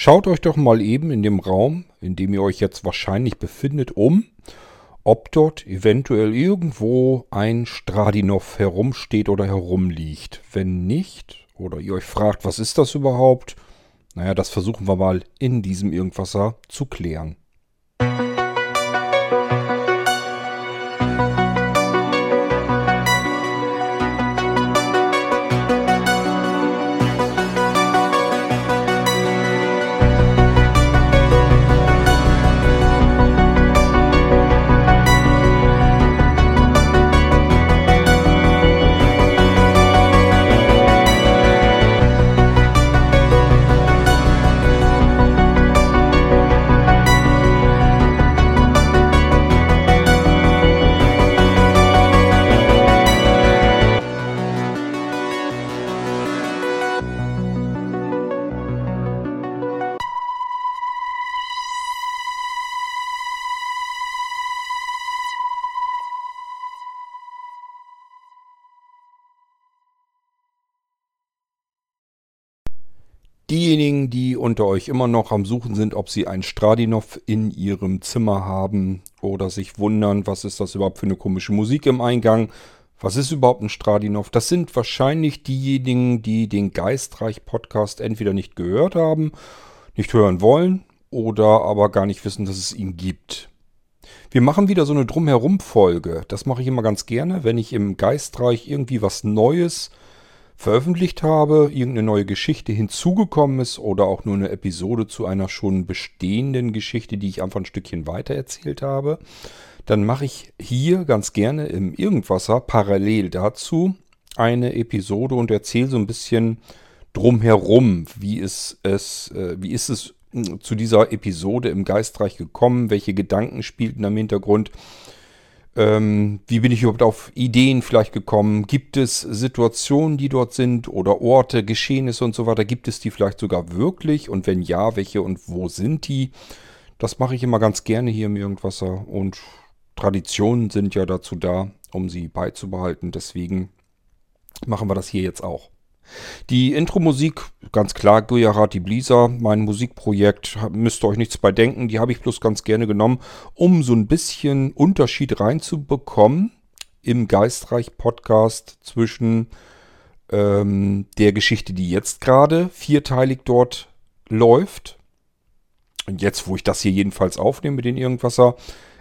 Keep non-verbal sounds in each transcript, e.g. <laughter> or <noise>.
Schaut euch doch mal eben in dem Raum, in dem ihr euch jetzt wahrscheinlich befindet, um, ob dort eventuell irgendwo ein Stradinov herumsteht oder herumliegt. Wenn nicht, oder ihr euch fragt, was ist das überhaupt? Naja, das versuchen wir mal in diesem Irgendwasser zu klären. Unter euch immer noch am Suchen sind, ob sie einen Stradinov in ihrem Zimmer haben oder sich wundern, was ist das überhaupt für eine komische Musik im Eingang, was ist überhaupt ein Stradinov, das sind wahrscheinlich diejenigen, die den Geistreich-Podcast entweder nicht gehört haben, nicht hören wollen oder aber gar nicht wissen, dass es ihn gibt. Wir machen wieder so eine Drumherum-Folge. Das mache ich immer ganz gerne, wenn ich im Geistreich irgendwie was Neues veröffentlicht habe, irgendeine neue Geschichte hinzugekommen ist oder auch nur eine Episode zu einer schon bestehenden Geschichte, die ich einfach ein Stückchen weiter erzählt habe, dann mache ich hier ganz gerne im Irgendwasser parallel dazu eine Episode und erzähle so ein bisschen drumherum, wie ist es, äh, wie ist es hm, zu dieser Episode im Geistreich gekommen, welche Gedanken spielten am Hintergrund, ähm, wie bin ich überhaupt auf Ideen vielleicht gekommen? Gibt es Situationen, die dort sind oder Orte, Geschehnisse und so weiter? Gibt es die vielleicht sogar wirklich? Und wenn ja, welche und wo sind die? Das mache ich immer ganz gerne hier im Irgendwasser und Traditionen sind ja dazu da, um sie beizubehalten. Deswegen machen wir das hier jetzt auch. Die Intro-Musik, ganz klar, Gujarati Blisa, mein Musikprojekt, müsst ihr euch nichts bei denken, die habe ich bloß ganz gerne genommen, um so ein bisschen Unterschied reinzubekommen im Geistreich-Podcast zwischen ähm, der Geschichte, die jetzt gerade vierteilig dort läuft. Und jetzt, wo ich das hier jedenfalls aufnehme mit den Irgendwasser,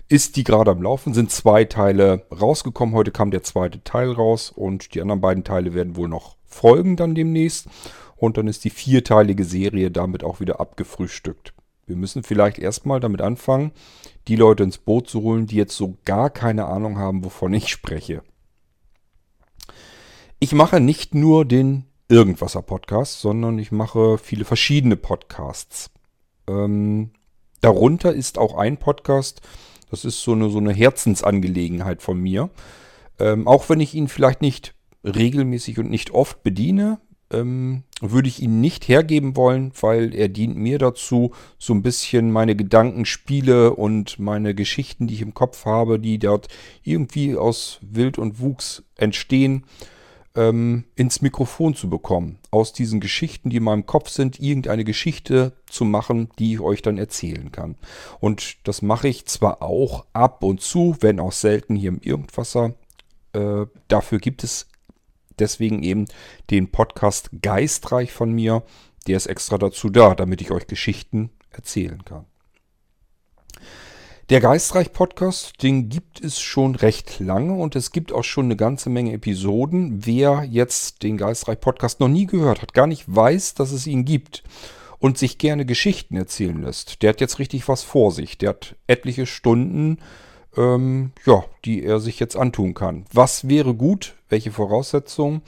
ist die gerade am Laufen, sind zwei Teile rausgekommen. Heute kam der zweite Teil raus und die anderen beiden Teile werden wohl noch folgen dann demnächst. Und dann ist die vierteilige Serie damit auch wieder abgefrühstückt. Wir müssen vielleicht erstmal damit anfangen, die Leute ins Boot zu holen, die jetzt so gar keine Ahnung haben, wovon ich spreche. Ich mache nicht nur den Irgendwasser-Podcast, sondern ich mache viele verschiedene Podcasts. Ähm, darunter ist auch ein Podcast, das ist so eine, so eine Herzensangelegenheit von mir. Ähm, auch wenn ich ihn vielleicht nicht regelmäßig und nicht oft bediene, ähm, würde ich ihn nicht hergeben wollen, weil er dient mir dazu, so ein bisschen meine Gedankenspiele und meine Geschichten, die ich im Kopf habe, die dort irgendwie aus Wild und Wuchs entstehen, ähm, ins Mikrofon zu bekommen. Aus diesen Geschichten, die in meinem Kopf sind, irgendeine Geschichte zu machen, die ich euch dann erzählen kann. Und das mache ich zwar auch ab und zu, wenn auch selten hier im Irgendwasser. Äh, dafür gibt es deswegen eben den Podcast Geistreich von mir. Der ist extra dazu da, damit ich euch Geschichten erzählen kann. Der Geistreich-Podcast, den gibt es schon recht lange und es gibt auch schon eine ganze Menge Episoden. Wer jetzt den Geistreich-Podcast noch nie gehört hat, gar nicht weiß, dass es ihn gibt und sich gerne Geschichten erzählen lässt, der hat jetzt richtig was vor sich. Der hat etliche Stunden, ähm, ja, die er sich jetzt antun kann. Was wäre gut? Welche Voraussetzungen?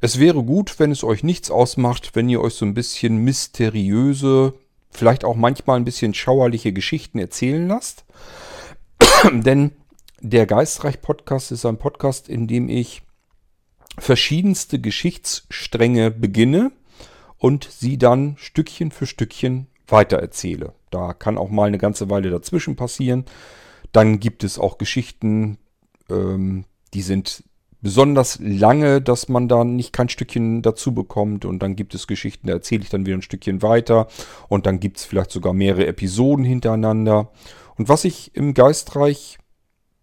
Es wäre gut, wenn es euch nichts ausmacht, wenn ihr euch so ein bisschen mysteriöse, vielleicht auch manchmal ein bisschen schauerliche Geschichten erzählen lasst. <clears throat> Denn der Geistreich-Podcast ist ein Podcast, in dem ich verschiedenste Geschichtsstränge beginne und sie dann Stückchen für Stückchen weitererzähle. Da kann auch mal eine ganze Weile dazwischen passieren. Dann gibt es auch Geschichten, ähm, die sind besonders lange, dass man da nicht kein Stückchen dazu bekommt und dann gibt es Geschichten, da erzähle ich dann wieder ein Stückchen weiter und dann gibt es vielleicht sogar mehrere Episoden hintereinander. Und was ich im Geistreich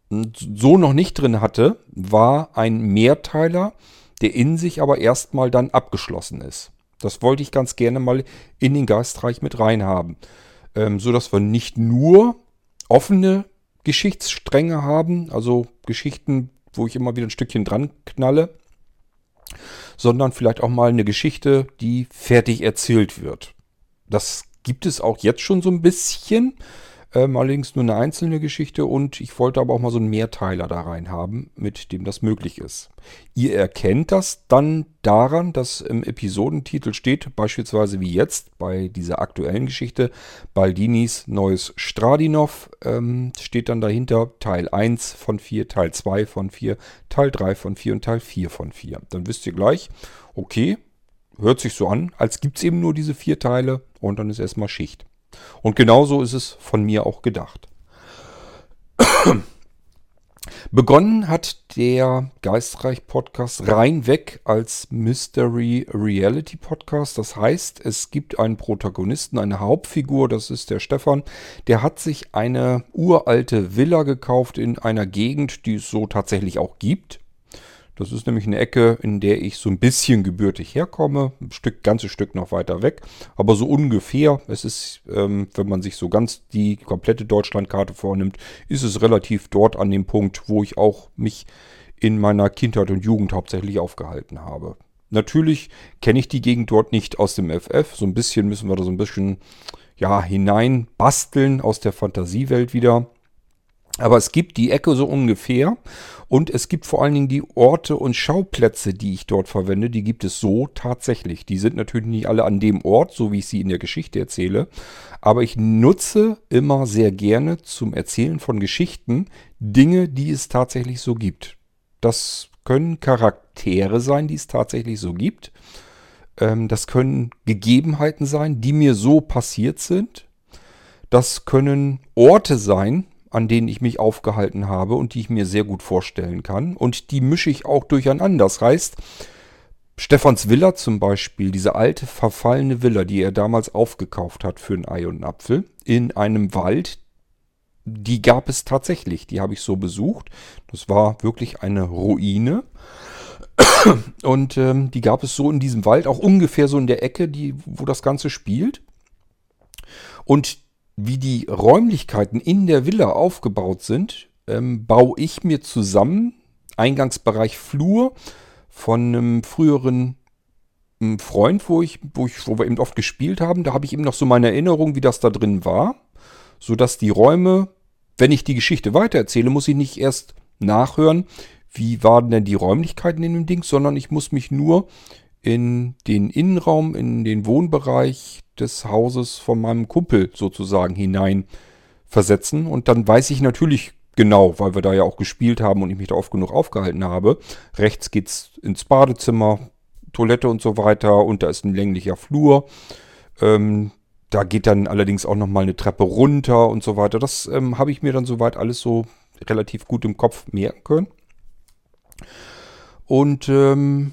so noch nicht drin hatte, war ein Mehrteiler, der in sich aber erstmal dann abgeschlossen ist. Das wollte ich ganz gerne mal in den Geistreich mit reinhaben, ähm, so dass wir nicht nur offene Geschichtsstränge haben, also Geschichten, wo ich immer wieder ein Stückchen dran knalle, sondern vielleicht auch mal eine Geschichte, die fertig erzählt wird. Das gibt es auch jetzt schon so ein bisschen. Ähm, allerdings nur eine einzelne Geschichte und ich wollte aber auch mal so einen Mehrteiler da rein haben, mit dem das möglich ist. Ihr erkennt das dann daran, dass im Episodentitel steht, beispielsweise wie jetzt bei dieser aktuellen Geschichte, Baldinis neues Stradinov, ähm, steht dann dahinter Teil 1 von 4, Teil 2 von 4, Teil 3 von 4 und Teil 4 von 4. Dann wisst ihr gleich, okay, hört sich so an, als gibt es eben nur diese vier Teile und dann ist erstmal Schicht. Und genauso ist es von mir auch gedacht. <clears throat> Begonnen hat der Geistreich Podcast reinweg als Mystery Reality Podcast. Das heißt, es gibt einen Protagonisten, eine Hauptfigur, das ist der Stefan. Der hat sich eine uralte Villa gekauft in einer Gegend, die es so tatsächlich auch gibt. Das ist nämlich eine Ecke, in der ich so ein bisschen gebürtig herkomme. Ein Stück, ganzes Stück noch weiter weg. Aber so ungefähr. Es ist, ähm, wenn man sich so ganz die komplette Deutschlandkarte vornimmt, ist es relativ dort an dem Punkt, wo ich auch mich in meiner Kindheit und Jugend hauptsächlich aufgehalten habe. Natürlich kenne ich die Gegend dort nicht aus dem FF. So ein bisschen müssen wir da so ein bisschen ja, hinein basteln aus der Fantasiewelt wieder. Aber es gibt die Ecke so ungefähr und es gibt vor allen Dingen die Orte und Schauplätze, die ich dort verwende, die gibt es so tatsächlich. Die sind natürlich nicht alle an dem Ort, so wie ich sie in der Geschichte erzähle, aber ich nutze immer sehr gerne zum Erzählen von Geschichten Dinge, die es tatsächlich so gibt. Das können Charaktere sein, die es tatsächlich so gibt. Ähm, das können Gegebenheiten sein, die mir so passiert sind. Das können Orte sein, an denen ich mich aufgehalten habe und die ich mir sehr gut vorstellen kann. Und die mische ich auch durcheinander. Das heißt, Stefans Villa zum Beispiel, diese alte verfallene Villa, die er damals aufgekauft hat für ein Ei und einen Apfel, in einem Wald, die gab es tatsächlich. Die habe ich so besucht. Das war wirklich eine Ruine. <coughs> Und ähm, die gab es so in diesem Wald, auch ungefähr so in der Ecke, die, wo das Ganze spielt. Und wie die Räumlichkeiten in der Villa aufgebaut sind, ähm, baue ich mir zusammen Eingangsbereich Flur von einem früheren ähm, Freund, wo ich, wo ich, wo wir eben oft gespielt haben. Da habe ich eben noch so meine Erinnerung, wie das da drin war, so dass die Räume, wenn ich die Geschichte weitererzähle, muss ich nicht erst nachhören, wie waren denn die Räumlichkeiten in dem Ding, sondern ich muss mich nur in den Innenraum, in den Wohnbereich des Hauses von meinem Kumpel sozusagen hinein versetzen. Und dann weiß ich natürlich genau, weil wir da ja auch gespielt haben und ich mich da oft genug aufgehalten habe. Rechts geht's ins Badezimmer, Toilette und so weiter und da ist ein länglicher Flur. Ähm, da geht dann allerdings auch nochmal eine Treppe runter und so weiter. Das ähm, habe ich mir dann soweit alles so relativ gut im Kopf merken können. Und ähm,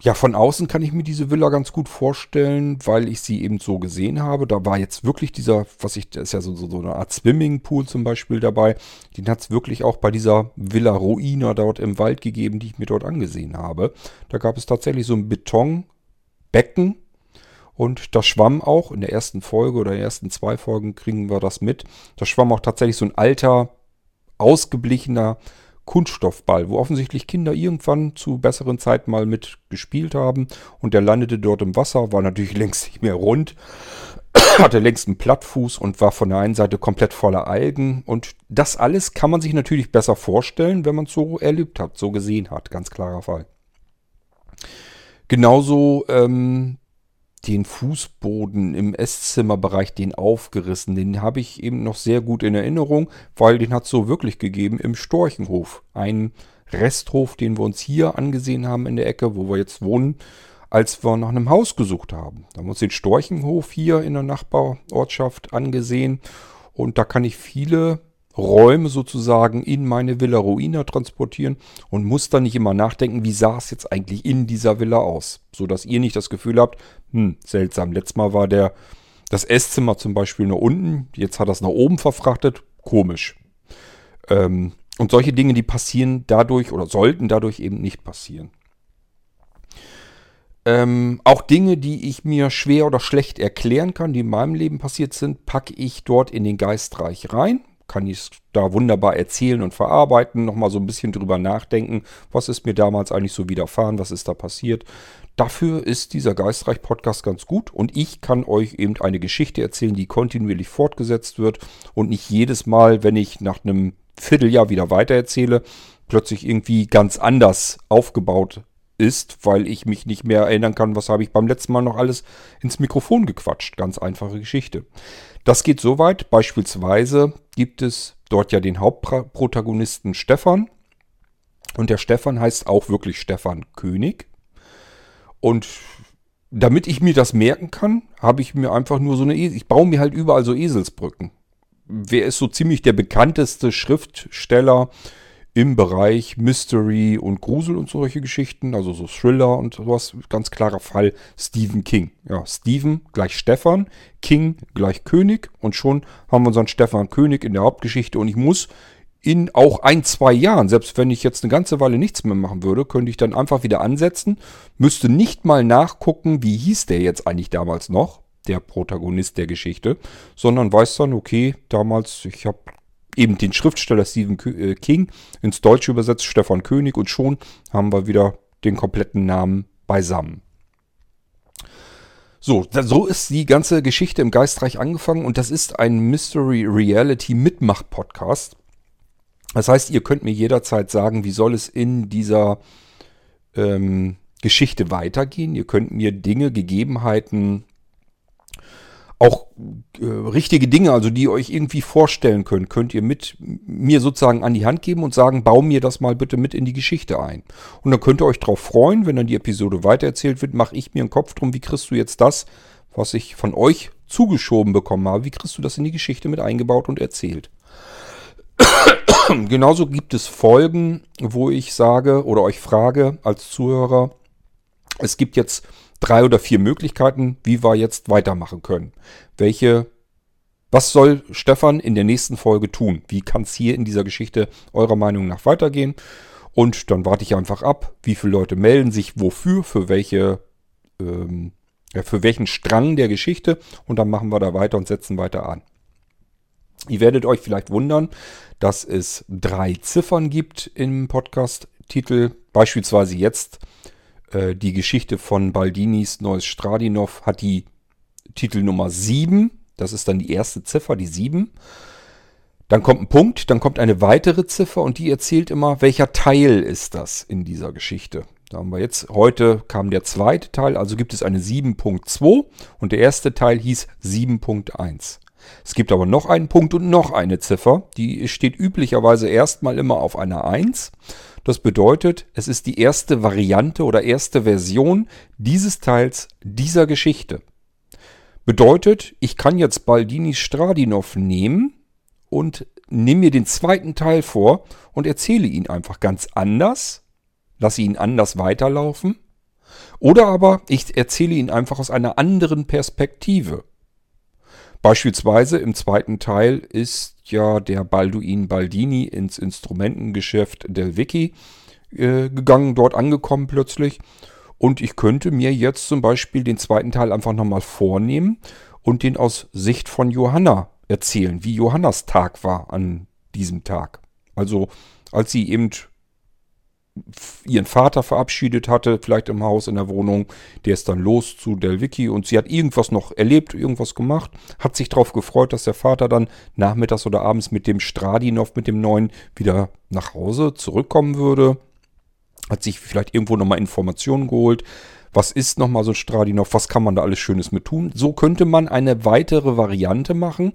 ja, von außen kann ich mir diese Villa ganz gut vorstellen, weil ich sie eben so gesehen habe. Da war jetzt wirklich dieser, was ich, da ist ja so, so, so eine Art Swimmingpool zum Beispiel dabei. Den hat es wirklich auch bei dieser Villa Ruina dort im Wald gegeben, die ich mir dort angesehen habe. Da gab es tatsächlich so ein Betonbecken und da schwamm auch in der ersten Folge oder ersten zwei Folgen kriegen wir das mit. Da schwamm auch tatsächlich so ein alter, ausgeblichener Kunststoffball, wo offensichtlich Kinder irgendwann zu besseren Zeiten mal mit gespielt haben und der landete dort im Wasser, war natürlich <laughs> längst nicht mehr rund, <clears throat> hatte längst einen Plattfuß und war von der einen Seite komplett voller Algen und das alles kann man sich natürlich besser vorstellen, wenn man es so erlebt hat, so gesehen hat, ganz klarer Fall. Genauso ähm, den Fußboden im Esszimmerbereich, den aufgerissen, den habe ich eben noch sehr gut in Erinnerung, weil den hat es so wirklich gegeben im Storchenhof. Ein Resthof, den wir uns hier angesehen haben in der Ecke, wo wir jetzt wohnen, als wir nach einem Haus gesucht haben. Da haben wir uns den Storchenhof hier in der Nachbarortschaft angesehen und da kann ich viele Räume sozusagen in meine Villa Ruina transportieren und muss dann nicht immer nachdenken, wie sah es jetzt eigentlich in dieser Villa aus. So dass ihr nicht das Gefühl habt, hm, seltsam, letztes Mal war der, das Esszimmer zum Beispiel nur unten, jetzt hat das nach oben verfrachtet, komisch. Ähm, und solche Dinge, die passieren dadurch oder sollten dadurch eben nicht passieren. Ähm, auch Dinge, die ich mir schwer oder schlecht erklären kann, die in meinem Leben passiert sind, packe ich dort in den Geistreich rein. Kann ich es da wunderbar erzählen und verarbeiten, nochmal so ein bisschen drüber nachdenken, was ist mir damals eigentlich so widerfahren, was ist da passiert. Dafür ist dieser Geistreich-Podcast ganz gut und ich kann euch eben eine Geschichte erzählen, die kontinuierlich fortgesetzt wird und nicht jedes Mal, wenn ich nach einem Vierteljahr wieder weitererzähle, plötzlich irgendwie ganz anders aufgebaut ist, weil ich mich nicht mehr erinnern kann, was habe ich beim letzten Mal noch alles ins Mikrofon gequatscht. Ganz einfache Geschichte. Das geht so weit, beispielsweise gibt es dort ja den Hauptprotagonisten Stefan. Und der Stefan heißt auch wirklich Stefan König. Und damit ich mir das merken kann, habe ich mir einfach nur so eine, Esel ich baue mir halt überall so Eselsbrücken wer ist so ziemlich der bekannteste Schriftsteller im Bereich Mystery und Grusel und solche Geschichten, also so Thriller und sowas. Ganz klarer Fall Stephen King. Ja, Stephen gleich Stefan, King gleich König und schon haben wir unseren Stefan König in der Hauptgeschichte und ich muss in auch ein, zwei Jahren, selbst wenn ich jetzt eine ganze Weile nichts mehr machen würde, könnte ich dann einfach wieder ansetzen, müsste nicht mal nachgucken, wie hieß der jetzt eigentlich damals noch, der Protagonist der Geschichte, sondern weiß dann, okay, damals, ich habe eben den Schriftsteller Stephen äh, King ins Deutsche übersetzt, Stefan König, und schon haben wir wieder den kompletten Namen beisammen. So, so ist die ganze Geschichte im Geistreich angefangen und das ist ein Mystery Reality Mitmach Podcast. Das heißt, ihr könnt mir jederzeit sagen, wie soll es in dieser ähm, Geschichte weitergehen. Ihr könnt mir Dinge, Gegebenheiten auch äh, richtige Dinge, also die ihr euch irgendwie vorstellen könnt, könnt ihr mit mir sozusagen an die Hand geben und sagen, bau mir das mal bitte mit in die Geschichte ein. Und dann könnt ihr euch darauf freuen, wenn dann die Episode weitererzählt wird, mache ich mir einen Kopf drum, wie kriegst du jetzt das, was ich von euch zugeschoben bekommen habe, wie kriegst du das in die Geschichte mit eingebaut und erzählt. <coughs> Genauso gibt es Folgen, wo ich sage oder euch frage als Zuhörer, es gibt jetzt drei oder vier Möglichkeiten, wie wir jetzt weitermachen können. Welche, was soll Stefan in der nächsten Folge tun? Wie kann es hier in dieser Geschichte eurer Meinung nach weitergehen? Und dann warte ich einfach ab, wie viele Leute melden sich wofür, für welche, ähm, für welchen Strang der Geschichte und dann machen wir da weiter und setzen weiter an. Ihr werdet euch vielleicht wundern, dass es drei Ziffern gibt im Podcast-Titel. Beispielsweise jetzt äh, die Geschichte von Baldinis Neues Stradinov hat die Titelnummer 7. Das ist dann die erste Ziffer, die 7. Dann kommt ein Punkt, dann kommt eine weitere Ziffer und die erzählt immer, welcher Teil ist das in dieser Geschichte. Da haben wir jetzt, heute kam der zweite Teil, also gibt es eine 7.2 und der erste Teil hieß 7.1. Es gibt aber noch einen Punkt und noch eine Ziffer, die steht üblicherweise erstmal immer auf einer 1 das bedeutet, es ist die erste Variante oder erste Version dieses Teils dieser Geschichte. Bedeutet, ich kann jetzt Baldini Stradinov nehmen und nehme mir den zweiten Teil vor und erzähle ihn einfach ganz anders, lasse ihn anders weiterlaufen. Oder aber ich erzähle ihn einfach aus einer anderen Perspektive. Beispielsweise im zweiten Teil ist ja der Balduin Baldini ins Instrumentengeschäft Del Vicky äh, gegangen, dort angekommen plötzlich. Und ich könnte mir jetzt zum Beispiel den zweiten Teil einfach nochmal vornehmen und den aus Sicht von Johanna erzählen, wie Johannas Tag war an diesem Tag. Also als sie eben ihren Vater verabschiedet hatte, vielleicht im Haus, in der Wohnung. Der ist dann los zu Delvicki und sie hat irgendwas noch erlebt, irgendwas gemacht, hat sich darauf gefreut, dass der Vater dann nachmittags oder abends mit dem Stradinov, mit dem neuen, wieder nach Hause zurückkommen würde. Hat sich vielleicht irgendwo nochmal Informationen geholt. Was ist nochmal so ein Stradinov? Was kann man da alles Schönes mit tun? So könnte man eine weitere Variante machen,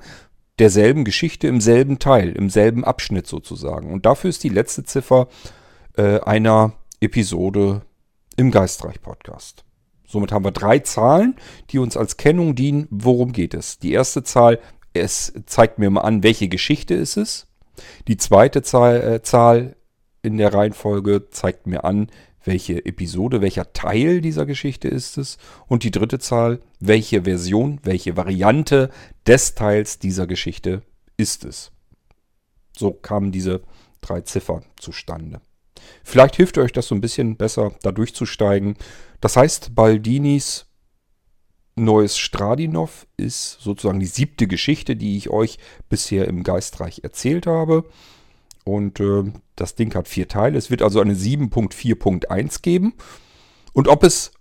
derselben Geschichte im selben Teil, im selben Abschnitt sozusagen. Und dafür ist die letzte Ziffer äh, einer Episode im Geistreich-Podcast. Somit haben wir drei Zahlen, die uns als Kennung dienen. Worum geht es? Die erste Zahl, es zeigt mir mal an, welche Geschichte ist es. Die zweite Zahl, äh, Zahl in der Reihenfolge zeigt mir an, welche Episode, welcher Teil dieser Geschichte ist es. Und die dritte Zahl, welche Version, welche Variante des Teils dieser Geschichte ist es. So kamen diese drei Ziffern zustande. Vielleicht hilft euch das so ein bisschen besser, da durchzusteigen. Das heißt, Baldinis neues Stradinov ist sozusagen die siebte Geschichte, die ich euch bisher im Geistreich erzählt habe. Und äh, das Ding hat vier Teile. Es wird also eine 7.4.1 geben. Und ob es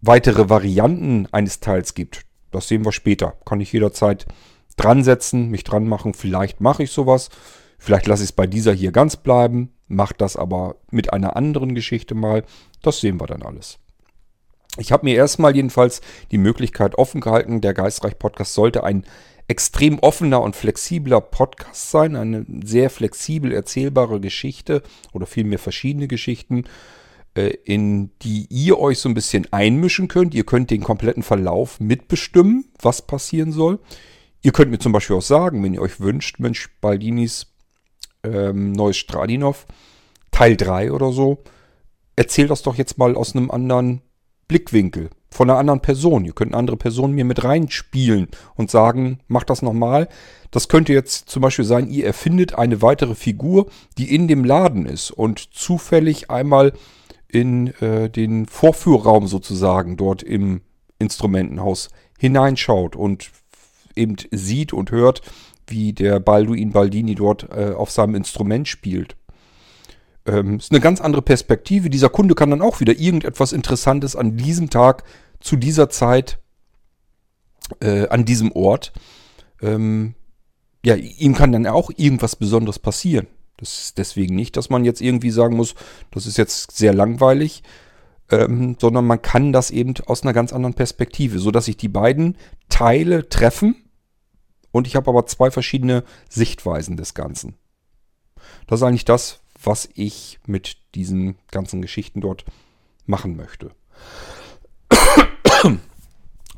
weitere Varianten eines Teils gibt, das sehen wir später. Kann ich jederzeit dran setzen, mich dran machen. Vielleicht mache ich sowas. Vielleicht lasse ich es bei dieser hier ganz bleiben. Mache das aber mit einer anderen Geschichte mal. Das sehen wir dann alles. Ich habe mir erstmal jedenfalls die Möglichkeit offen gehalten. Der Geistreich Podcast sollte ein extrem offener und flexibler Podcast sein. Eine sehr flexibel erzählbare Geschichte oder vielmehr verschiedene Geschichten, äh, in die ihr euch so ein bisschen einmischen könnt. Ihr könnt den kompletten Verlauf mitbestimmen, was passieren soll. Ihr könnt mir zum Beispiel auch sagen, wenn ihr euch wünscht, Mensch, Baldinis ähm, neues Stradinov, Teil 3 oder so, erzählt das doch jetzt mal aus einem anderen Blickwinkel von einer anderen Person. Ihr könnt eine andere Person mir mit reinspielen und sagen, mach das nochmal. Das könnte jetzt zum Beispiel sein, ihr erfindet eine weitere Figur, die in dem Laden ist und zufällig einmal in äh, den Vorführraum sozusagen dort im Instrumentenhaus hineinschaut und eben sieht und hört, wie der Balduin Baldini dort äh, auf seinem Instrument spielt. Ähm, ist eine ganz andere Perspektive. Dieser Kunde kann dann auch wieder irgendetwas Interessantes an diesem Tag, zu dieser Zeit, äh, an diesem Ort, ähm, ja, ihm kann dann auch irgendwas Besonderes passieren. Das ist deswegen nicht, dass man jetzt irgendwie sagen muss, das ist jetzt sehr langweilig, ähm, sondern man kann das eben aus einer ganz anderen Perspektive, so dass sich die beiden Teile treffen und ich habe aber zwei verschiedene Sichtweisen des Ganzen. Das ist eigentlich das, was ich mit diesen ganzen Geschichten dort machen möchte. <coughs>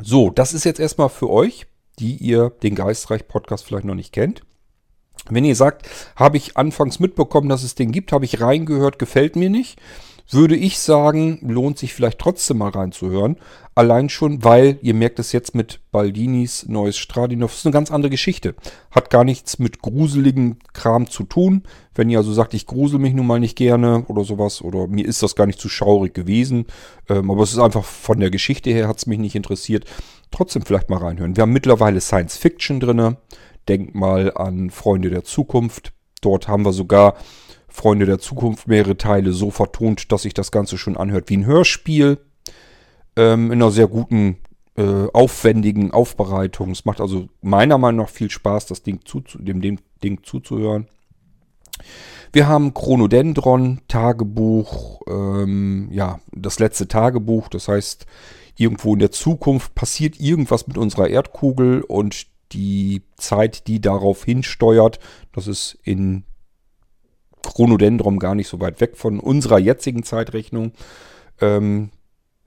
So, das ist jetzt erstmal für euch, die ihr den Geistreich-Podcast vielleicht noch nicht kennt. Wenn ihr sagt, habe ich anfangs mitbekommen, dass es den gibt, habe ich reingehört, gefällt mir nicht, würde ich sagen, lohnt sich vielleicht trotzdem mal reinzuhören. Allein schon, weil ihr merkt es jetzt mit Baldinis neues Stradinov, ist eine ganz andere Geschichte. Hat gar nichts mit gruseligen Kram zu tun. Wenn ihr also sagt, ich grusel mich nun mal nicht gerne oder sowas, oder mir ist das gar nicht zu schaurig gewesen, ähm, aber es ist einfach von der Geschichte her hat es mich nicht interessiert. Trotzdem vielleicht mal reinhören. Wir haben mittlerweile Science Fiction drinne. Denkt mal an Freunde der Zukunft. Dort haben wir sogar Freunde der Zukunft mehrere Teile so vertont, dass sich das Ganze schon anhört wie ein Hörspiel. Ähm, in einer sehr guten, äh, aufwendigen Aufbereitung. Es macht also meiner Meinung nach viel Spaß, das Ding zu, dem, dem Ding zuzuhören. Wir haben Chronodendron, Tagebuch, ähm, ja, das letzte Tagebuch. Das heißt, irgendwo in der Zukunft passiert irgendwas mit unserer Erdkugel und die Zeit, die darauf hinsteuert, das ist in Chronodendron gar nicht so weit weg von unserer jetzigen Zeitrechnung. Ähm,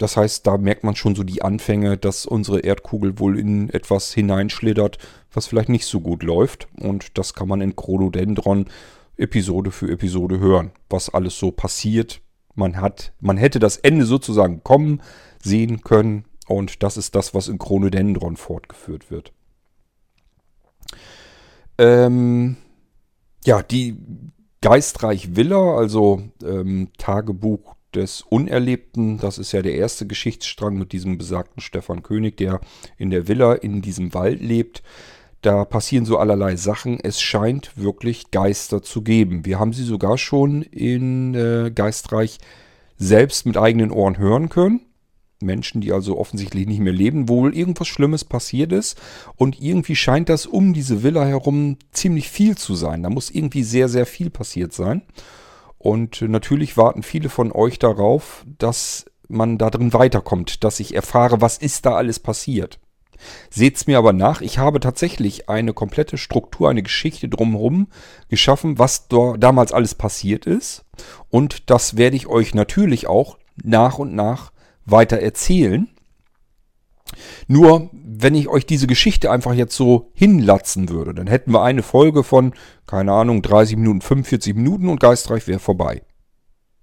das heißt, da merkt man schon so die Anfänge, dass unsere Erdkugel wohl in etwas hineinschlittert, was vielleicht nicht so gut läuft. Und das kann man in Chronodendron Episode für Episode hören, was alles so passiert. Man hat, man hätte das Ende sozusagen kommen sehen können. Und das ist das, was in Chronodendron fortgeführt wird. Ähm, ja, die Geistreich Villa, also ähm, Tagebuch des Unerlebten. Das ist ja der erste Geschichtsstrang mit diesem besagten Stefan König, der in der Villa in diesem Wald lebt. Da passieren so allerlei Sachen. Es scheint wirklich Geister zu geben. Wir haben sie sogar schon in äh, Geistreich selbst mit eigenen Ohren hören können. Menschen, die also offensichtlich nicht mehr leben, wohl irgendwas Schlimmes passiert ist. Und irgendwie scheint das um diese Villa herum ziemlich viel zu sein. Da muss irgendwie sehr, sehr viel passiert sein. Und natürlich warten viele von euch darauf, dass man da drin weiterkommt, dass ich erfahre, was ist da alles passiert. Seht's mir aber nach, ich habe tatsächlich eine komplette Struktur, eine Geschichte drumherum geschaffen, was da damals alles passiert ist. Und das werde ich euch natürlich auch nach und nach weiter erzählen. Nur, wenn ich euch diese Geschichte einfach jetzt so hinlatzen würde, dann hätten wir eine Folge von, keine Ahnung, 30 Minuten, 45 Minuten und Geistreich wäre vorbei.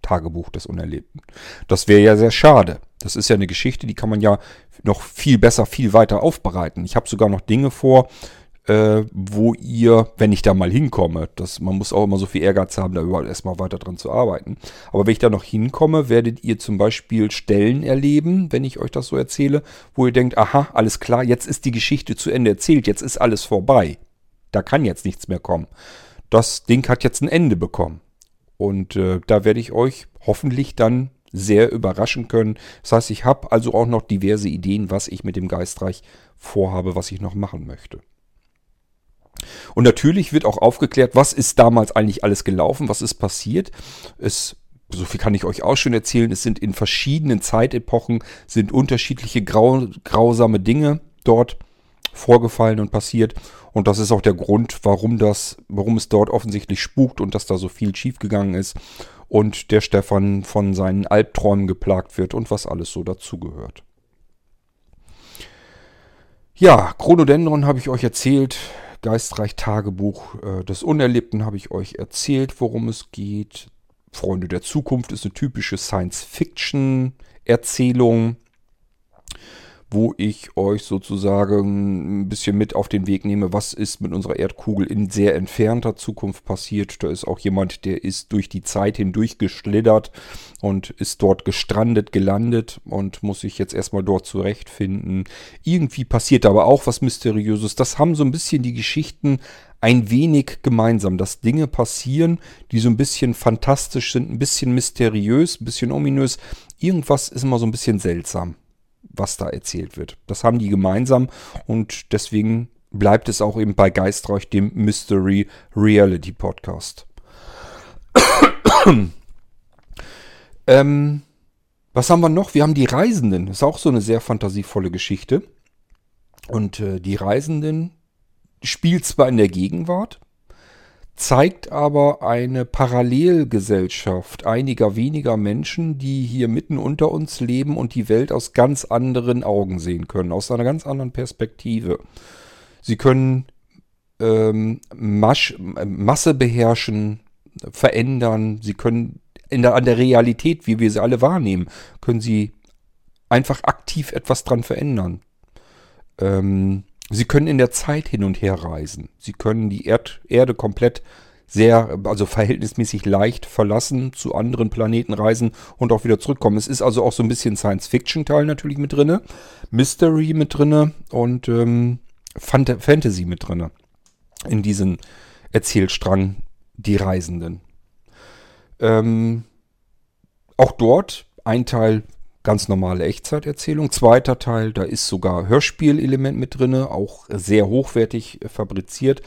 Tagebuch des Unerlebten. Das wäre ja sehr schade. Das ist ja eine Geschichte, die kann man ja noch viel besser, viel weiter aufbereiten. Ich habe sogar noch Dinge vor, äh, wo ihr, wenn ich da mal hinkomme, das, man muss auch immer so viel Ehrgeiz haben, da überall erstmal weiter dran zu arbeiten. Aber wenn ich da noch hinkomme, werdet ihr zum Beispiel Stellen erleben, wenn ich euch das so erzähle, wo ihr denkt, aha, alles klar, jetzt ist die Geschichte zu Ende erzählt, jetzt ist alles vorbei. Da kann jetzt nichts mehr kommen. Das Ding hat jetzt ein Ende bekommen. Und äh, da werde ich euch hoffentlich dann sehr überraschen können. Das heißt, ich habe also auch noch diverse Ideen, was ich mit dem Geistreich vorhabe, was ich noch machen möchte. Und natürlich wird auch aufgeklärt, was ist damals eigentlich alles gelaufen, was ist passiert. Es, so viel kann ich euch auch schon erzählen, es sind in verschiedenen Zeitepochen, sind unterschiedliche grau, grausame Dinge dort vorgefallen und passiert. Und das ist auch der Grund, warum das, warum es dort offensichtlich spukt und dass da so viel schiefgegangen ist und der Stefan von seinen Albträumen geplagt wird und was alles so dazugehört. Ja, Chronodendron habe ich euch erzählt. Geistreich Tagebuch äh, des Unerlebten habe ich euch erzählt, worum es geht. Freunde der Zukunft ist eine typische Science-Fiction-Erzählung wo ich euch sozusagen ein bisschen mit auf den Weg nehme, was ist mit unserer Erdkugel in sehr entfernter Zukunft passiert. Da ist auch jemand, der ist durch die Zeit hindurch geschlittert und ist dort gestrandet, gelandet und muss sich jetzt erstmal dort zurechtfinden. Irgendwie passiert aber auch was Mysteriöses. Das haben so ein bisschen die Geschichten ein wenig gemeinsam, dass Dinge passieren, die so ein bisschen fantastisch sind, ein bisschen mysteriös, ein bisschen ominös. Irgendwas ist immer so ein bisschen seltsam was da erzählt wird. Das haben die gemeinsam und deswegen bleibt es auch eben bei Geistreich, dem Mystery Reality Podcast. <coughs> ähm, was haben wir noch? Wir haben die Reisenden. Das ist auch so eine sehr fantasievolle Geschichte. Und äh, die Reisenden spielt zwar in der Gegenwart, zeigt aber eine Parallelgesellschaft einiger weniger Menschen, die hier mitten unter uns leben und die Welt aus ganz anderen Augen sehen können, aus einer ganz anderen Perspektive. Sie können ähm, Masch, Masse beherrschen, verändern, sie können in der, an der Realität, wie wir sie alle wahrnehmen, können sie einfach aktiv etwas dran verändern. Ähm, Sie können in der Zeit hin und her reisen. Sie können die Erd Erde komplett sehr, also verhältnismäßig leicht verlassen, zu anderen Planeten reisen und auch wieder zurückkommen. Es ist also auch so ein bisschen Science-Fiction-Teil natürlich mit drinne, Mystery mit drinne und ähm, Fantasy mit drinne in diesen Erzählstrang Die Reisenden. Ähm, auch dort ein Teil ganz normale Echtzeiterzählung. Zweiter Teil, da ist sogar Hörspielelement mit drin, auch sehr hochwertig fabriziert.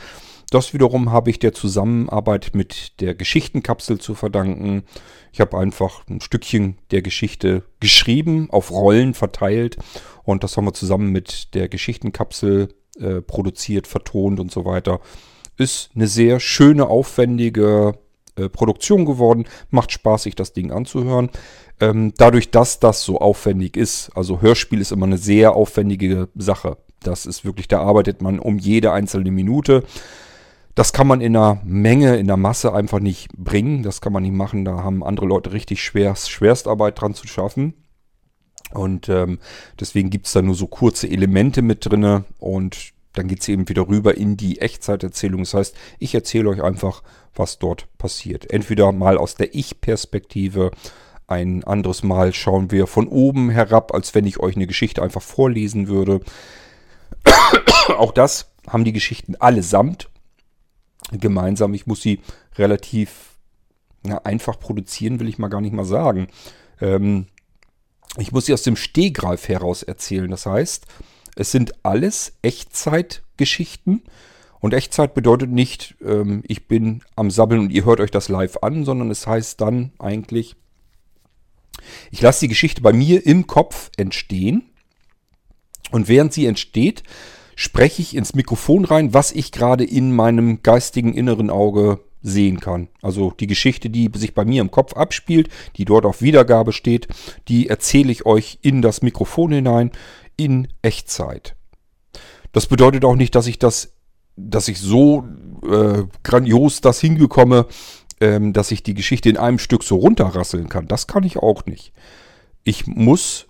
Das wiederum habe ich der Zusammenarbeit mit der Geschichtenkapsel zu verdanken. Ich habe einfach ein Stückchen der Geschichte geschrieben, auf Rollen verteilt und das haben wir zusammen mit der Geschichtenkapsel äh, produziert, vertont und so weiter. Ist eine sehr schöne, aufwendige äh, Produktion geworden. Macht Spaß, sich das Ding anzuhören. Ähm, dadurch, dass das so aufwendig ist, also Hörspiel ist immer eine sehr aufwendige Sache. Das ist wirklich, da arbeitet man um jede einzelne Minute. Das kann man in einer Menge, in der Masse einfach nicht bringen. Das kann man nicht machen. Da haben andere Leute richtig schwer, Schwerstarbeit dran zu schaffen. Und ähm, deswegen gibt es da nur so kurze Elemente mit drinne und dann geht es eben wieder rüber in die Echtzeiterzählung. Das heißt, ich erzähle euch einfach, was dort passiert. Entweder mal aus der Ich-Perspektive ein anderes Mal schauen wir von oben herab, als wenn ich euch eine Geschichte einfach vorlesen würde. <coughs> Auch das haben die Geschichten allesamt gemeinsam. Ich muss sie relativ na, einfach produzieren, will ich mal gar nicht mal sagen. Ähm, ich muss sie aus dem Stehgreif heraus erzählen. Das heißt, es sind alles Echtzeitgeschichten. Und Echtzeit bedeutet nicht, ähm, ich bin am Sabbeln und ihr hört euch das live an, sondern es heißt dann eigentlich, ich lasse die Geschichte bei mir im Kopf entstehen und während sie entsteht, spreche ich ins Mikrofon rein, was ich gerade in meinem geistigen inneren Auge sehen kann. Also die Geschichte, die sich bei mir im Kopf abspielt, die dort auf Wiedergabe steht, die erzähle ich euch in das Mikrofon hinein. in Echtzeit. Das bedeutet auch nicht, dass ich das, dass ich so äh, grandios das hingekomme, ähm, dass ich die Geschichte in einem Stück so runterrasseln kann. Das kann ich auch nicht. Ich muss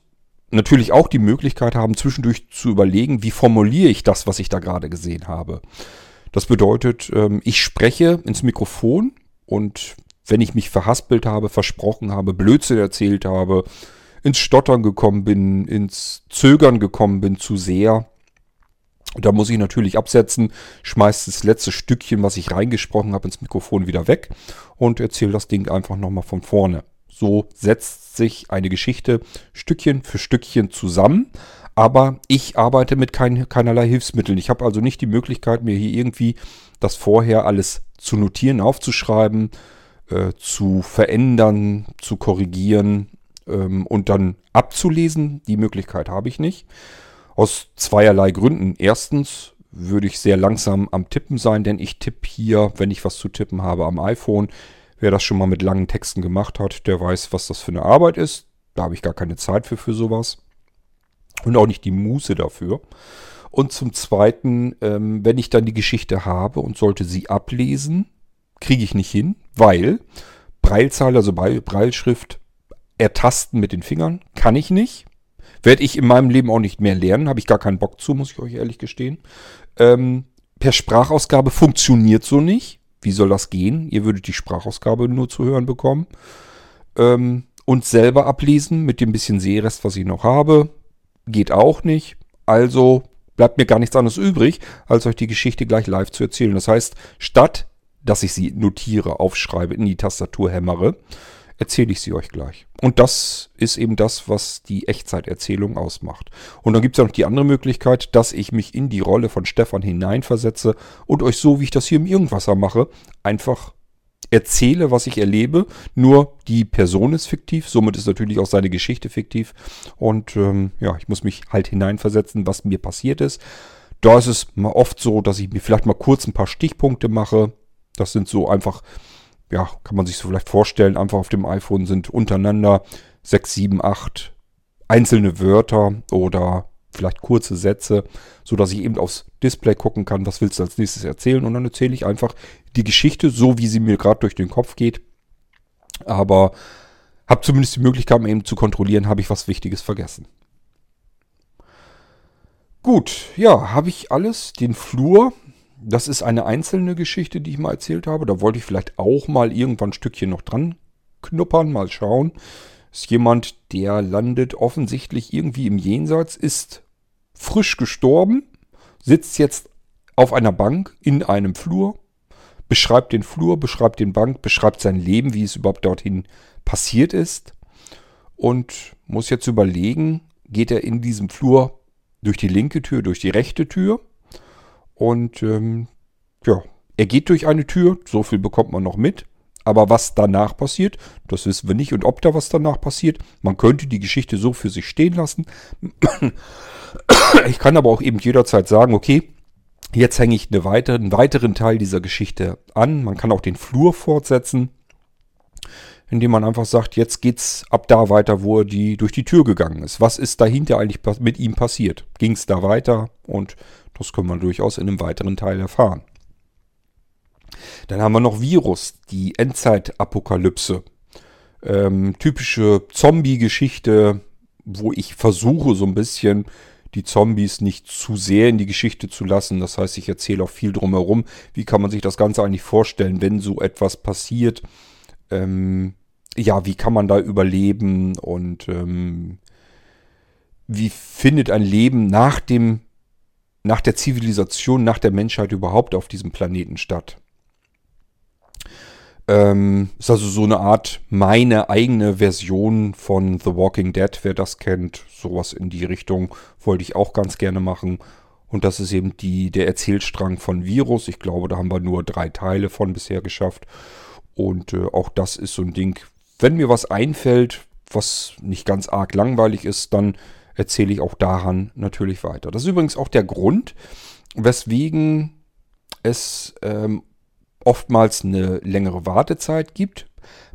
natürlich auch die Möglichkeit haben, zwischendurch zu überlegen, wie formuliere ich das, was ich da gerade gesehen habe. Das bedeutet, ähm, ich spreche ins Mikrofon und wenn ich mich verhaspelt habe, versprochen habe, Blödsinn erzählt habe, ins Stottern gekommen bin, ins Zögern gekommen bin zu sehr, da muss ich natürlich absetzen, schmeiß das letzte Stückchen, was ich reingesprochen habe, ins Mikrofon wieder weg und erzähle das Ding einfach nochmal von vorne. So setzt sich eine Geschichte Stückchen für Stückchen zusammen. Aber ich arbeite mit kein, keinerlei Hilfsmitteln. Ich habe also nicht die Möglichkeit, mir hier irgendwie das vorher alles zu notieren, aufzuschreiben, äh, zu verändern, zu korrigieren ähm, und dann abzulesen. Die Möglichkeit habe ich nicht. Aus zweierlei Gründen. Erstens würde ich sehr langsam am Tippen sein, denn ich tippe hier, wenn ich was zu tippen habe, am iPhone. Wer das schon mal mit langen Texten gemacht hat, der weiß, was das für eine Arbeit ist. Da habe ich gar keine Zeit für, für sowas. Und auch nicht die Muße dafür. Und zum Zweiten, ähm, wenn ich dann die Geschichte habe und sollte sie ablesen, kriege ich nicht hin, weil Breilzahl, also Breilschrift, ertasten mit den Fingern, kann ich nicht. Werde ich in meinem Leben auch nicht mehr lernen, habe ich gar keinen Bock zu, muss ich euch ehrlich gestehen. Ähm, per Sprachausgabe funktioniert so nicht. Wie soll das gehen? Ihr würdet die Sprachausgabe nur zu hören bekommen. Ähm, und selber ablesen mit dem bisschen Sehrest, was ich noch habe. Geht auch nicht. Also bleibt mir gar nichts anderes übrig, als euch die Geschichte gleich live zu erzählen. Das heißt, statt dass ich sie notiere, aufschreibe, in die Tastatur hämmere, erzähle ich sie euch gleich. Und das ist eben das, was die Echtzeiterzählung ausmacht. Und dann gibt es ja noch die andere Möglichkeit, dass ich mich in die Rolle von Stefan hineinversetze und euch so, wie ich das hier im Irgendwasser mache, einfach erzähle, was ich erlebe. Nur die Person ist fiktiv, somit ist natürlich auch seine Geschichte fiktiv. Und ähm, ja, ich muss mich halt hineinversetzen, was mir passiert ist. Da ist es mal oft so, dass ich mir vielleicht mal kurz ein paar Stichpunkte mache. Das sind so einfach ja, kann man sich so vielleicht vorstellen, einfach auf dem iPhone sind untereinander sechs, sieben, acht einzelne Wörter oder vielleicht kurze Sätze, so dass ich eben aufs Display gucken kann, was willst du als nächstes erzählen und dann erzähle ich einfach die Geschichte so, wie sie mir gerade durch den Kopf geht. Aber habe zumindest die Möglichkeit, eben zu kontrollieren, habe ich was Wichtiges vergessen. Gut, ja, habe ich alles. Den Flur das ist eine einzelne Geschichte, die ich mal erzählt habe. Da wollte ich vielleicht auch mal irgendwann ein Stückchen noch dran knuppern, mal schauen. Ist jemand, der landet offensichtlich irgendwie im Jenseits, ist frisch gestorben, sitzt jetzt auf einer Bank in einem Flur, beschreibt den Flur, beschreibt den Bank, beschreibt sein Leben, wie es überhaupt dorthin passiert ist und muss jetzt überlegen, geht er in diesem Flur durch die linke Tür, durch die rechte Tür und ähm, ja, er geht durch eine Tür, so viel bekommt man noch mit. Aber was danach passiert, das wissen wir nicht. Und ob da was danach passiert, man könnte die Geschichte so für sich stehen lassen. Ich kann aber auch eben jederzeit sagen, okay, jetzt hänge ich eine weitere, einen weiteren Teil dieser Geschichte an. Man kann auch den Flur fortsetzen, indem man einfach sagt, jetzt geht's ab da weiter, wo er die, durch die Tür gegangen ist. Was ist dahinter eigentlich mit ihm passiert? Ging es da weiter? Und das kann man durchaus in einem weiteren Teil erfahren. Dann haben wir noch Virus, die Endzeitapokalypse. Ähm, typische Zombie-Geschichte, wo ich versuche so ein bisschen die Zombies nicht zu sehr in die Geschichte zu lassen. Das heißt, ich erzähle auch viel drumherum. Wie kann man sich das Ganze eigentlich vorstellen, wenn so etwas passiert? Ähm, ja, wie kann man da überleben und ähm, wie findet ein Leben nach dem nach der Zivilisation, nach der Menschheit überhaupt auf diesem Planeten statt. Ähm, ist also so eine Art meine eigene Version von The Walking Dead, wer das kennt. Sowas in die Richtung wollte ich auch ganz gerne machen. Und das ist eben die, der Erzählstrang von Virus. Ich glaube, da haben wir nur drei Teile von bisher geschafft. Und äh, auch das ist so ein Ding. Wenn mir was einfällt, was nicht ganz arg langweilig ist, dann erzähle ich auch daran natürlich weiter. Das ist übrigens auch der Grund, weswegen es ähm, oftmals eine längere Wartezeit gibt.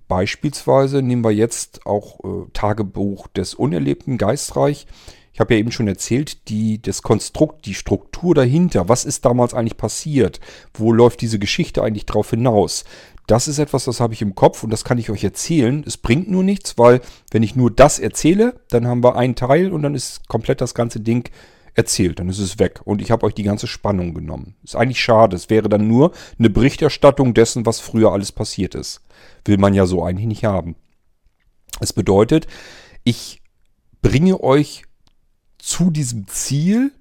Beispielsweise nehmen wir jetzt auch äh, Tagebuch des Unerlebten Geistreich. Ich habe ja eben schon erzählt, die, das Konstrukt, die Struktur dahinter, was ist damals eigentlich passiert? Wo läuft diese Geschichte eigentlich drauf hinaus? Das ist etwas, das habe ich im Kopf und das kann ich euch erzählen. Es bringt nur nichts, weil wenn ich nur das erzähle, dann haben wir einen Teil und dann ist komplett das ganze Ding erzählt. Dann ist es weg und ich habe euch die ganze Spannung genommen. Ist eigentlich schade. Es wäre dann nur eine Berichterstattung dessen, was früher alles passiert ist. Will man ja so eigentlich nicht haben. Es bedeutet, ich bringe euch zu diesem Ziel,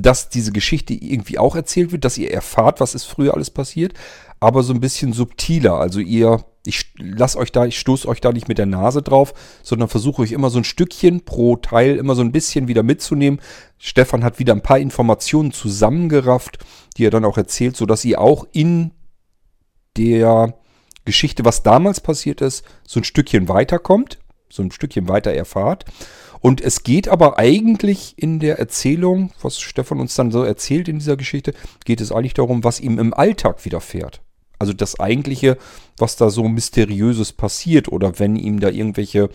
dass diese Geschichte irgendwie auch erzählt wird, dass ihr erfahrt, was ist früher alles passiert, aber so ein bisschen subtiler. Also ihr, ich lass euch da, ich stoße euch da nicht mit der Nase drauf, sondern versuche euch immer so ein Stückchen pro Teil immer so ein bisschen wieder mitzunehmen. Stefan hat wieder ein paar Informationen zusammengerafft, die er dann auch erzählt, sodass ihr auch in der Geschichte, was damals passiert ist, so ein Stückchen weiterkommt, so ein Stückchen weiter erfahrt. Und es geht aber eigentlich in der Erzählung, was Stefan uns dann so erzählt in dieser Geschichte, geht es eigentlich darum, was ihm im Alltag widerfährt. Also das eigentliche, was da so mysteriöses passiert oder wenn ihm da irgendwelche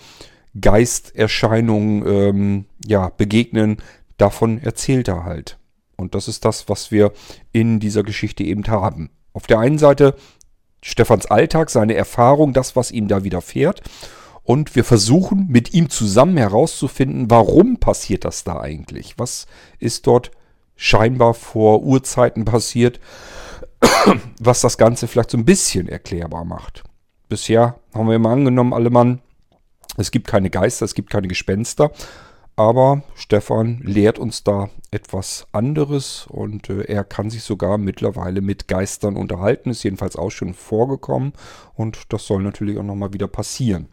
Geisterscheinungen ähm, ja, begegnen, davon erzählt er halt. Und das ist das, was wir in dieser Geschichte eben haben. Auf der einen Seite Stefans Alltag, seine Erfahrung, das, was ihm da widerfährt. Und wir versuchen mit ihm zusammen herauszufinden, warum passiert das da eigentlich? Was ist dort scheinbar vor Urzeiten passiert, <clears throat> was das Ganze vielleicht so ein bisschen erklärbar macht. Bisher haben wir immer angenommen, alle Mann, es gibt keine Geister, es gibt keine Gespenster. Aber Stefan lehrt uns da etwas anderes und äh, er kann sich sogar mittlerweile mit Geistern unterhalten. Ist jedenfalls auch schon vorgekommen und das soll natürlich auch nochmal wieder passieren.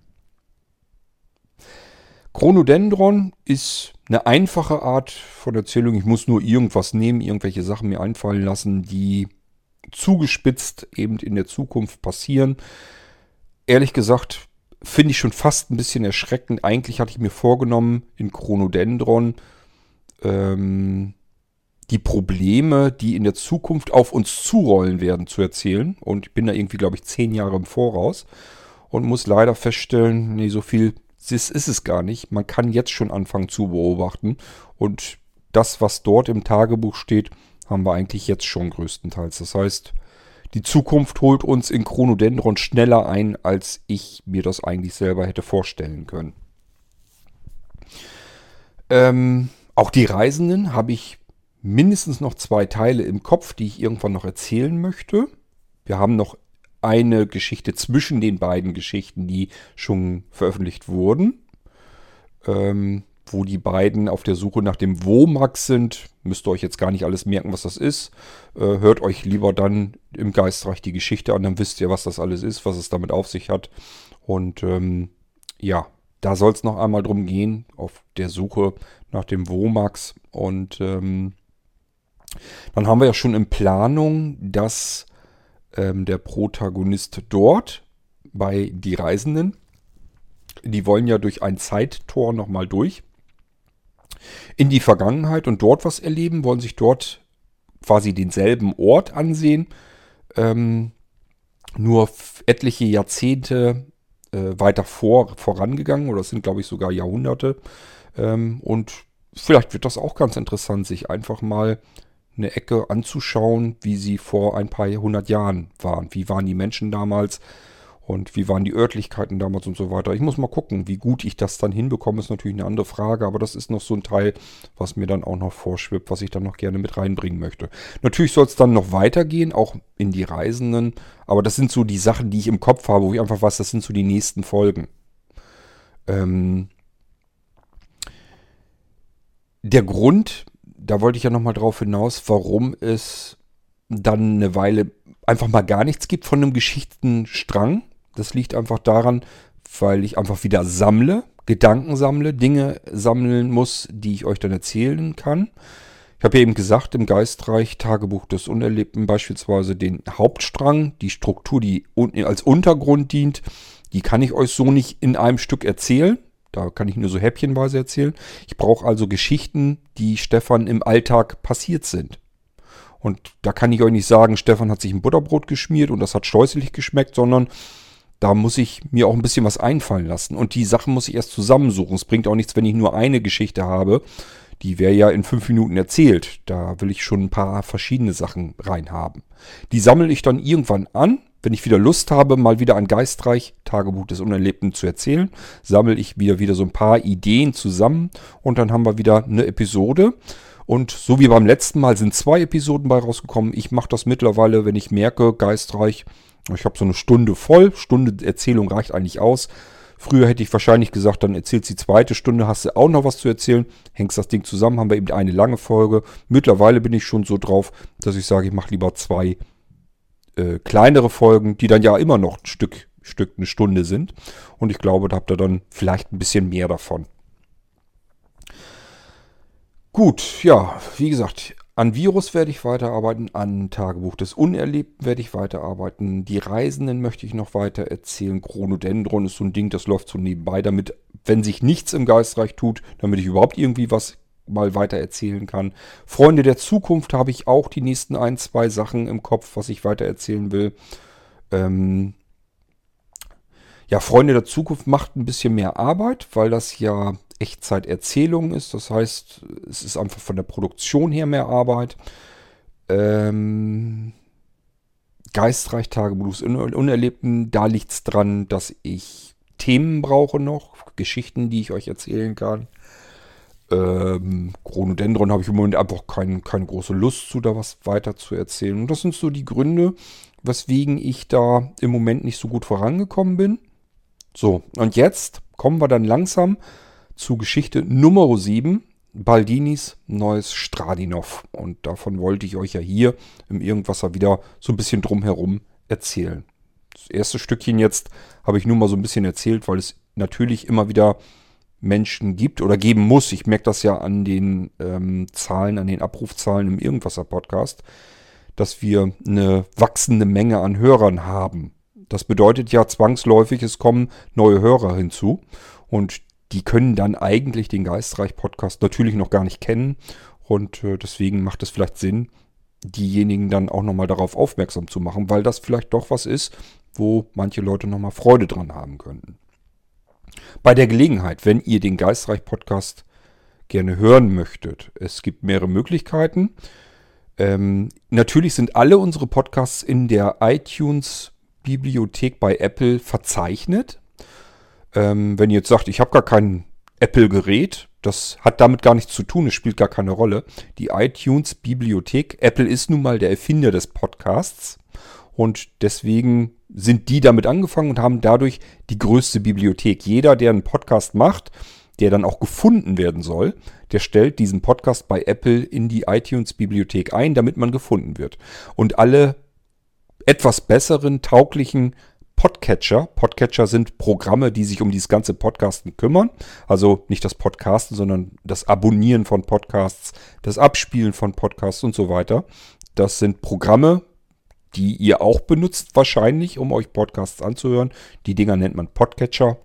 Chronodendron ist eine einfache Art von Erzählung. Ich muss nur irgendwas nehmen, irgendwelche Sachen mir einfallen lassen, die zugespitzt eben in der Zukunft passieren. Ehrlich gesagt finde ich schon fast ein bisschen erschreckend. Eigentlich hatte ich mir vorgenommen, in Chronodendron ähm, die Probleme, die in der Zukunft auf uns zurollen werden, zu erzählen. Und ich bin da irgendwie, glaube ich, zehn Jahre im Voraus und muss leider feststellen, nee, so viel das ist es gar nicht. Man kann jetzt schon anfangen zu beobachten. Und das, was dort im Tagebuch steht, haben wir eigentlich jetzt schon größtenteils. Das heißt, die Zukunft holt uns in Chronodendron schneller ein, als ich mir das eigentlich selber hätte vorstellen können. Ähm, auch die Reisenden habe ich mindestens noch zwei Teile im Kopf, die ich irgendwann noch erzählen möchte. Wir haben noch eine Geschichte zwischen den beiden Geschichten, die schon veröffentlicht wurden. Ähm, wo die beiden auf der Suche nach dem Womax sind. Müsst ihr euch jetzt gar nicht alles merken, was das ist. Äh, hört euch lieber dann im Geistreich die Geschichte an, dann wisst ihr, was das alles ist, was es damit auf sich hat. Und ähm, ja, da soll es noch einmal drum gehen, auf der Suche nach dem Womax. Und ähm, dann haben wir ja schon in Planung, dass ähm, der Protagonist dort bei Die Reisenden, die wollen ja durch ein Zeittor nochmal durch in die Vergangenheit und dort was erleben, wollen sich dort quasi denselben Ort ansehen, ähm, nur etliche Jahrzehnte äh, weiter vor, vorangegangen oder es sind glaube ich sogar Jahrhunderte ähm, und vielleicht wird das auch ganz interessant, sich einfach mal eine Ecke anzuschauen, wie sie vor ein paar hundert Jahren waren. Wie waren die Menschen damals und wie waren die Örtlichkeiten damals und so weiter. Ich muss mal gucken, wie gut ich das dann hinbekomme, ist natürlich eine andere Frage, aber das ist noch so ein Teil, was mir dann auch noch vorschwebt, was ich dann noch gerne mit reinbringen möchte. Natürlich soll es dann noch weitergehen, auch in die Reisenden, aber das sind so die Sachen, die ich im Kopf habe, wo ich einfach weiß, das sind so die nächsten Folgen. Ähm, der Grund, da wollte ich ja nochmal drauf hinaus, warum es dann eine Weile einfach mal gar nichts gibt von einem Geschichtenstrang. Das liegt einfach daran, weil ich einfach wieder sammle, Gedanken sammle, Dinge sammeln muss, die ich euch dann erzählen kann. Ich habe ja eben gesagt, im Geistreich Tagebuch des Unerlebten beispielsweise den Hauptstrang, die Struktur, die als Untergrund dient, die kann ich euch so nicht in einem Stück erzählen. Da kann ich nur so häppchenweise erzählen. Ich brauche also Geschichten, die Stefan im Alltag passiert sind. Und da kann ich euch nicht sagen, Stefan hat sich ein Butterbrot geschmiert und das hat scheußlich geschmeckt, sondern Da muss ich mir auch ein bisschen was einfallen lassen. Und die Sachen muss ich erst zusammensuchen. Es bringt auch nichts, wenn ich nur eine Geschichte habe. Die wäre ja in fünf Minuten erzählt. Da will ich schon ein paar verschiedene Sachen reinhaben. Die sammle ich dann irgendwann an. Wenn ich wieder Lust habe, mal wieder ein Geistreich Tagebuch des Unerlebten zu erzählen, sammle ich wieder wieder so ein paar Ideen zusammen und dann haben wir wieder eine Episode. Und so wie beim letzten Mal sind zwei Episoden bei rausgekommen. Ich mache das mittlerweile, wenn ich merke, geistreich, ich habe so eine Stunde voll. Stunde Erzählung reicht eigentlich aus. Früher hätte ich wahrscheinlich gesagt, dann erzählst die zweite Stunde, hast du auch noch was zu erzählen, hängst das Ding zusammen, haben wir eben eine lange Folge. Mittlerweile bin ich schon so drauf, dass ich sage, ich mache lieber zwei äh, kleinere Folgen, die dann ja immer noch ein Stück, Stück eine Stunde sind. Und ich glaube, da habt ihr dann vielleicht ein bisschen mehr davon. Gut, ja, wie gesagt, an Virus werde ich weiterarbeiten, an Tagebuch des Unerlebten werde ich weiterarbeiten, die Reisenden möchte ich noch weiter erzählen. Chronodendron ist so ein Ding, das läuft so nebenbei, damit, wenn sich nichts im Geistreich tut, damit ich überhaupt irgendwie was mal weiter erzählen kann. Freunde der Zukunft habe ich auch die nächsten ein, zwei Sachen im Kopf, was ich weiter erzählen will. Ähm ja, Freunde der Zukunft macht ein bisschen mehr Arbeit, weil das ja Echtzeiterzählung ist. Das heißt, es ist einfach von der Produktion her mehr Arbeit. Ähm, Geistreich Tageblues Unerlebten, da liegt es dran, dass ich Themen brauche noch, Geschichten, die ich euch erzählen kann. Ähm, Chronodendron habe ich im Moment einfach kein, keine große Lust zu, da was weiter zu erzählen. Und das sind so die Gründe, weswegen ich da im Moment nicht so gut vorangekommen bin. So, und jetzt kommen wir dann langsam zu Geschichte Nummer 7, Baldinis neues Stradinov. Und davon wollte ich euch ja hier im Irgendwasser wieder so ein bisschen drumherum erzählen. Das erste Stückchen jetzt habe ich nur mal so ein bisschen erzählt, weil es natürlich immer wieder Menschen gibt oder geben muss. Ich merke das ja an den ähm, Zahlen, an den Abrufzahlen im Irgendwasser-Podcast, dass wir eine wachsende Menge an Hörern haben. Das bedeutet ja zwangsläufig, es kommen neue Hörer hinzu. Und die können dann eigentlich den Geistreich-Podcast natürlich noch gar nicht kennen. Und äh, deswegen macht es vielleicht Sinn, diejenigen dann auch nochmal darauf aufmerksam zu machen, weil das vielleicht doch was ist, wo manche Leute nochmal Freude dran haben könnten. Bei der Gelegenheit, wenn ihr den Geistreich-Podcast gerne hören möchtet, es gibt mehrere Möglichkeiten. Ähm, natürlich sind alle unsere Podcasts in der iTunes-Bibliothek bei Apple verzeichnet. Ähm, wenn ihr jetzt sagt, ich habe gar kein Apple-Gerät, das hat damit gar nichts zu tun, es spielt gar keine Rolle. Die iTunes-Bibliothek, Apple ist nun mal der Erfinder des Podcasts und deswegen sind die damit angefangen und haben dadurch die größte Bibliothek. Jeder, der einen Podcast macht, der dann auch gefunden werden soll, der stellt diesen Podcast bei Apple in die iTunes-Bibliothek ein, damit man gefunden wird. Und alle etwas besseren, tauglichen Podcatcher. Podcatcher sind Programme, die sich um dieses ganze Podcasten kümmern. Also nicht das Podcasten, sondern das Abonnieren von Podcasts, das Abspielen von Podcasts und so weiter. Das sind Programme, die ihr auch benutzt wahrscheinlich, um euch Podcasts anzuhören. Die Dinger nennt man Podcatcher.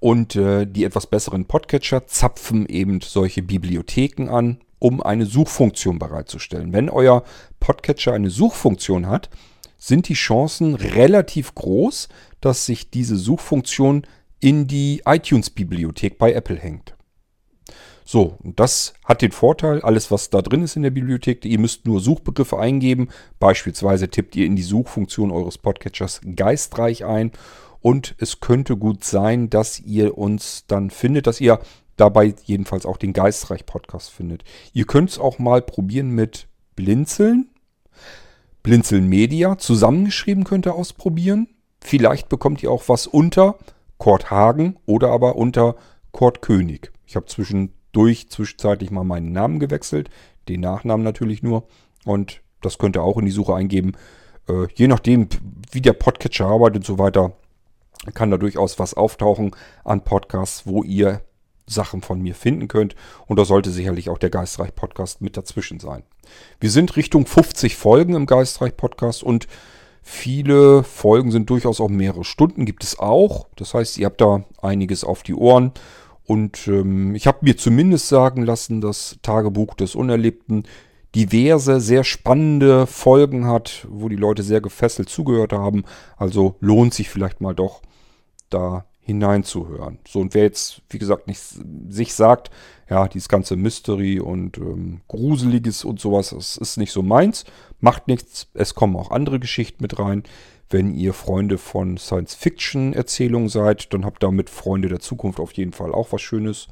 Und äh, die etwas besseren Podcatcher zapfen eben solche Bibliotheken an, um eine Suchfunktion bereitzustellen. Wenn euer Podcatcher eine Suchfunktion hat, sind die Chancen relativ groß, dass sich diese Suchfunktion in die iTunes-Bibliothek bei Apple hängt. So, das hat den Vorteil, alles was da drin ist in der Bibliothek, ihr müsst nur Suchbegriffe eingeben. Beispielsweise tippt ihr in die Suchfunktion eures Podcatchers geistreich ein und es könnte gut sein, dass ihr uns dann findet, dass ihr dabei jedenfalls auch den Geistreich Podcast findet. Ihr könnt es auch mal probieren mit Blinzeln. Blinzeln Media zusammengeschrieben könnt ihr ausprobieren. Vielleicht bekommt ihr auch was unter Kurt Hagen oder aber unter Kurt König. Ich habe zwischendurch zwischenzeitlich mal meinen Namen gewechselt, den Nachnamen natürlich nur. Und das könnt ihr auch in die Suche eingeben. Äh, je nachdem, wie der Podcatcher arbeitet und so weiter, kann da durchaus was auftauchen an Podcasts, wo ihr Sachen von mir finden könnt. Und da sollte sicherlich auch der Geistreich Podcast mit dazwischen sein. Wir sind Richtung 50 Folgen im Geistreich Podcast und viele Folgen sind durchaus auch mehrere Stunden, gibt es auch. Das heißt, ihr habt da einiges auf die Ohren. Und ähm, ich habe mir zumindest sagen lassen, das Tagebuch des Unerlebten diverse, sehr spannende Folgen hat, wo die Leute sehr gefesselt zugehört haben. Also lohnt sich vielleicht mal doch, da hineinzuhören. So, und wer jetzt, wie gesagt, nicht sich sagt, ja, dieses ganze Mystery und ähm, Gruseliges und sowas, das ist nicht so meins, macht nichts. Es kommen auch andere Geschichten mit rein. Wenn ihr Freunde von Science-Fiction-Erzählungen seid, dann habt damit Freunde der Zukunft auf jeden Fall auch was Schönes.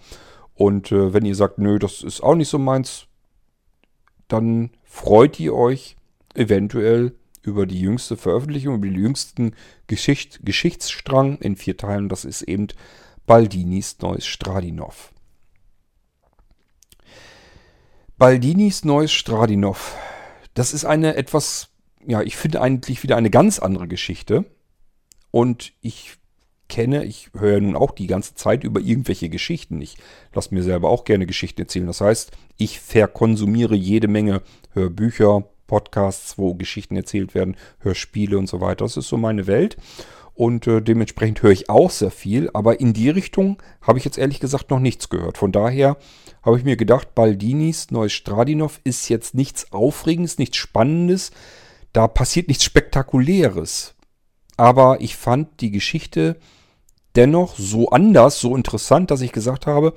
Und äh, wenn ihr sagt, nö, das ist auch nicht so meins, dann freut ihr euch eventuell über die jüngste Veröffentlichung, über den jüngsten Geschicht, Geschichtsstrang in vier Teilen. Das ist eben Baldinis neues Stradinov. Baldinis neues Stradinov. Das ist eine etwas, ja, ich finde eigentlich wieder eine ganz andere Geschichte. Und ich kenne, ich höre nun auch die ganze Zeit über irgendwelche Geschichten. Ich lasse mir selber auch gerne Geschichten erzählen. Das heißt, ich verkonsumiere jede Menge Hörbücher, Podcasts, wo Geschichten erzählt werden, Hörspiele und so weiter. Das ist so meine Welt. Und äh, dementsprechend höre ich auch sehr viel. Aber in die Richtung habe ich jetzt ehrlich gesagt noch nichts gehört. Von daher habe ich mir gedacht, Baldinis neues Stradinov ist jetzt nichts Aufregendes, nichts Spannendes. Da passiert nichts Spektakuläres. Aber ich fand die Geschichte dennoch so anders, so interessant, dass ich gesagt habe,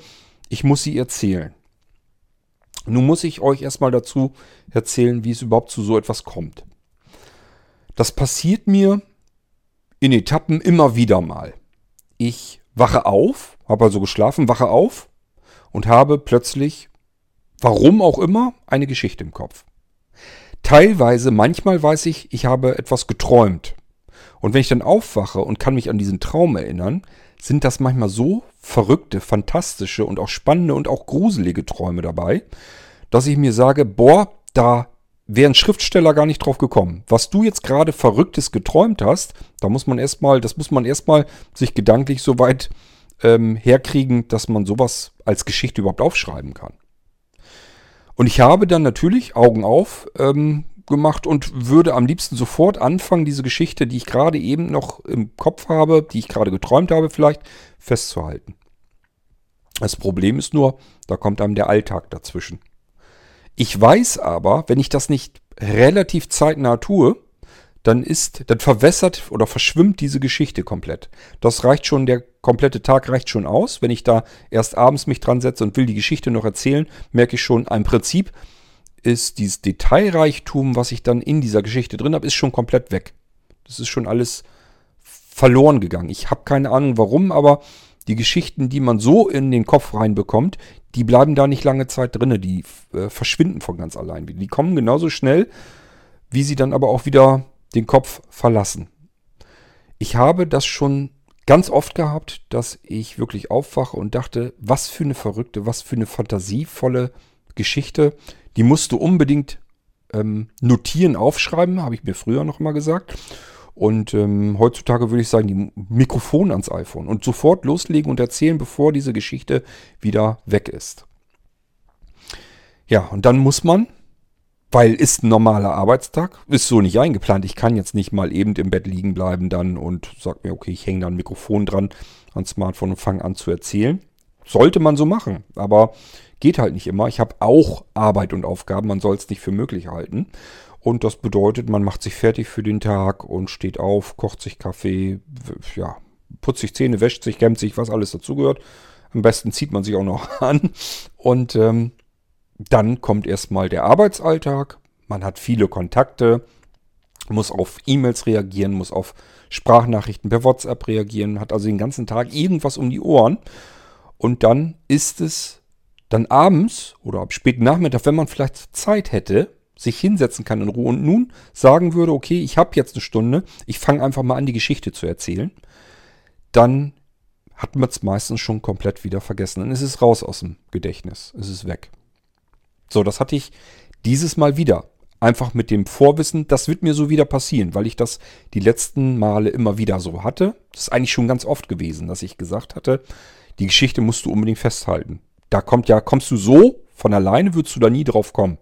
ich muss sie erzählen. Nun muss ich euch erstmal dazu erzählen, wie es überhaupt zu so etwas kommt. Das passiert mir in Etappen immer wieder mal. Ich wache auf, habe also geschlafen, wache auf und habe plötzlich, warum auch immer, eine Geschichte im Kopf. Teilweise, manchmal weiß ich, ich habe etwas geträumt. Und wenn ich dann aufwache und kann mich an diesen Traum erinnern, sind das manchmal so verrückte, fantastische und auch spannende und auch gruselige Träume dabei, dass ich mir sage, boah, da wäre ein Schriftsteller gar nicht drauf gekommen. Was du jetzt gerade Verrücktes geträumt hast, da muss man erstmal, das muss man erstmal sich gedanklich so weit ähm, herkriegen, dass man sowas als Geschichte überhaupt aufschreiben kann. Und ich habe dann natürlich Augen auf ähm, gemacht und würde am liebsten sofort anfangen, diese Geschichte, die ich gerade eben noch im Kopf habe, die ich gerade geträumt habe, vielleicht festzuhalten. Das Problem ist nur, da kommt einem der Alltag dazwischen. Ich weiß aber, wenn ich das nicht relativ zeitnah tue, dann ist, dann verwässert oder verschwimmt diese Geschichte komplett. Das reicht schon, der komplette Tag reicht schon aus. Wenn ich da erst abends mich dran setze und will die Geschichte noch erzählen, merke ich schon, ein Prinzip ist dieses Detailreichtum, was ich dann in dieser Geschichte drin habe, ist schon komplett weg. Das ist schon alles verloren gegangen. Ich habe keine Ahnung warum, aber die Geschichten, die man so in den Kopf reinbekommt, die bleiben da nicht lange Zeit drin. Die äh, verschwinden von ganz allein. Die kommen genauso schnell, wie sie dann aber auch wieder den Kopf verlassen. Ich habe das schon ganz oft gehabt, dass ich wirklich aufwache und dachte, was für eine verrückte, was für eine fantasievolle Geschichte. Die musst du unbedingt ähm, notieren, aufschreiben, habe ich mir früher noch mal gesagt. Und ähm, heutzutage würde ich sagen, die Mikrofon ans iPhone und sofort loslegen und erzählen, bevor diese Geschichte wieder weg ist. Ja, und dann muss man, weil ist ein normaler Arbeitstag, ist so nicht eingeplant. Ich kann jetzt nicht mal eben im Bett liegen bleiben dann und sag mir, okay, ich hänge da ein Mikrofon dran ans Smartphone und fange an zu erzählen. Sollte man so machen, aber Geht halt nicht immer. Ich habe auch Arbeit und Aufgaben, man soll es nicht für möglich halten. Und das bedeutet, man macht sich fertig für den Tag und steht auf, kocht sich Kaffee, ja, putzt sich Zähne, wäscht sich, kämmt sich, was alles dazugehört. Am besten zieht man sich auch noch <laughs> an. Und ähm, dann kommt erstmal der Arbeitsalltag. Man hat viele Kontakte, muss auf E-Mails reagieren, muss auf Sprachnachrichten per WhatsApp reagieren, hat also den ganzen Tag irgendwas um die Ohren. Und dann ist es dann abends oder ab späten Nachmittag, wenn man vielleicht Zeit hätte, sich hinsetzen kann in Ruhe und nun sagen würde, okay, ich habe jetzt eine Stunde, ich fange einfach mal an, die Geschichte zu erzählen, dann hat man es meistens schon komplett wieder vergessen. Dann ist es raus aus dem Gedächtnis. Es ist weg. So, das hatte ich dieses Mal wieder. Einfach mit dem Vorwissen, das wird mir so wieder passieren, weil ich das die letzten Male immer wieder so hatte. Das ist eigentlich schon ganz oft gewesen, dass ich gesagt hatte, die Geschichte musst du unbedingt festhalten da kommt ja, kommst du so von alleine, würdest du da nie drauf kommen.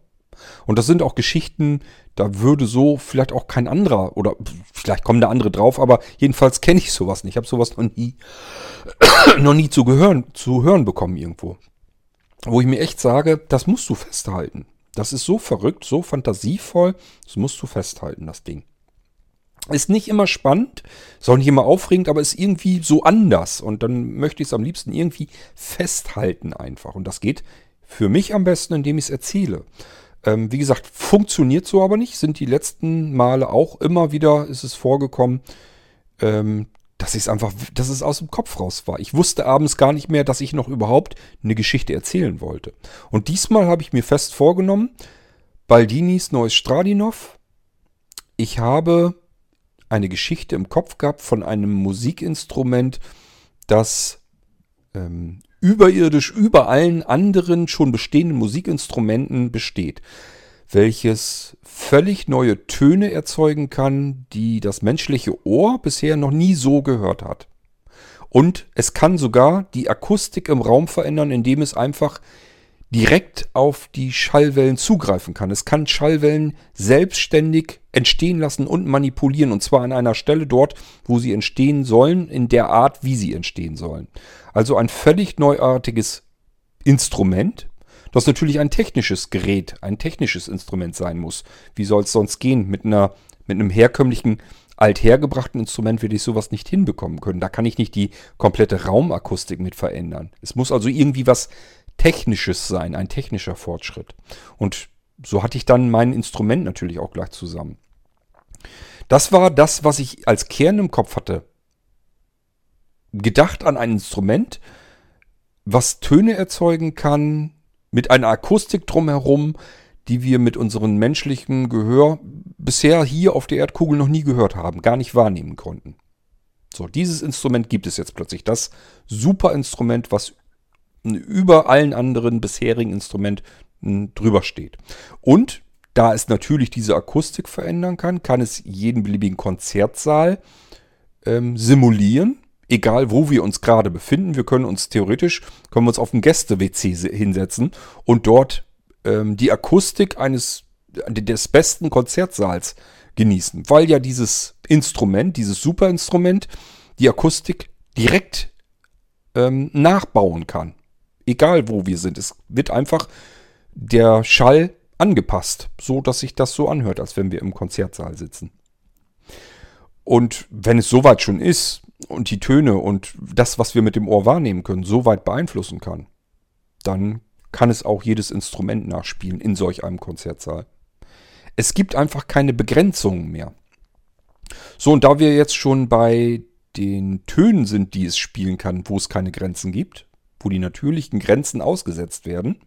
Und das sind auch Geschichten, da würde so vielleicht auch kein anderer, oder vielleicht kommen da andere drauf, aber jedenfalls kenne ich sowas nicht. Ich habe sowas noch nie, <coughs> noch nie zu, gehören, zu hören bekommen irgendwo. Wo ich mir echt sage, das musst du festhalten. Das ist so verrückt, so fantasievoll, das musst du festhalten, das Ding. Ist nicht immer spannend, ist auch nicht immer aufregend, aber ist irgendwie so anders. Und dann möchte ich es am liebsten irgendwie festhalten einfach. Und das geht für mich am besten, indem ich es erzähle. Ähm, wie gesagt, funktioniert so aber nicht. Sind die letzten Male auch immer wieder, ist es vorgekommen, ähm, dass ich es einfach, dass es aus dem Kopf raus war. Ich wusste abends gar nicht mehr, dass ich noch überhaupt eine Geschichte erzählen wollte. Und diesmal habe ich mir fest vorgenommen, Baldinis neues Stradinov. Ich habe eine Geschichte im Kopf gehabt von einem Musikinstrument, das ähm, überirdisch über allen anderen schon bestehenden Musikinstrumenten besteht, welches völlig neue Töne erzeugen kann, die das menschliche Ohr bisher noch nie so gehört hat. Und es kann sogar die Akustik im Raum verändern, indem es einfach direkt auf die Schallwellen zugreifen kann. Es kann Schallwellen selbstständig entstehen lassen und manipulieren. Und zwar an einer Stelle dort, wo sie entstehen sollen, in der Art, wie sie entstehen sollen. Also ein völlig neuartiges Instrument, das natürlich ein technisches Gerät, ein technisches Instrument sein muss. Wie soll es sonst gehen? Mit, einer, mit einem herkömmlichen, althergebrachten Instrument werde ich sowas nicht hinbekommen können. Da kann ich nicht die komplette Raumakustik mit verändern. Es muss also irgendwie was Technisches sein, ein technischer Fortschritt. Und so hatte ich dann mein Instrument natürlich auch gleich zusammen. Das war das, was ich als Kern im Kopf hatte. Gedacht an ein Instrument, was Töne erzeugen kann, mit einer Akustik drumherum, die wir mit unserem menschlichen Gehör bisher hier auf der Erdkugel noch nie gehört haben, gar nicht wahrnehmen konnten. So, dieses Instrument gibt es jetzt plötzlich. Das super Instrument, was über allen anderen bisherigen Instrumenten drüber steht. Und da es natürlich diese Akustik verändern kann, kann es jeden beliebigen Konzertsaal ähm, simulieren, egal wo wir uns gerade befinden. Wir können uns theoretisch, können wir uns auf dem Gäste-WC hinsetzen und dort ähm, die Akustik eines des besten Konzertsaals genießen, weil ja dieses Instrument, dieses Superinstrument, die Akustik direkt ähm, nachbauen kann egal wo wir sind. Es wird einfach der Schall angepasst, so dass sich das so anhört, als wenn wir im Konzertsaal sitzen. Und wenn es soweit schon ist und die Töne und das, was wir mit dem Ohr wahrnehmen können, so weit beeinflussen kann, dann kann es auch jedes Instrument nachspielen in solch einem Konzertsaal. Es gibt einfach keine Begrenzungen mehr. So, und da wir jetzt schon bei den Tönen sind, die es spielen kann, wo es keine Grenzen gibt, wo die natürlichen Grenzen ausgesetzt werden.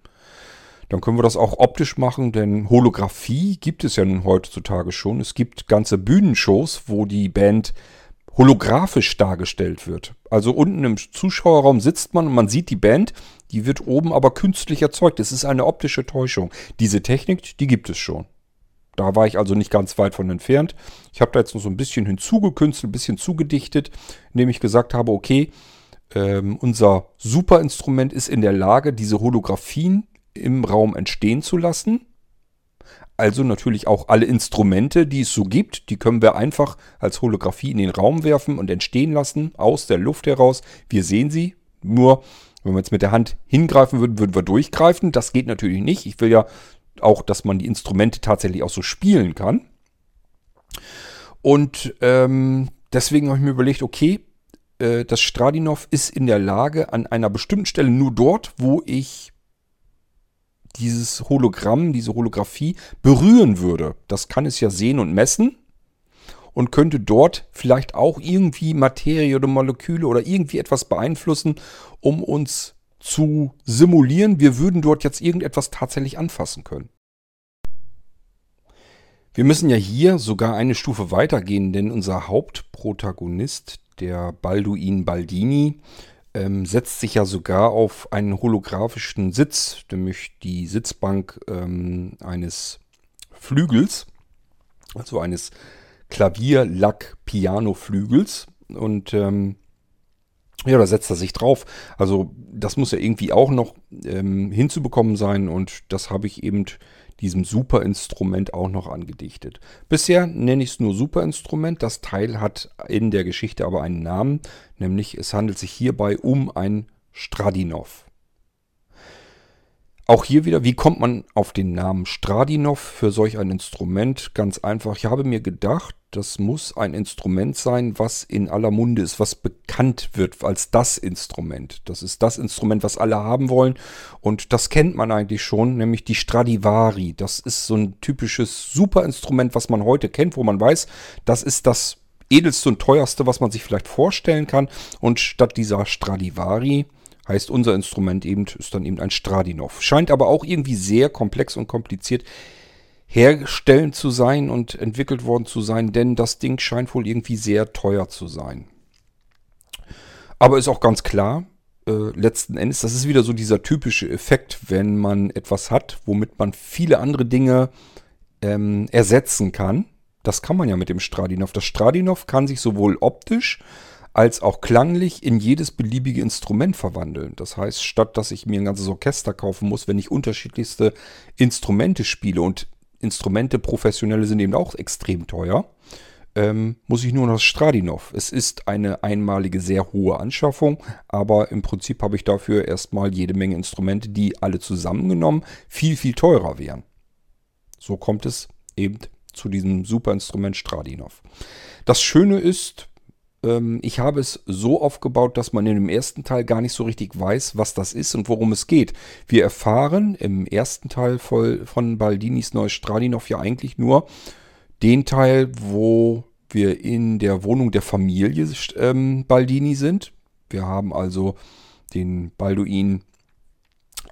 Dann können wir das auch optisch machen, denn Holographie gibt es ja nun heutzutage schon. Es gibt ganze Bühnenshows, wo die Band holographisch dargestellt wird. Also unten im Zuschauerraum sitzt man und man sieht die Band, die wird oben aber künstlich erzeugt. Es ist eine optische Täuschung. Diese Technik, die gibt es schon. Da war ich also nicht ganz weit von entfernt. Ich habe da jetzt noch so ein bisschen hinzugekünstelt, ein bisschen zugedichtet, indem ich gesagt habe, okay, ähm, unser Superinstrument ist in der Lage, diese Holographien im Raum entstehen zu lassen. Also natürlich auch alle Instrumente, die es so gibt, die können wir einfach als Holographie in den Raum werfen und entstehen lassen, aus der Luft heraus. Wir sehen sie, nur wenn wir jetzt mit der Hand hingreifen würden, würden wir durchgreifen. Das geht natürlich nicht. Ich will ja auch, dass man die Instrumente tatsächlich auch so spielen kann. Und ähm, deswegen habe ich mir überlegt, okay, äh, das Stradinov ist in der Lage, an einer bestimmten Stelle nur dort, wo ich dieses Hologramm, diese Holographie berühren würde. Das kann es ja sehen und messen und könnte dort vielleicht auch irgendwie Materie oder Moleküle oder irgendwie etwas beeinflussen, um uns zu simulieren, wir würden dort jetzt irgendetwas tatsächlich anfassen können. Wir müssen ja hier sogar eine Stufe weitergehen, denn unser Hauptprotagonist, der Balduin Baldini ähm, setzt sich ja sogar auf einen holographischen Sitz, nämlich die Sitzbank ähm, eines Flügels, also eines Klavier-Lack-Piano-Flügels. Und ähm, ja, da setzt er sich drauf. Also das muss ja irgendwie auch noch ähm, hinzubekommen sein und das habe ich eben diesem Superinstrument auch noch angedichtet. Bisher nenne ich es nur Superinstrument. Das Teil hat in der Geschichte aber einen Namen, nämlich es handelt sich hierbei um ein Stradinov. Auch hier wieder, wie kommt man auf den Namen Stradinov für solch ein Instrument? Ganz einfach, ich habe mir gedacht, das muss ein Instrument sein, was in aller Munde ist, was bekannt wird als das Instrument. Das ist das Instrument, was alle haben wollen und das kennt man eigentlich schon, nämlich die Stradivari. Das ist so ein typisches Superinstrument, was man heute kennt, wo man weiß, das ist das edelste und teuerste, was man sich vielleicht vorstellen kann und statt dieser Stradivari Heißt, unser Instrument eben ist dann eben ein Stradinov. Scheint aber auch irgendwie sehr komplex und kompliziert hergestellt zu sein und entwickelt worden zu sein, denn das Ding scheint wohl irgendwie sehr teuer zu sein. Aber ist auch ganz klar, äh, letzten Endes, das ist wieder so dieser typische Effekt, wenn man etwas hat, womit man viele andere Dinge ähm, ersetzen kann. Das kann man ja mit dem Stradinov. Das Stradinov kann sich sowohl optisch als auch klanglich in jedes beliebige Instrument verwandeln. Das heißt, statt dass ich mir ein ganzes Orchester kaufen muss, wenn ich unterschiedlichste Instrumente spiele und Instrumente professionelle sind eben auch extrem teuer, ähm, muss ich nur noch Stradinov. Es ist eine einmalige sehr hohe Anschaffung, aber im Prinzip habe ich dafür erstmal jede Menge Instrumente, die alle zusammengenommen viel, viel teurer wären. So kommt es eben zu diesem super Instrument Stradinov. Das Schöne ist, ich habe es so aufgebaut, dass man in dem ersten Teil gar nicht so richtig weiß, was das ist und worum es geht. Wir erfahren im ersten Teil von Baldinis Neues Stradinov ja eigentlich nur den Teil, wo wir in der Wohnung der Familie ähm, Baldini sind. Wir haben also den Balduin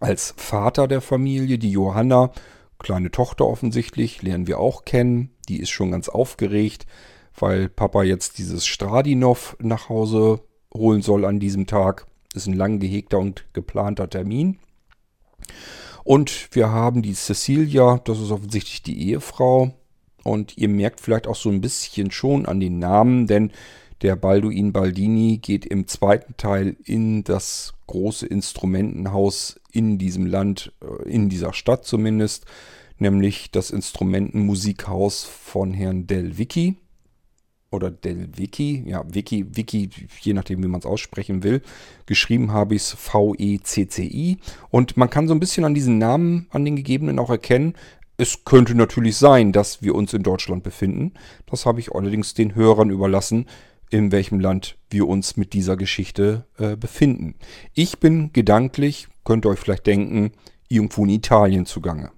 als Vater der Familie, die Johanna, kleine Tochter offensichtlich, lernen wir auch kennen. Die ist schon ganz aufgeregt weil Papa jetzt dieses Stradinov nach Hause holen soll an diesem Tag. Ist ein lang gehegter und geplanter Termin. Und wir haben die Cecilia, das ist offensichtlich die Ehefrau. Und ihr merkt vielleicht auch so ein bisschen schon an den Namen, denn der Balduin Baldini geht im zweiten Teil in das große Instrumentenhaus in diesem Land, äh, in dieser Stadt zumindest, nämlich das Instrumentenmusikhaus von Herrn Del Vicky oder Del Wiki, ja, Wiki, Wiki, je nachdem, wie man es aussprechen will. Geschrieben habe ich es V-E-C-C-I. Und man kann so ein bisschen an diesen Namen, an den gegebenen auch erkennen. Es könnte natürlich sein, dass wir uns in Deutschland befinden. Das habe ich allerdings den Hörern überlassen, in welchem Land wir uns mit dieser Geschichte äh, befinden. Ich bin gedanklich, könnt ihr euch vielleicht denken, irgendwo in Italien zugange.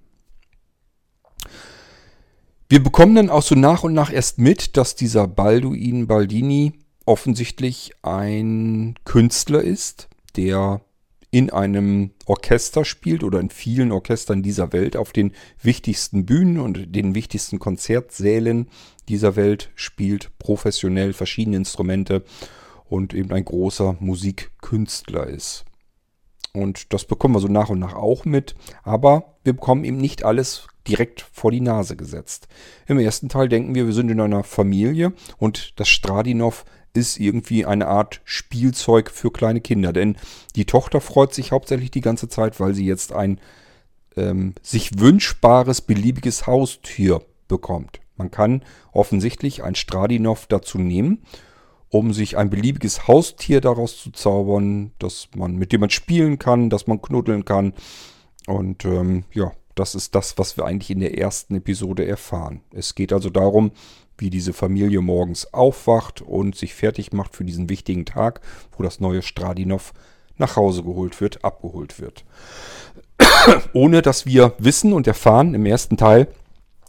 Wir bekommen dann auch so nach und nach erst mit, dass dieser Balduin Baldini offensichtlich ein Künstler ist, der in einem Orchester spielt oder in vielen Orchestern dieser Welt auf den wichtigsten Bühnen und den wichtigsten Konzertsälen dieser Welt spielt, professionell verschiedene Instrumente und eben ein großer Musikkünstler ist. Und das bekommen wir so nach und nach auch mit, aber wir bekommen eben nicht alles direkt vor die Nase gesetzt. Im ersten Teil denken wir, wir sind in einer Familie und das Stradinov ist irgendwie eine Art Spielzeug für kleine Kinder. Denn die Tochter freut sich hauptsächlich die ganze Zeit, weil sie jetzt ein ähm, sich wünschbares, beliebiges Haustier bekommt. Man kann offensichtlich ein Stradinov dazu nehmen, um sich ein beliebiges Haustier daraus zu zaubern, dass man, mit dem man spielen kann, dass man knuddeln kann. Und ähm, ja, das ist das, was wir eigentlich in der ersten Episode erfahren. Es geht also darum, wie diese Familie morgens aufwacht und sich fertig macht für diesen wichtigen Tag, wo das neue Stradinov nach Hause geholt wird, abgeholt wird. <coughs> Ohne dass wir wissen und erfahren im ersten Teil,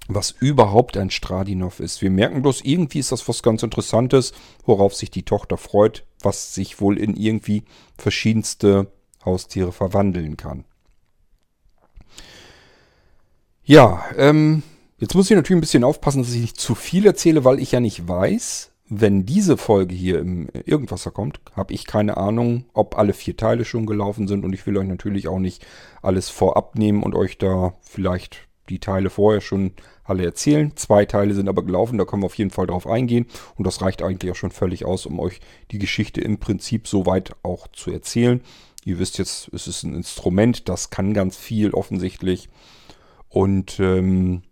was überhaupt ein Stradinov ist. Wir merken bloß, irgendwie ist das was ganz Interessantes, worauf sich die Tochter freut, was sich wohl in irgendwie verschiedenste Haustiere verwandeln kann. Ja, ähm, jetzt muss ich natürlich ein bisschen aufpassen, dass ich nicht zu viel erzähle, weil ich ja nicht weiß, wenn diese Folge hier im Irgendwasser kommt, habe ich keine Ahnung, ob alle vier Teile schon gelaufen sind und ich will euch natürlich auch nicht alles vorab nehmen und euch da vielleicht die Teile vorher schon alle erzählen. Zwei Teile sind aber gelaufen, da können wir auf jeden Fall drauf eingehen und das reicht eigentlich auch schon völlig aus, um euch die Geschichte im Prinzip soweit auch zu erzählen. Ihr wisst jetzt, es ist ein Instrument, das kann ganz viel offensichtlich. Und ähm,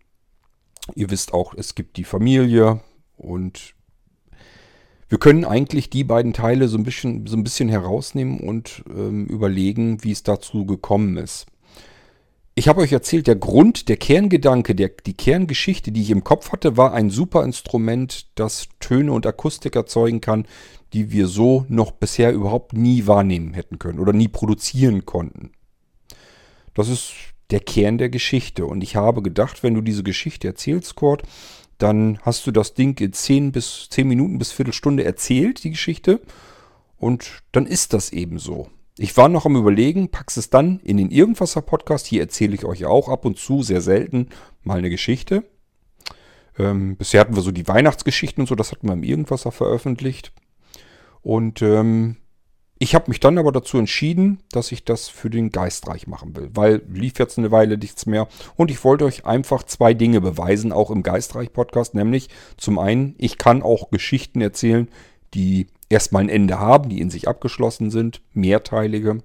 ihr wisst auch, es gibt die Familie und wir können eigentlich die beiden Teile so ein bisschen, so ein bisschen herausnehmen und ähm, überlegen, wie es dazu gekommen ist. Ich habe euch erzählt, der Grund, der Kerngedanke, der, die Kerngeschichte, die ich im Kopf hatte, war ein super Instrument, das Töne und Akustik erzeugen kann, die wir so noch bisher überhaupt nie wahrnehmen hätten können oder nie produzieren konnten. Das ist der Kern der Geschichte. Und ich habe gedacht, wenn du diese Geschichte erzählst, Kurt, dann hast du das Ding in 10 bis 10 Minuten bis Viertelstunde erzählt, die Geschichte. Und dann ist das eben so. Ich war noch am überlegen, packst es dann in den Irgendwasser Podcast. Hier erzähle ich euch auch ab und zu, sehr selten, mal eine Geschichte. Ähm, bisher hatten wir so die Weihnachtsgeschichten und so, das hatten wir im Irgendwasser veröffentlicht. Und ähm, ich habe mich dann aber dazu entschieden, dass ich das für den Geistreich machen will, weil lief jetzt eine Weile nichts mehr und ich wollte euch einfach zwei Dinge beweisen, auch im Geistreich Podcast, nämlich zum einen, ich kann auch Geschichten erzählen, die erstmal ein Ende haben, die in sich abgeschlossen sind, mehrteilige.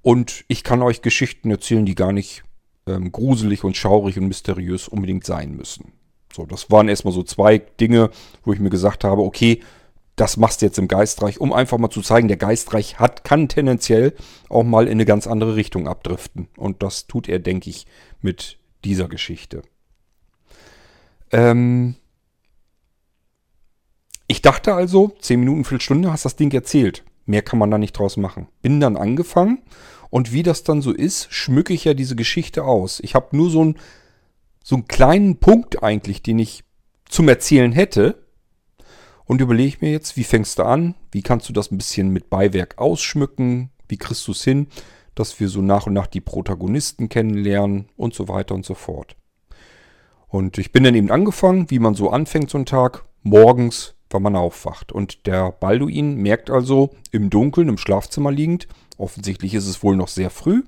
Und ich kann euch Geschichten erzählen, die gar nicht ähm, gruselig und schaurig und mysteriös unbedingt sein müssen. So, das waren erstmal so zwei Dinge, wo ich mir gesagt habe, okay, das machst du jetzt im Geistreich, um einfach mal zu zeigen, der Geistreich hat, kann tendenziell auch mal in eine ganz andere Richtung abdriften. Und das tut er, denke ich, mit dieser Geschichte. Ähm, ich dachte also, 10 Minuten, Viertelstunde hast das Ding erzählt. Mehr kann man da nicht draus machen. Bin dann angefangen und wie das dann so ist, schmücke ich ja diese Geschichte aus. Ich habe nur so, ein, so einen kleinen Punkt eigentlich, den ich zum Erzählen hätte. Und überlege mir jetzt, wie fängst du an? Wie kannst du das ein bisschen mit Beiwerk ausschmücken? Wie kriegst du es hin, dass wir so nach und nach die Protagonisten kennenlernen und so weiter und so fort. Und ich bin dann eben angefangen, wie man so anfängt so einen Tag, morgens wenn man aufwacht. Und der Balduin merkt also im Dunkeln, im Schlafzimmer liegend, offensichtlich ist es wohl noch sehr früh,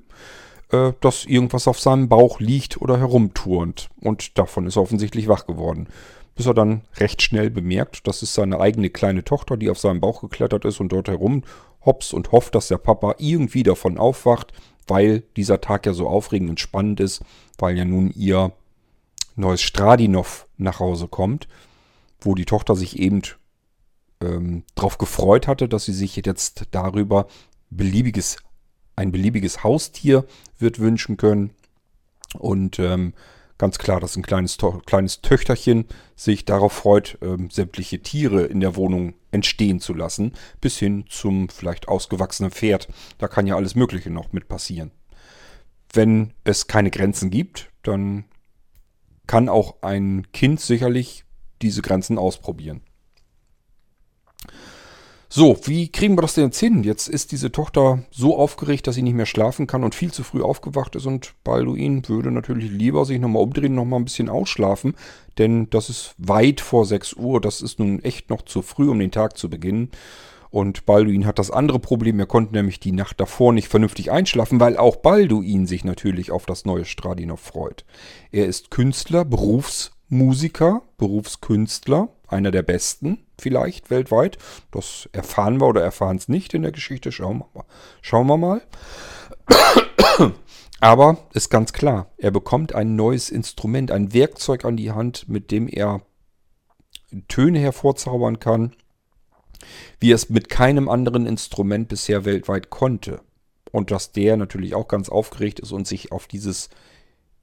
äh, dass irgendwas auf seinem Bauch liegt oder herumturnt. Und davon ist er offensichtlich wach geworden. Bis er dann recht schnell bemerkt, das ist seine eigene kleine Tochter, die auf seinem Bauch geklettert ist und dort herum hops und hofft, dass der Papa irgendwie davon aufwacht, weil dieser Tag ja so aufregend und spannend ist, weil ja nun ihr neues Stradinov nach Hause kommt wo die Tochter sich eben ähm, darauf gefreut hatte, dass sie sich jetzt darüber beliebiges, ein beliebiges Haustier wird wünschen können. Und ähm, ganz klar, dass ein kleines, kleines Töchterchen sich darauf freut, ähm, sämtliche Tiere in der Wohnung entstehen zu lassen, bis hin zum vielleicht ausgewachsenen Pferd. Da kann ja alles Mögliche noch mit passieren. Wenn es keine Grenzen gibt, dann kann auch ein Kind sicherlich diese Grenzen ausprobieren. So, wie kriegen wir das denn jetzt hin? Jetzt ist diese Tochter so aufgeregt, dass sie nicht mehr schlafen kann und viel zu früh aufgewacht ist und Balduin würde natürlich lieber sich nochmal umdrehen nochmal ein bisschen ausschlafen, denn das ist weit vor 6 Uhr, das ist nun echt noch zu früh, um den Tag zu beginnen. Und Balduin hat das andere Problem, er konnte nämlich die Nacht davor nicht vernünftig einschlafen, weil auch Balduin sich natürlich auf das neue Stradinov freut. Er ist Künstler, Berufs- Musiker, Berufskünstler, einer der besten vielleicht weltweit. Das erfahren wir oder erfahren es nicht in der Geschichte. Schauen wir mal. Schauen wir mal. <coughs> Aber ist ganz klar, er bekommt ein neues Instrument, ein Werkzeug an die Hand, mit dem er Töne hervorzaubern kann, wie er es mit keinem anderen Instrument bisher weltweit konnte. Und dass der natürlich auch ganz aufgeregt ist und sich auf dieses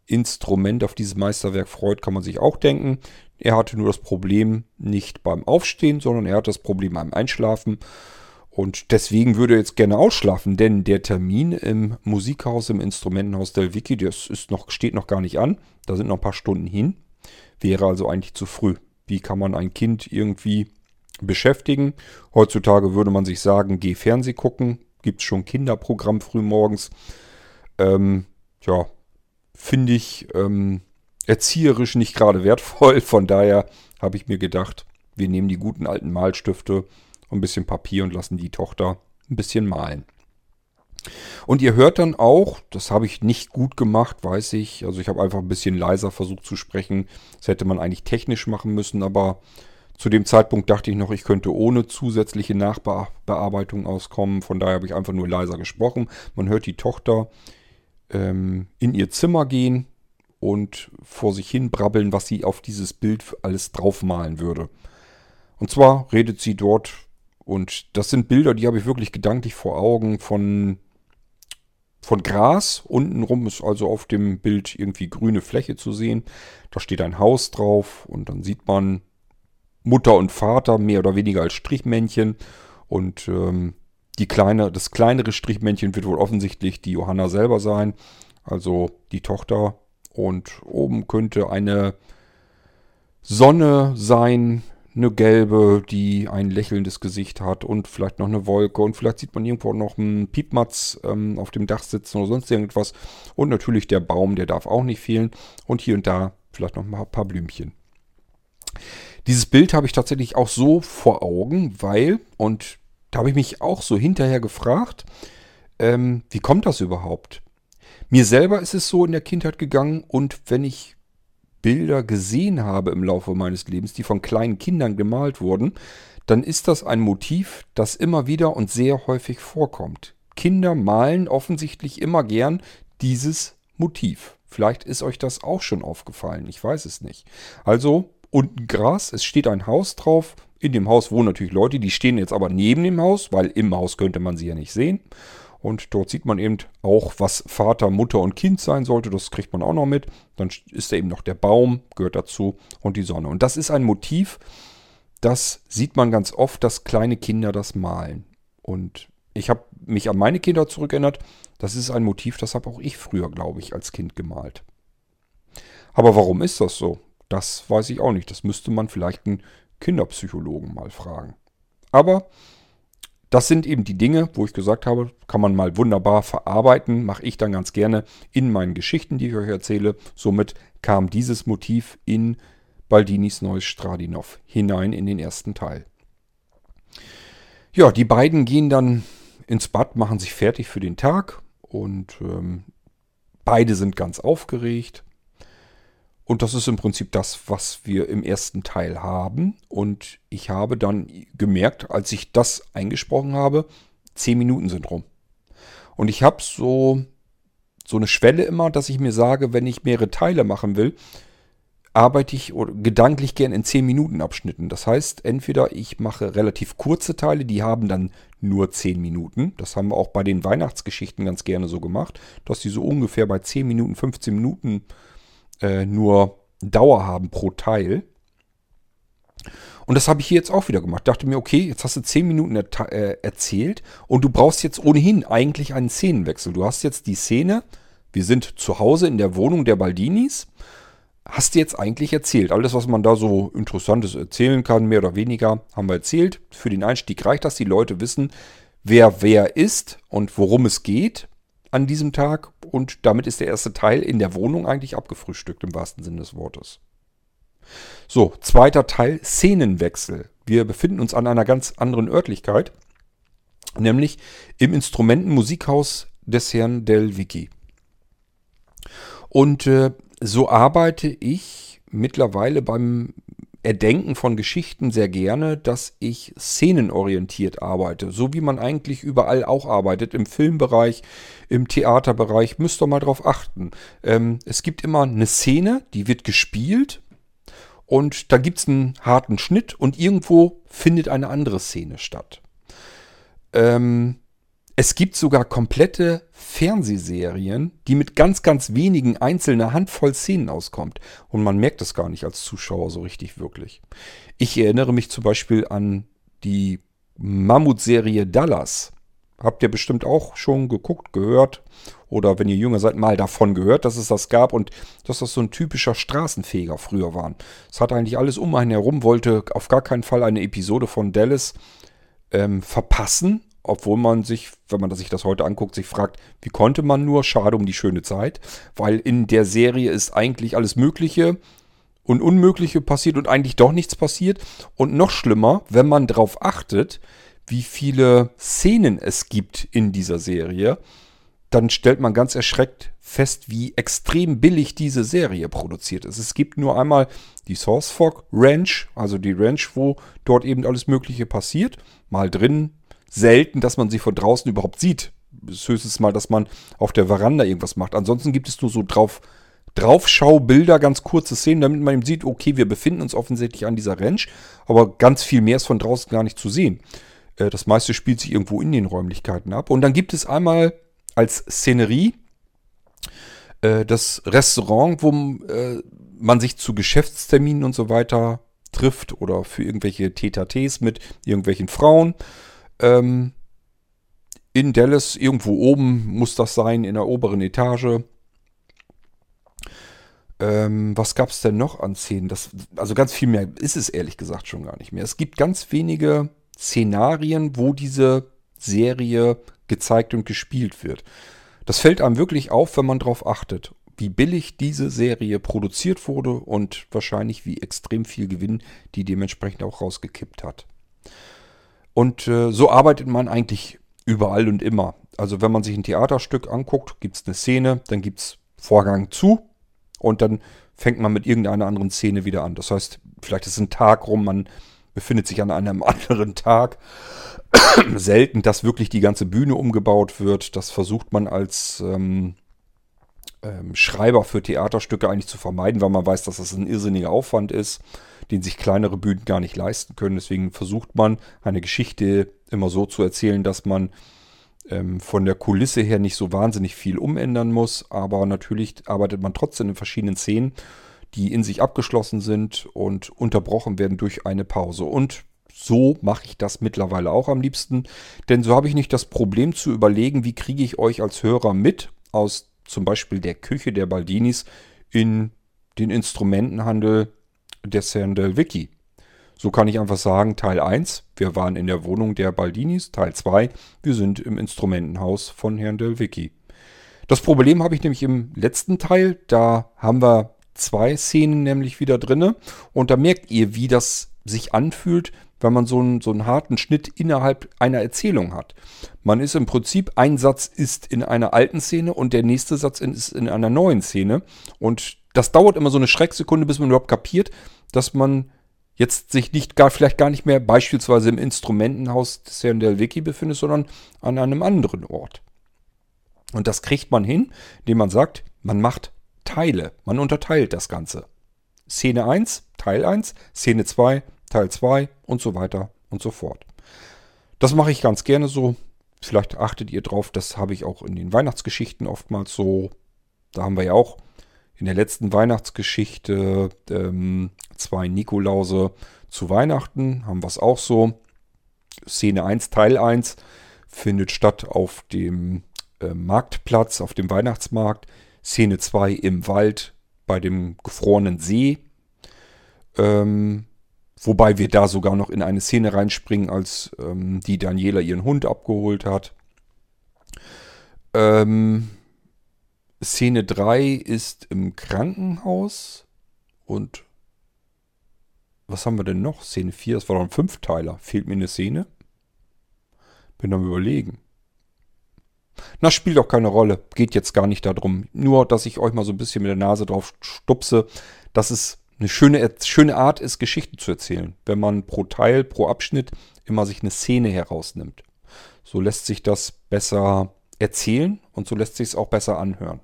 Instrument, auf dieses Meisterwerk freut, kann man sich auch denken. Er hatte nur das Problem nicht beim Aufstehen, sondern er hat das Problem beim Einschlafen. Und deswegen würde er jetzt gerne ausschlafen, denn der Termin im Musikhaus, im Instrumentenhaus Del Vicky, das ist noch, steht noch gar nicht an. Da sind noch ein paar Stunden hin. Wäre also eigentlich zu früh. Wie kann man ein Kind irgendwie beschäftigen? Heutzutage würde man sich sagen, geh Fernseh gucken. Gibt es schon Kinderprogramm frühmorgens. Ähm, ja, finde ich ähm, erzieherisch nicht gerade wertvoll. Von daher habe ich mir gedacht, wir nehmen die guten alten Malstifte und ein bisschen Papier und lassen die Tochter ein bisschen malen. Und ihr hört dann auch, das habe ich nicht gut gemacht, weiß ich. Also ich habe einfach ein bisschen leiser versucht zu sprechen. Das hätte man eigentlich technisch machen müssen, aber zu dem Zeitpunkt dachte ich noch, ich könnte ohne zusätzliche Nachbearbeitung auskommen. Von daher habe ich einfach nur leiser gesprochen. Man hört die Tochter, ähm, in ihr Zimmer gehen und vor sich hin brabbeln, was sie auf dieses Bild alles draufmalen würde. Und zwar redet sie dort, und das sind Bilder, die habe ich wirklich gedanklich vor Augen von von Gras. Untenrum ist also auf dem Bild irgendwie grüne Fläche zu sehen. Da steht ein Haus drauf und dann sieht man Mutter und Vater mehr oder weniger als Strichmännchen. Und ähm, die kleine, das kleinere Strichmännchen wird wohl offensichtlich die Johanna selber sein, also die Tochter. Und oben könnte eine Sonne sein, eine gelbe, die ein lächelndes Gesicht hat und vielleicht noch eine Wolke und vielleicht sieht man irgendwo noch einen Piepmatz ähm, auf dem Dach sitzen oder sonst irgendwas. Und natürlich der Baum, der darf auch nicht fehlen. Und hier und da vielleicht noch ein paar Blümchen. Dieses Bild habe ich tatsächlich auch so vor Augen, weil, und da habe ich mich auch so hinterher gefragt, ähm, wie kommt das überhaupt? Mir selber ist es so in der Kindheit gegangen und wenn ich Bilder gesehen habe im Laufe meines Lebens, die von kleinen Kindern gemalt wurden, dann ist das ein Motiv, das immer wieder und sehr häufig vorkommt. Kinder malen offensichtlich immer gern dieses Motiv. Vielleicht ist euch das auch schon aufgefallen, ich weiß es nicht. Also unten Gras, es steht ein Haus drauf. In dem Haus wohnen natürlich Leute, die stehen jetzt aber neben dem Haus, weil im Haus könnte man sie ja nicht sehen. Und dort sieht man eben auch, was Vater, Mutter und Kind sein sollte. Das kriegt man auch noch mit. Dann ist da eben noch der Baum, gehört dazu, und die Sonne. Und das ist ein Motiv, das sieht man ganz oft, dass kleine Kinder das malen. Und ich habe mich an meine Kinder zurückerinnert. Das ist ein Motiv, das habe auch ich früher, glaube ich, als Kind gemalt. Aber warum ist das so? Das weiß ich auch nicht. Das müsste man vielleicht einen Kinderpsychologen mal fragen. Aber das sind eben die Dinge, wo ich gesagt habe, kann man mal wunderbar verarbeiten, mache ich dann ganz gerne in meinen Geschichten, die ich euch erzähle. Somit kam dieses Motiv in Baldinis neues Stradinov hinein in den ersten Teil. Ja, die beiden gehen dann ins Bad, machen sich fertig für den Tag und ähm, beide sind ganz aufgeregt. Und das ist im Prinzip das, was wir im ersten Teil haben. Und ich habe dann gemerkt, als ich das eingesprochen habe, zehn Minuten sind rum. Und ich habe so, so eine Schwelle immer, dass ich mir sage, wenn ich mehrere Teile machen will, arbeite ich gedanklich gern in 10 Minuten Abschnitten. Das heißt, entweder ich mache relativ kurze Teile, die haben dann nur 10 Minuten. Das haben wir auch bei den Weihnachtsgeschichten ganz gerne so gemacht, dass die so ungefähr bei 10 Minuten, 15 Minuten äh, nur Dauer haben pro Teil. Und das habe ich hier jetzt auch wieder gemacht. Dachte mir, okay, jetzt hast du 10 Minuten er äh, erzählt und du brauchst jetzt ohnehin eigentlich einen Szenenwechsel. Du hast jetzt die Szene, wir sind zu Hause in der Wohnung der Baldinis. Hast du jetzt eigentlich erzählt. Alles, was man da so Interessantes erzählen kann, mehr oder weniger, haben wir erzählt. Für den Einstieg reicht das, die Leute wissen, wer wer ist und worum es geht an diesem Tag und damit ist der erste Teil in der Wohnung eigentlich abgefrühstückt im wahrsten Sinne des Wortes. So, zweiter Teil, Szenenwechsel. Wir befinden uns an einer ganz anderen Örtlichkeit, nämlich im Instrumentenmusikhaus des Herrn Del Vicky. Und äh, so arbeite ich mittlerweile beim Erdenken von Geschichten sehr gerne, dass ich szenenorientiert arbeite. So wie man eigentlich überall auch arbeitet. Im Filmbereich, im Theaterbereich. Müsst ihr mal drauf achten. Ähm, es gibt immer eine Szene, die wird gespielt. Und da gibt es einen harten Schnitt und irgendwo findet eine andere Szene statt. Ähm, es gibt sogar komplette Fernsehserien, die mit ganz, ganz wenigen einzelner Handvoll Szenen auskommt. Und man merkt es gar nicht als Zuschauer so richtig wirklich. Ich erinnere mich zum Beispiel an die Mammutserie Dallas. Habt ihr bestimmt auch schon geguckt, gehört oder wenn ihr jünger seid, mal davon gehört, dass es das gab und dass das so ein typischer Straßenfeger früher war. Es hat eigentlich alles um einen herum, wollte auf gar keinen Fall eine Episode von Dallas ähm, verpassen obwohl man sich, wenn man sich das heute anguckt, sich fragt, wie konnte man nur? Schade um die schöne Zeit, weil in der Serie ist eigentlich alles Mögliche und Unmögliche passiert und eigentlich doch nichts passiert. Und noch schlimmer, wenn man darauf achtet, wie viele Szenen es gibt in dieser Serie, dann stellt man ganz erschreckt fest, wie extrem billig diese Serie produziert ist. Es gibt nur einmal die Source Fog Ranch, also die Ranch, wo dort eben alles Mögliche passiert. Mal drin, selten, dass man sie von draußen überhaupt sieht. Ist höchstens mal, dass man auf der Veranda irgendwas macht. Ansonsten gibt es nur so drauf, Draufschaubilder, ganz kurze Szenen, damit man eben sieht, okay, wir befinden uns offensichtlich an dieser Ranch, aber ganz viel mehr ist von draußen gar nicht zu sehen. Äh, das meiste spielt sich irgendwo in den Räumlichkeiten ab. Und dann gibt es einmal als Szenerie äh, das Restaurant, wo äh, man sich zu Geschäftsterminen und so weiter trifft oder für irgendwelche Tetates mit irgendwelchen Frauen. Ähm, in Dallas, irgendwo oben muss das sein, in der oberen Etage. Ähm, was gab es denn noch an Szenen? Das, also ganz viel mehr ist es ehrlich gesagt schon gar nicht mehr. Es gibt ganz wenige Szenarien, wo diese Serie gezeigt und gespielt wird. Das fällt einem wirklich auf, wenn man darauf achtet, wie billig diese Serie produziert wurde und wahrscheinlich wie extrem viel Gewinn die dementsprechend auch rausgekippt hat. Und äh, so arbeitet man eigentlich überall und immer. Also wenn man sich ein Theaterstück anguckt, gibt es eine Szene, dann gibt es Vorgang zu und dann fängt man mit irgendeiner anderen Szene wieder an. Das heißt, vielleicht ist ein Tag rum, man befindet sich an einem <laughs> anderen Tag. <coughs> Selten, dass wirklich die ganze Bühne umgebaut wird. Das versucht man als ähm, ähm, Schreiber für Theaterstücke eigentlich zu vermeiden, weil man weiß, dass das ein irrsinniger Aufwand ist, den sich kleinere Bühnen gar nicht leisten können. Deswegen versucht man, eine Geschichte immer so zu erzählen, dass man ähm, von der Kulisse her nicht so wahnsinnig viel umändern muss, aber natürlich arbeitet man trotzdem in verschiedenen Szenen, die in sich abgeschlossen sind und unterbrochen werden durch eine Pause. Und so mache ich das mittlerweile auch am liebsten, denn so habe ich nicht das Problem zu überlegen, wie kriege ich euch als Hörer mit aus zum Beispiel der Küche der Baldinis in den Instrumentenhandel der Sandel Wiki. So kann ich einfach sagen, Teil 1, wir waren in der Wohnung der Baldinis, Teil 2, wir sind im Instrumentenhaus von Herrn Del Vicky. Das Problem habe ich nämlich im letzten Teil, da haben wir zwei Szenen nämlich wieder drinne und da merkt ihr, wie das sich anfühlt, wenn man so einen, so einen harten Schnitt innerhalb einer Erzählung hat. Man ist im Prinzip, ein Satz ist in einer alten Szene und der nächste Satz ist in einer neuen Szene. Und das dauert immer so eine Schrecksekunde, bis man überhaupt kapiert, dass man jetzt sich nicht gar, vielleicht gar nicht mehr beispielsweise im Instrumentenhaus des Herrn Del Vicky befindet, sondern an einem anderen Ort. Und das kriegt man hin, indem man sagt, man macht Teile, man unterteilt das Ganze. Szene 1, Teil 1, Szene 2, Teil 2 und so weiter und so fort. Das mache ich ganz gerne so. Vielleicht achtet ihr drauf, das habe ich auch in den Weihnachtsgeschichten oftmals so. Da haben wir ja auch in der letzten Weihnachtsgeschichte ähm, zwei Nikolause zu Weihnachten, haben wir es auch so. Szene 1, Teil 1 findet statt auf dem äh, Marktplatz, auf dem Weihnachtsmarkt. Szene 2 im Wald bei dem gefrorenen See. Ähm, Wobei wir da sogar noch in eine Szene reinspringen, als ähm, die Daniela ihren Hund abgeholt hat. Ähm, Szene 3 ist im Krankenhaus. Und was haben wir denn noch? Szene 4, das war doch ein Fünfteiler. Fehlt mir eine Szene? Bin am überlegen. Na, spielt auch keine Rolle. Geht jetzt gar nicht darum. Nur, dass ich euch mal so ein bisschen mit der Nase drauf stupse, dass es eine schöne, schöne Art ist, Geschichten zu erzählen, wenn man pro Teil, pro Abschnitt immer sich eine Szene herausnimmt. So lässt sich das besser erzählen und so lässt sich es auch besser anhören.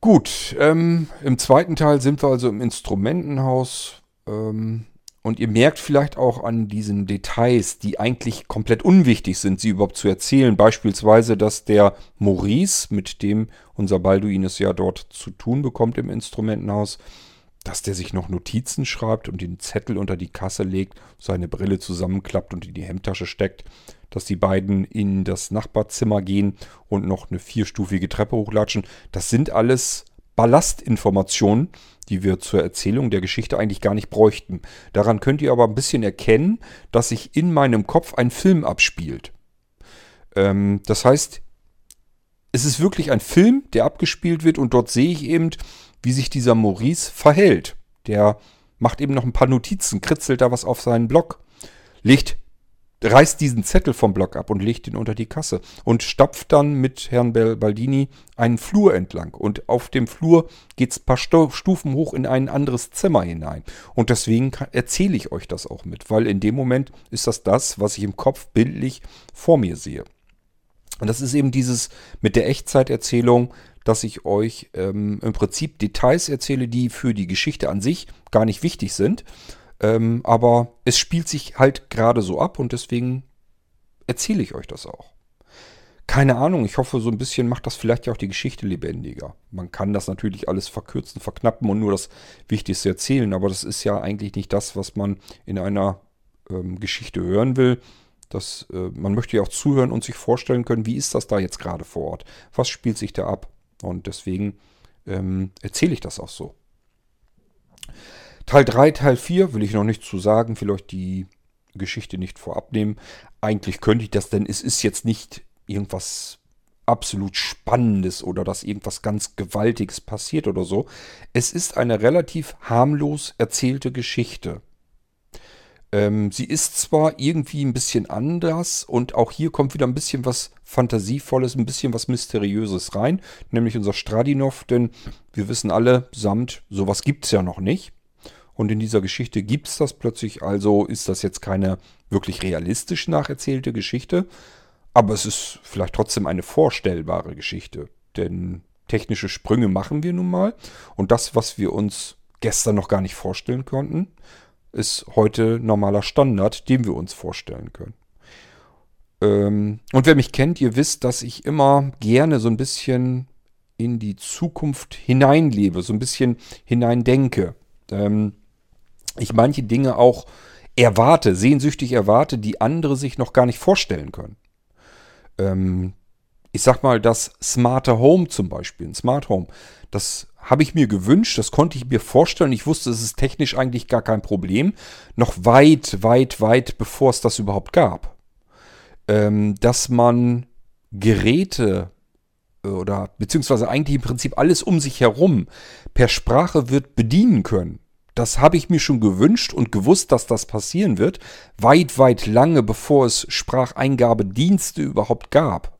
Gut, ähm, im zweiten Teil sind wir also im Instrumentenhaus. Ähm, und ihr merkt vielleicht auch an diesen Details, die eigentlich komplett unwichtig sind, sie überhaupt zu erzählen. Beispielsweise, dass der Maurice, mit dem unser Balduin es ja dort zu tun bekommt im Instrumentenhaus, dass der sich noch Notizen schreibt und den Zettel unter die Kasse legt, seine Brille zusammenklappt und in die Hemdtasche steckt, dass die beiden in das Nachbarzimmer gehen und noch eine vierstufige Treppe hochlatschen. Das sind alles Ballastinformationen, die wir zur Erzählung der Geschichte eigentlich gar nicht bräuchten. Daran könnt ihr aber ein bisschen erkennen, dass sich in meinem Kopf ein Film abspielt. Ähm, das heißt, es ist wirklich ein Film, der abgespielt wird und dort sehe ich eben, wie sich dieser Maurice verhält. Der macht eben noch ein paar Notizen, kritzelt da was auf seinen Blog, legt reißt diesen Zettel vom Block ab und legt ihn unter die Kasse und stapft dann mit Herrn Baldini einen Flur entlang. Und auf dem Flur geht es ein paar Stufen hoch in ein anderes Zimmer hinein. Und deswegen erzähle ich euch das auch mit, weil in dem Moment ist das das, was ich im Kopf bildlich vor mir sehe. Und das ist eben dieses mit der Echtzeiterzählung, dass ich euch ähm, im Prinzip Details erzähle, die für die Geschichte an sich gar nicht wichtig sind, ähm, aber es spielt sich halt gerade so ab und deswegen erzähle ich euch das auch. keine Ahnung, ich hoffe, so ein bisschen macht das vielleicht ja auch die Geschichte lebendiger. Man kann das natürlich alles verkürzen, verknappen und nur das Wichtigste erzählen, aber das ist ja eigentlich nicht das, was man in einer ähm, Geschichte hören will. Das, äh, man möchte ja auch zuhören und sich vorstellen können, wie ist das da jetzt gerade vor Ort? Was spielt sich da ab? Und deswegen ähm, erzähle ich das auch so. Teil 3, Teil 4 will ich noch nicht zu sagen, vielleicht die Geschichte nicht vorab nehmen. Eigentlich könnte ich das, denn es ist jetzt nicht irgendwas absolut Spannendes oder dass irgendwas ganz Gewaltiges passiert oder so. Es ist eine relativ harmlos erzählte Geschichte. Ähm, sie ist zwar irgendwie ein bisschen anders und auch hier kommt wieder ein bisschen was Fantasievolles, ein bisschen was Mysteriöses rein, nämlich unser Stradinov, denn wir wissen alle, Samt, sowas gibt es ja noch nicht. Und in dieser Geschichte gibt es das plötzlich, also ist das jetzt keine wirklich realistisch nacherzählte Geschichte, aber es ist vielleicht trotzdem eine vorstellbare Geschichte. Denn technische Sprünge machen wir nun mal. Und das, was wir uns gestern noch gar nicht vorstellen konnten, ist heute normaler Standard, den wir uns vorstellen können. Ähm, und wer mich kennt, ihr wisst, dass ich immer gerne so ein bisschen in die Zukunft hineinlebe, so ein bisschen hineindenke. Ähm, ich manche Dinge auch erwarte, sehnsüchtig erwarte, die andere sich noch gar nicht vorstellen können ähm, ich sag mal, das smarte Home zum Beispiel, ein Smart Home, das habe ich mir gewünscht, das konnte ich mir vorstellen. Ich wusste, es ist technisch eigentlich gar kein Problem. Noch weit, weit, weit, bevor es das überhaupt gab. Ähm, dass man Geräte äh, oder beziehungsweise eigentlich im Prinzip alles um sich herum per Sprache wird bedienen können. Das habe ich mir schon gewünscht und gewusst, dass das passieren wird, weit, weit lange bevor es Spracheingabedienste überhaupt gab.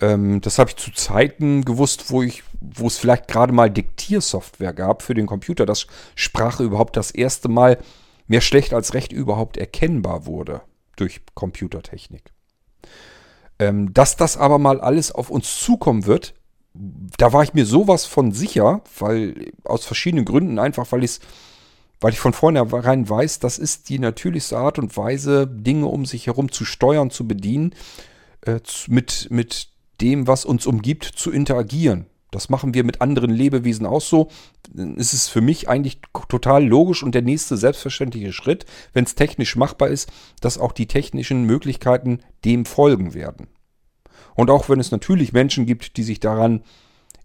Ähm, das habe ich zu Zeiten gewusst, wo ich, wo es vielleicht gerade mal Diktiersoftware gab für den Computer, dass Sprache überhaupt das erste Mal mehr schlecht als recht überhaupt erkennbar wurde durch Computertechnik. Ähm, dass das aber mal alles auf uns zukommen wird, da war ich mir sowas von sicher, weil aus verschiedenen Gründen, einfach weil ich weil ich von vornherein weiß, das ist die natürlichste Art und Weise, Dinge um sich herum zu steuern, zu bedienen, äh, mit, mit dem, was uns umgibt, zu interagieren. Das machen wir mit anderen Lebewesen auch so. Es ist für mich eigentlich total logisch und der nächste selbstverständliche Schritt, wenn es technisch machbar ist, dass auch die technischen Möglichkeiten dem folgen werden. Und auch wenn es natürlich Menschen gibt, die sich daran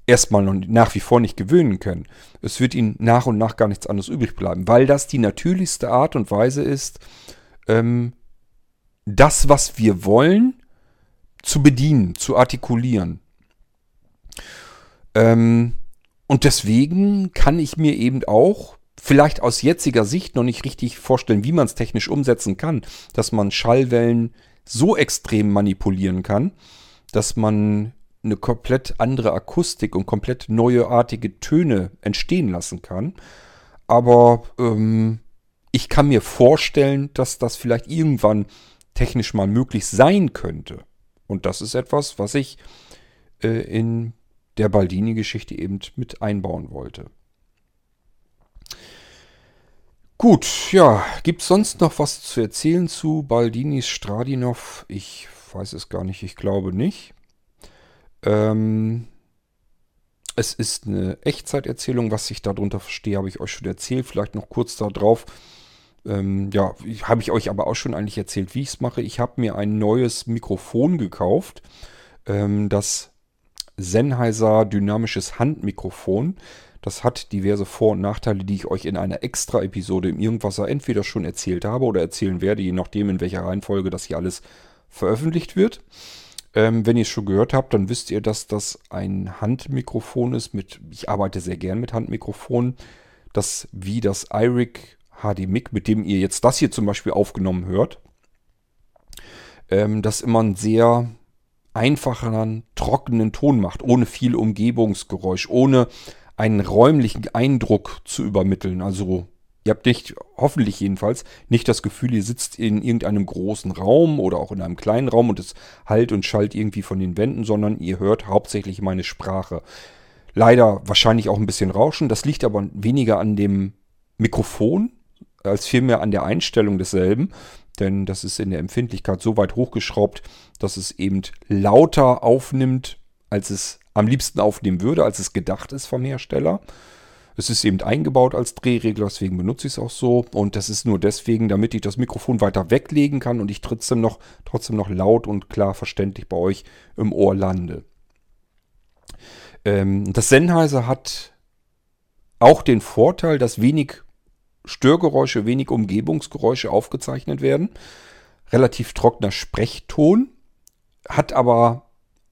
erstmal noch nach wie vor nicht gewöhnen können, es wird ihnen nach und nach gar nichts anderes übrig bleiben, weil das die natürlichste Art und Weise ist, ähm, das, was wir wollen, zu bedienen, zu artikulieren. Ähm, und deswegen kann ich mir eben auch vielleicht aus jetziger Sicht noch nicht richtig vorstellen, wie man es technisch umsetzen kann, dass man Schallwellen so extrem manipulieren kann, dass man eine komplett andere Akustik und komplett neuartige Töne entstehen lassen kann. Aber ähm, ich kann mir vorstellen, dass das vielleicht irgendwann technisch mal möglich sein könnte. Und das ist etwas, was ich äh, in der Baldini-Geschichte eben mit einbauen wollte. Gut, ja, gibt es sonst noch was zu erzählen zu Baldinis Stradinov? Ich weiß es gar nicht, ich glaube nicht. Ähm, es ist eine Echtzeiterzählung, was ich darunter verstehe, habe ich euch schon erzählt. Vielleicht noch kurz darauf. Ähm, ja, habe ich euch aber auch schon eigentlich erzählt, wie ich es mache. Ich habe mir ein neues Mikrofon gekauft. Ähm, das Sennheiser dynamisches Handmikrofon. Das hat diverse Vor- und Nachteile, die ich euch in einer extra Episode im Irgendwasser entweder schon erzählt habe oder erzählen werde, je nachdem, in welcher Reihenfolge das hier alles veröffentlicht wird. Ähm, wenn ihr es schon gehört habt, dann wisst ihr, dass das ein Handmikrofon ist. Mit, ich arbeite sehr gern mit Handmikrofonen. Das wie das iRig HD Mic, mit dem ihr jetzt das hier zum Beispiel aufgenommen hört, ähm, das immer einen sehr einfachen, trockenen Ton macht, ohne viel Umgebungsgeräusch, ohne einen räumlichen Eindruck zu übermitteln. Also Ihr habt nicht, hoffentlich jedenfalls, nicht das Gefühl, ihr sitzt in irgendeinem großen Raum oder auch in einem kleinen Raum und es halt und schallt irgendwie von den Wänden, sondern ihr hört hauptsächlich meine Sprache. Leider wahrscheinlich auch ein bisschen Rauschen. Das liegt aber weniger an dem Mikrofon als vielmehr an der Einstellung desselben. denn das ist in der Empfindlichkeit so weit hochgeschraubt, dass es eben lauter aufnimmt, als es am liebsten aufnehmen würde, als es gedacht ist vom Hersteller. Es ist eben eingebaut als Drehregler, deswegen benutze ich es auch so. Und das ist nur deswegen, damit ich das Mikrofon weiter weglegen kann und ich trotzdem noch, trotzdem noch laut und klar verständlich bei euch im Ohr lande. Ähm, das Sennheiser hat auch den Vorteil, dass wenig Störgeräusche, wenig Umgebungsgeräusche aufgezeichnet werden. Relativ trockener Sprechton, hat aber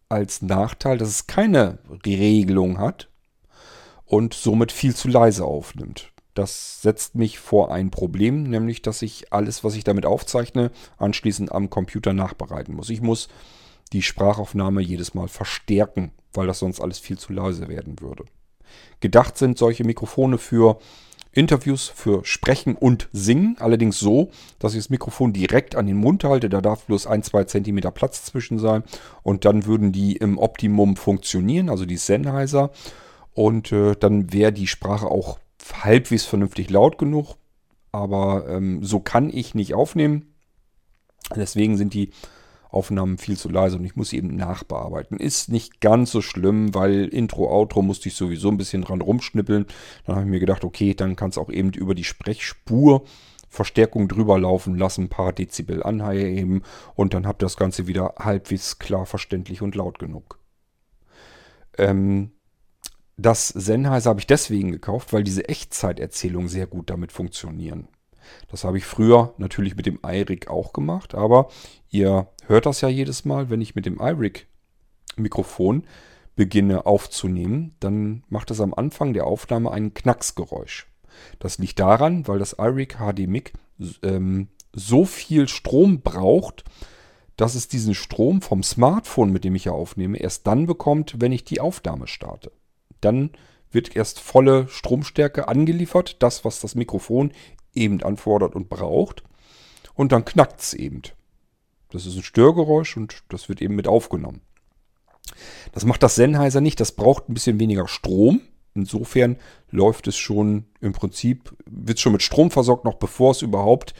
als Nachteil, dass es keine Regelung hat und somit viel zu leise aufnimmt. Das setzt mich vor ein Problem, nämlich dass ich alles, was ich damit aufzeichne, anschließend am Computer nachbereiten muss. Ich muss die Sprachaufnahme jedes Mal verstärken, weil das sonst alles viel zu leise werden würde. Gedacht sind solche Mikrofone für Interviews für Sprechen und Singen, allerdings so, dass ich das Mikrofon direkt an den Mund halte. Da darf bloß ein, zwei Zentimeter Platz zwischen sein und dann würden die im Optimum funktionieren, also die Sennheiser. Und äh, dann wäre die Sprache auch halbwegs vernünftig laut genug. Aber ähm, so kann ich nicht aufnehmen. Deswegen sind die Aufnahmen viel zu leise und ich muss sie eben nachbearbeiten. Ist nicht ganz so schlimm, weil Intro, Outro musste ich sowieso ein bisschen dran rumschnippeln. Dann habe ich mir gedacht, okay, dann kann es auch eben über die Sprechspur Verstärkung drüber laufen lassen, ein paar Dezibel anheben und dann habt ihr das Ganze wieder halbwegs klar verständlich und laut genug. Ähm, das Sennheiser habe ich deswegen gekauft, weil diese Echtzeiterzählungen sehr gut damit funktionieren. Das habe ich früher natürlich mit dem iRig auch gemacht, aber ihr hört das ja jedes Mal, wenn ich mit dem iRig Mikrofon beginne aufzunehmen, dann macht es am Anfang der Aufnahme ein Knacksgeräusch. Das liegt daran, weil das iRig HD Mic ähm, so viel Strom braucht, dass es diesen Strom vom Smartphone, mit dem ich ja aufnehme, erst dann bekommt, wenn ich die Aufnahme starte. Dann wird erst volle Stromstärke angeliefert, das, was das Mikrofon eben anfordert und braucht. Und dann knackt es eben. Das ist ein Störgeräusch und das wird eben mit aufgenommen. Das macht das Sennheiser nicht. Das braucht ein bisschen weniger Strom. Insofern läuft es schon im Prinzip, wird schon mit Strom versorgt, noch bevor es überhaupt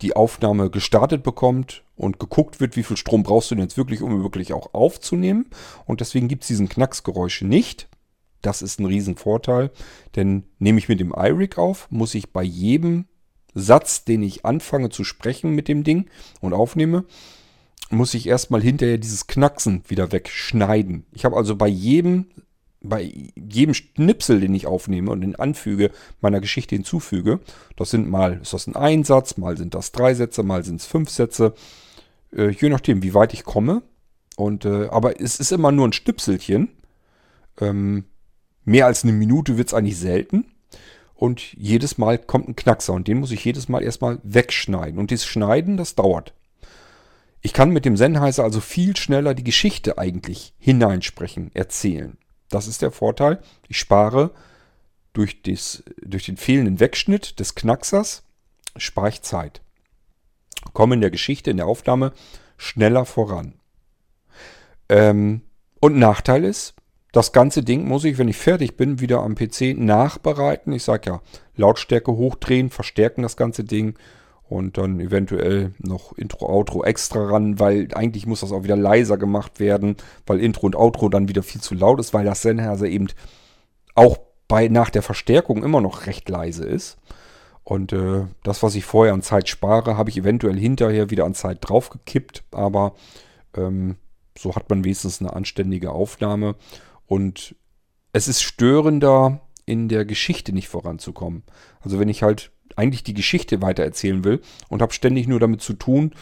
die Aufnahme gestartet bekommt und geguckt wird, wie viel Strom brauchst du denn jetzt wirklich, um wirklich auch aufzunehmen. Und deswegen gibt es diesen Knacksgeräusche nicht. Das ist ein Riesenvorteil, denn nehme ich mit dem iRig auf, muss ich bei jedem Satz, den ich anfange zu sprechen mit dem Ding und aufnehme, muss ich erstmal hinterher dieses Knacksen wieder wegschneiden. Ich habe also bei jedem, bei jedem Schnipsel, den ich aufnehme und den anfüge, meiner Geschichte hinzufüge, das sind mal, ist das ein Einsatz, mal sind das drei Sätze, mal sind es fünf Sätze, äh, je nachdem, wie weit ich komme. Und, äh, aber es ist immer nur ein Schnipselchen. Ähm, Mehr als eine Minute wird es eigentlich selten. Und jedes Mal kommt ein Knackser und den muss ich jedes Mal erstmal wegschneiden. Und das Schneiden, das dauert. Ich kann mit dem Sennheiser also viel schneller die Geschichte eigentlich hineinsprechen, erzählen. Das ist der Vorteil. Ich spare durch, des, durch den fehlenden Wegschnitt des Knacksers, spare ich Zeit. Komme in der Geschichte, in der Aufnahme schneller voran. Ähm, und Nachteil ist, das ganze Ding muss ich, wenn ich fertig bin, wieder am PC nachbereiten. Ich sage ja, Lautstärke hochdrehen, verstärken das ganze Ding und dann eventuell noch Intro, Outro extra ran, weil eigentlich muss das auch wieder leiser gemacht werden, weil Intro und Outro dann wieder viel zu laut ist, weil das Sennheiser eben auch bei nach der Verstärkung immer noch recht leise ist. Und äh, das, was ich vorher an Zeit spare, habe ich eventuell hinterher wieder an Zeit draufgekippt, aber ähm, so hat man wenigstens eine anständige Aufnahme. Und es ist störender, in der Geschichte nicht voranzukommen. Also wenn ich halt eigentlich die Geschichte weitererzählen will und habe ständig nur damit zu tun,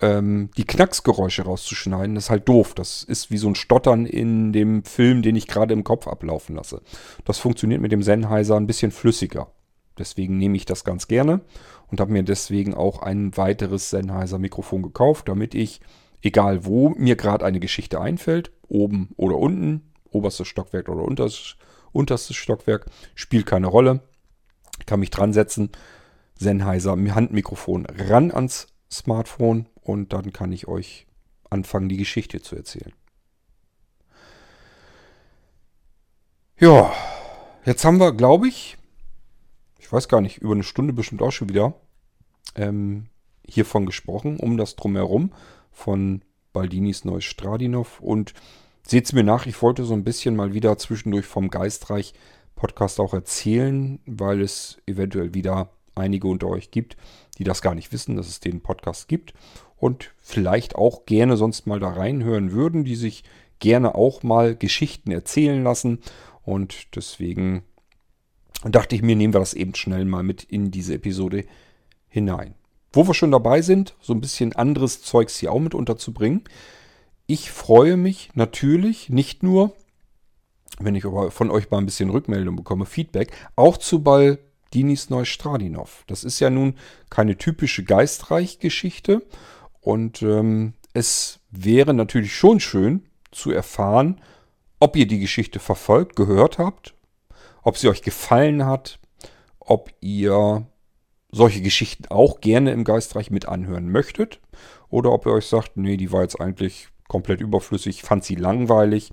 ähm, die Knacksgeräusche rauszuschneiden, das ist halt doof. Das ist wie so ein Stottern in dem Film, den ich gerade im Kopf ablaufen lasse. Das funktioniert mit dem Sennheiser ein bisschen flüssiger. Deswegen nehme ich das ganz gerne und habe mir deswegen auch ein weiteres Sennheiser Mikrofon gekauft, damit ich, egal wo mir gerade eine Geschichte einfällt, oben oder unten, oberstes Stockwerk oder unters, unterstes Stockwerk, spielt keine Rolle. Ich kann mich dran setzen, Sennheiser Handmikrofon ran ans Smartphone und dann kann ich euch anfangen, die Geschichte zu erzählen. Ja, jetzt haben wir, glaube ich, ich weiß gar nicht, über eine Stunde bestimmt auch schon wieder, ähm, hiervon gesprochen, um das drumherum von Baldinis Neues Stradinov. Und seht es mir nach, ich wollte so ein bisschen mal wieder zwischendurch vom Geistreich Podcast auch erzählen, weil es eventuell wieder einige unter euch gibt, die das gar nicht wissen, dass es den Podcast gibt und vielleicht auch gerne sonst mal da reinhören würden, die sich gerne auch mal Geschichten erzählen lassen. Und deswegen dachte ich mir, nehmen wir das eben schnell mal mit in diese Episode hinein. Wo wir schon dabei sind, so ein bisschen anderes Zeugs hier auch mit unterzubringen. Ich freue mich natürlich nicht nur, wenn ich von euch mal ein bisschen Rückmeldung bekomme, Feedback, auch zu Baldinis Neustradinov. Das ist ja nun keine typische Geistreich-Geschichte und ähm, es wäre natürlich schon schön zu erfahren, ob ihr die Geschichte verfolgt, gehört habt, ob sie euch gefallen hat, ob ihr solche Geschichten auch gerne im Geistreich mit anhören möchtet oder ob ihr euch sagt, nee, die war jetzt eigentlich komplett überflüssig, fand sie langweilig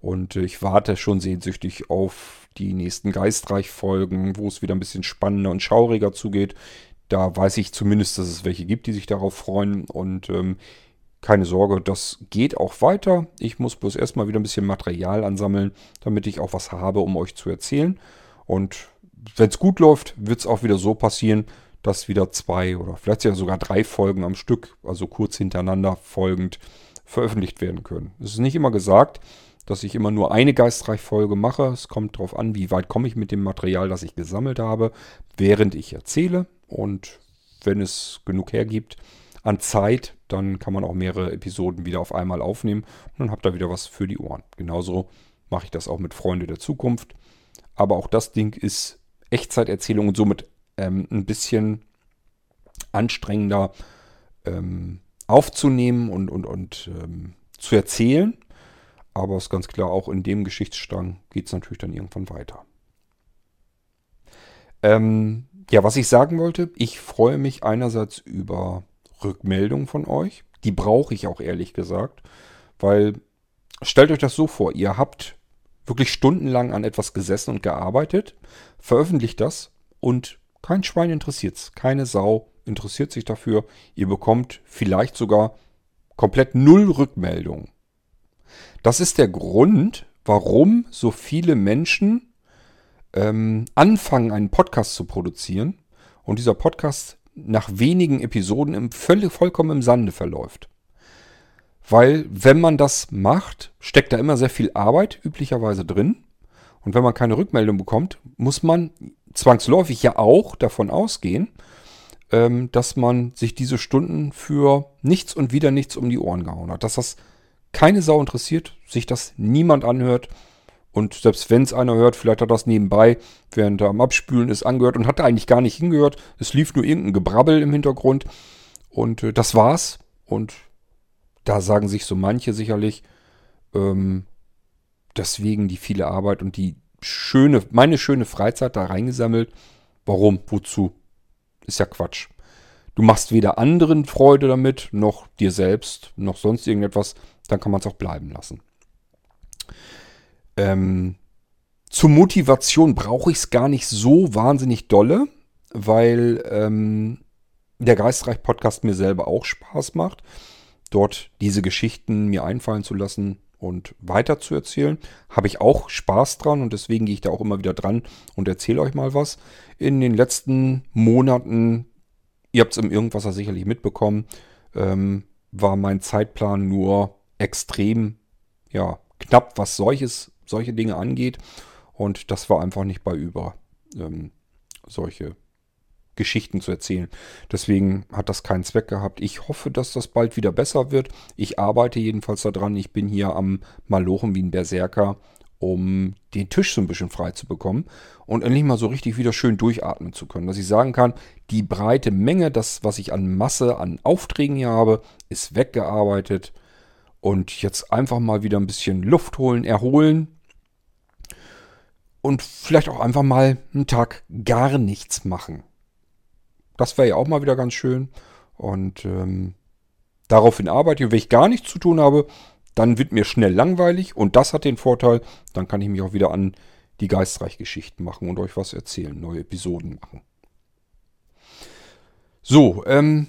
und äh, ich warte schon sehnsüchtig auf die nächsten Geistreich-Folgen, wo es wieder ein bisschen spannender und schauriger zugeht. Da weiß ich zumindest, dass es welche gibt, die sich darauf freuen. Und ähm, keine Sorge, das geht auch weiter. Ich muss bloß erstmal wieder ein bisschen Material ansammeln, damit ich auch was habe, um euch zu erzählen. Und wenn es gut läuft, wird es auch wieder so passieren, dass wieder zwei oder vielleicht sogar drei Folgen am Stück, also kurz hintereinander folgend, veröffentlicht werden können. Es ist nicht immer gesagt, dass ich immer nur eine Geistreich-Folge mache. Es kommt darauf an, wie weit komme ich mit dem Material, das ich gesammelt habe, während ich erzähle. Und wenn es genug hergibt an Zeit, dann kann man auch mehrere Episoden wieder auf einmal aufnehmen und dann habt ihr wieder was für die Ohren. Genauso mache ich das auch mit Freunde der Zukunft. Aber auch das Ding ist Echtzeiterzählung und somit ähm, ein bisschen anstrengender ähm, aufzunehmen und, und, und ähm, zu erzählen. Aber es ist ganz klar, auch in dem Geschichtsstrang geht es natürlich dann irgendwann weiter. Ähm, ja, was ich sagen wollte, ich freue mich einerseits über Rückmeldungen von euch. Die brauche ich auch ehrlich gesagt, weil stellt euch das so vor, ihr habt wirklich stundenlang an etwas gesessen und gearbeitet, veröffentlicht das und kein Schwein interessiert es, keine Sau interessiert sich dafür. Ihr bekommt vielleicht sogar komplett null Rückmeldungen. Das ist der Grund, warum so viele Menschen ähm, anfangen, einen Podcast zu produzieren und dieser Podcast nach wenigen Episoden im völlig, vollkommen im Sande verläuft. Weil, wenn man das macht, steckt da immer sehr viel Arbeit üblicherweise drin. Und wenn man keine Rückmeldung bekommt, muss man zwangsläufig ja auch davon ausgehen, ähm, dass man sich diese Stunden für nichts und wieder nichts um die Ohren gehauen hat. Dass das keine Sau interessiert, sich das niemand anhört. Und selbst wenn es einer hört, vielleicht hat das nebenbei, während er am Abspülen ist, angehört und hat eigentlich gar nicht hingehört. Es lief nur irgendein Gebrabbel im Hintergrund. Und äh, das war's. Und da sagen sich so manche sicherlich, ähm, deswegen die viele Arbeit und die schöne, meine schöne Freizeit da reingesammelt. Warum? Wozu? Ist ja Quatsch. Du machst weder anderen Freude damit, noch dir selbst, noch sonst irgendetwas dann kann man es auch bleiben lassen. Ähm, zur Motivation brauche ich es gar nicht so wahnsinnig dolle, weil ähm, der Geistreich-Podcast mir selber auch Spaß macht, dort diese Geschichten mir einfallen zu lassen und weiter zu erzählen. Habe ich auch Spaß dran und deswegen gehe ich da auch immer wieder dran und erzähle euch mal was. In den letzten Monaten, ihr habt es im Irgendwasser sicherlich mitbekommen, ähm, war mein Zeitplan nur extrem ja, knapp, was solches, solche Dinge angeht. Und das war einfach nicht bei über, ähm, solche Geschichten zu erzählen. Deswegen hat das keinen Zweck gehabt. Ich hoffe, dass das bald wieder besser wird. Ich arbeite jedenfalls daran. Ich bin hier am Malochen wie ein Berserker, um den Tisch so ein bisschen frei zu bekommen und endlich mal so richtig wieder schön durchatmen zu können. Dass ich sagen kann, die breite Menge, das, was ich an Masse an Aufträgen hier habe, ist weggearbeitet. Und jetzt einfach mal wieder ein bisschen Luft holen, erholen. Und vielleicht auch einfach mal einen Tag gar nichts machen. Das wäre ja auch mal wieder ganz schön. Und ähm, daraufhin arbeite ich. wenn ich gar nichts zu tun habe, dann wird mir schnell langweilig. Und das hat den Vorteil, dann kann ich mich auch wieder an die Geistreich-Geschichten machen und euch was erzählen, neue Episoden machen. So, ähm,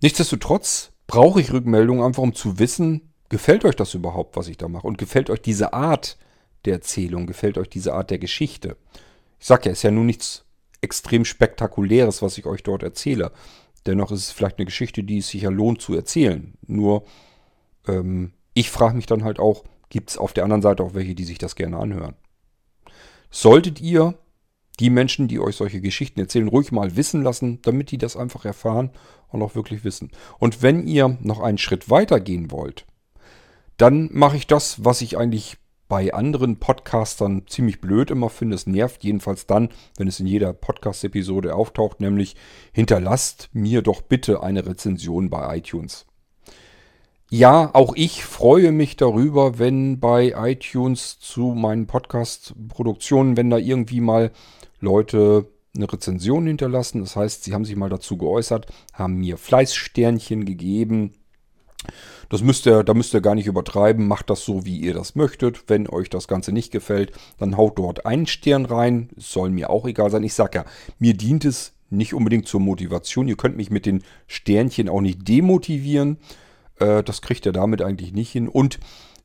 Nichtsdestotrotz brauche ich Rückmeldungen einfach, um zu wissen, gefällt euch das überhaupt, was ich da mache? Und gefällt euch diese Art der Erzählung, gefällt euch diese Art der Geschichte? Ich sage ja, ist ja nun nichts extrem Spektakuläres, was ich euch dort erzähle. Dennoch ist es vielleicht eine Geschichte, die es sich ja lohnt zu erzählen. Nur, ähm, ich frage mich dann halt auch, gibt es auf der anderen Seite auch welche, die sich das gerne anhören? Solltet ihr die Menschen, die euch solche Geschichten erzählen, ruhig mal wissen lassen, damit die das einfach erfahren und auch wirklich wissen. Und wenn ihr noch einen Schritt weiter gehen wollt, dann mache ich das, was ich eigentlich bei anderen Podcastern ziemlich blöd immer finde. Es nervt jedenfalls dann, wenn es in jeder Podcast-Episode auftaucht, nämlich hinterlasst mir doch bitte eine Rezension bei iTunes. Ja, auch ich freue mich darüber, wenn bei iTunes zu meinen Podcast-Produktionen, wenn da irgendwie mal Leute eine Rezension hinterlassen. Das heißt, sie haben sich mal dazu geäußert, haben mir Fleißsternchen gegeben. Das müsst ihr, da müsst ihr gar nicht übertreiben. Macht das so, wie ihr das möchtet. Wenn euch das Ganze nicht gefällt, dann haut dort einen Stern rein. soll mir auch egal sein. Ich sag ja, mir dient es nicht unbedingt zur Motivation. Ihr könnt mich mit den Sternchen auch nicht demotivieren. Äh, das kriegt er damit eigentlich nicht hin. Und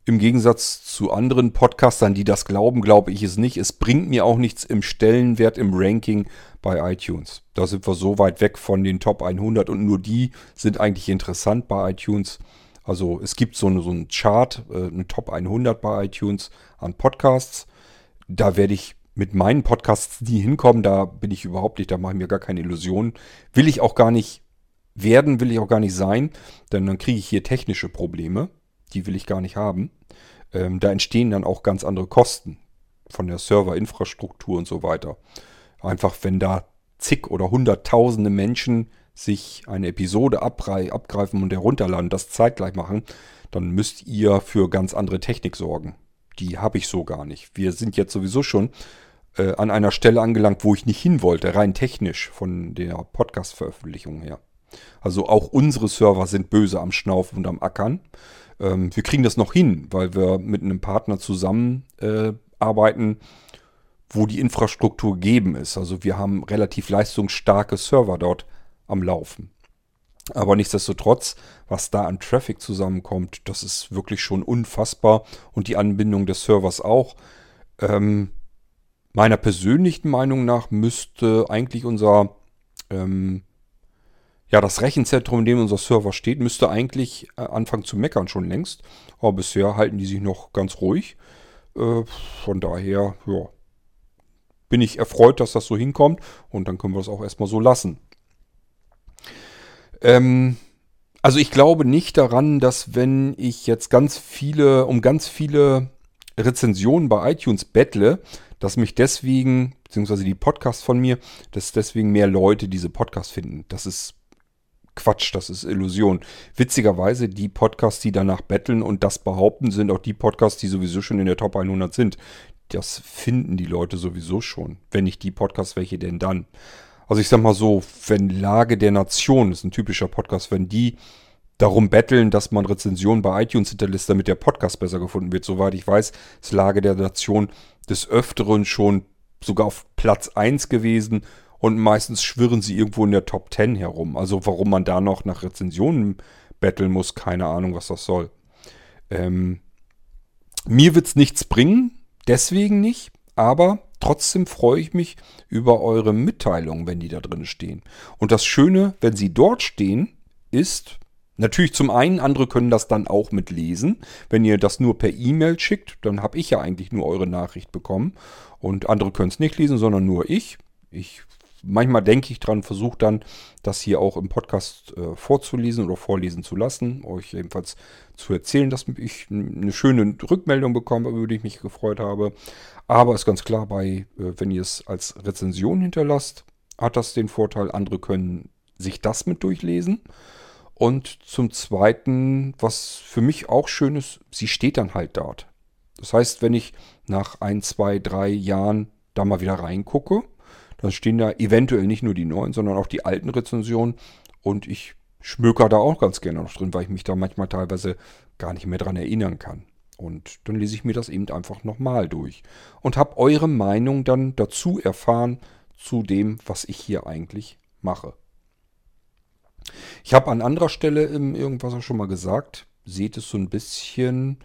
im Gegensatz zu anderen Podcastern, die das glauben, glaube ich es nicht. Es bringt mir auch nichts im Stellenwert, im Ranking bei iTunes. Da sind wir so weit weg von den Top 100 und nur die sind eigentlich interessant bei iTunes. Also es gibt so, eine, so einen Chart, äh, eine Top 100 bei iTunes an Podcasts. Da werde ich mit meinen Podcasts nie hinkommen. Da bin ich überhaupt nicht, da mache ich mir gar keine Illusionen. Will ich auch gar nicht werden will ich auch gar nicht sein, denn dann kriege ich hier technische Probleme. Die will ich gar nicht haben. Ähm, da entstehen dann auch ganz andere Kosten von der Serverinfrastruktur und so weiter. Einfach wenn da zig oder hunderttausende Menschen sich eine Episode abgreifen und herunterladen, das zeitgleich machen, dann müsst ihr für ganz andere Technik sorgen. Die habe ich so gar nicht. Wir sind jetzt sowieso schon äh, an einer Stelle angelangt, wo ich nicht hin wollte, rein technisch von der Podcast-Veröffentlichung her. Also auch unsere Server sind böse am Schnaufen und am Ackern. Ähm, wir kriegen das noch hin, weil wir mit einem Partner zusammen äh, wo die Infrastruktur gegeben ist. Also wir haben relativ leistungsstarke Server dort am Laufen. Aber nichtsdestotrotz, was da an Traffic zusammenkommt, das ist wirklich schon unfassbar. Und die Anbindung des Servers auch. Ähm, meiner persönlichen Meinung nach müsste eigentlich unser ähm, ja, das Rechenzentrum, in dem unser Server steht, müsste eigentlich äh, anfangen zu meckern schon längst. Aber bisher halten die sich noch ganz ruhig. Äh, von daher, ja, bin ich erfreut, dass das so hinkommt. Und dann können wir das auch erstmal so lassen. Ähm, also ich glaube nicht daran, dass wenn ich jetzt ganz viele, um ganz viele Rezensionen bei iTunes bettle, dass mich deswegen, beziehungsweise die Podcasts von mir, dass deswegen mehr Leute diese Podcasts finden. Das ist Quatsch, das ist Illusion. Witzigerweise, die Podcasts, die danach betteln und das behaupten, sind auch die Podcasts, die sowieso schon in der Top 100 sind. Das finden die Leute sowieso schon. Wenn nicht die Podcasts, welche denn dann? Also ich sag mal so, wenn Lage der Nation, das ist ein typischer Podcast, wenn die darum betteln, dass man Rezensionen bei iTunes hinterlässt, damit der Podcast besser gefunden wird. Soweit ich weiß, ist Lage der Nation des Öfteren schon sogar auf Platz 1 gewesen und meistens schwirren sie irgendwo in der Top 10 herum. Also warum man da noch nach Rezensionen betteln muss, keine Ahnung, was das soll. Ähm, mir wird es nichts bringen, deswegen nicht, aber trotzdem freue ich mich über eure Mitteilungen, wenn die da drin stehen. Und das Schöne, wenn sie dort stehen, ist, Natürlich zum einen, andere können das dann auch mitlesen. Wenn ihr das nur per E-Mail schickt, dann habe ich ja eigentlich nur eure Nachricht bekommen. Und andere können es nicht lesen, sondern nur ich. Ich manchmal denke ich dran, versuche dann, das hier auch im Podcast äh, vorzulesen oder vorlesen zu lassen, euch jedenfalls zu erzählen, dass ich eine schöne Rückmeldung bekomme, über die ich mich gefreut habe. Aber ist ganz klar, bei, äh, wenn ihr es als Rezension hinterlasst, hat das den Vorteil, andere können sich das mit durchlesen. Und zum Zweiten, was für mich auch schön ist, sie steht dann halt dort. Das heißt, wenn ich nach ein, zwei, drei Jahren da mal wieder reingucke, dann stehen da eventuell nicht nur die neuen, sondern auch die alten Rezensionen. Und ich schmöker da auch ganz gerne noch drin, weil ich mich da manchmal teilweise gar nicht mehr dran erinnern kann. Und dann lese ich mir das eben einfach nochmal durch. Und habe eure Meinung dann dazu erfahren zu dem, was ich hier eigentlich mache. Ich habe an anderer Stelle im Irgendwas auch schon mal gesagt, seht es so ein bisschen,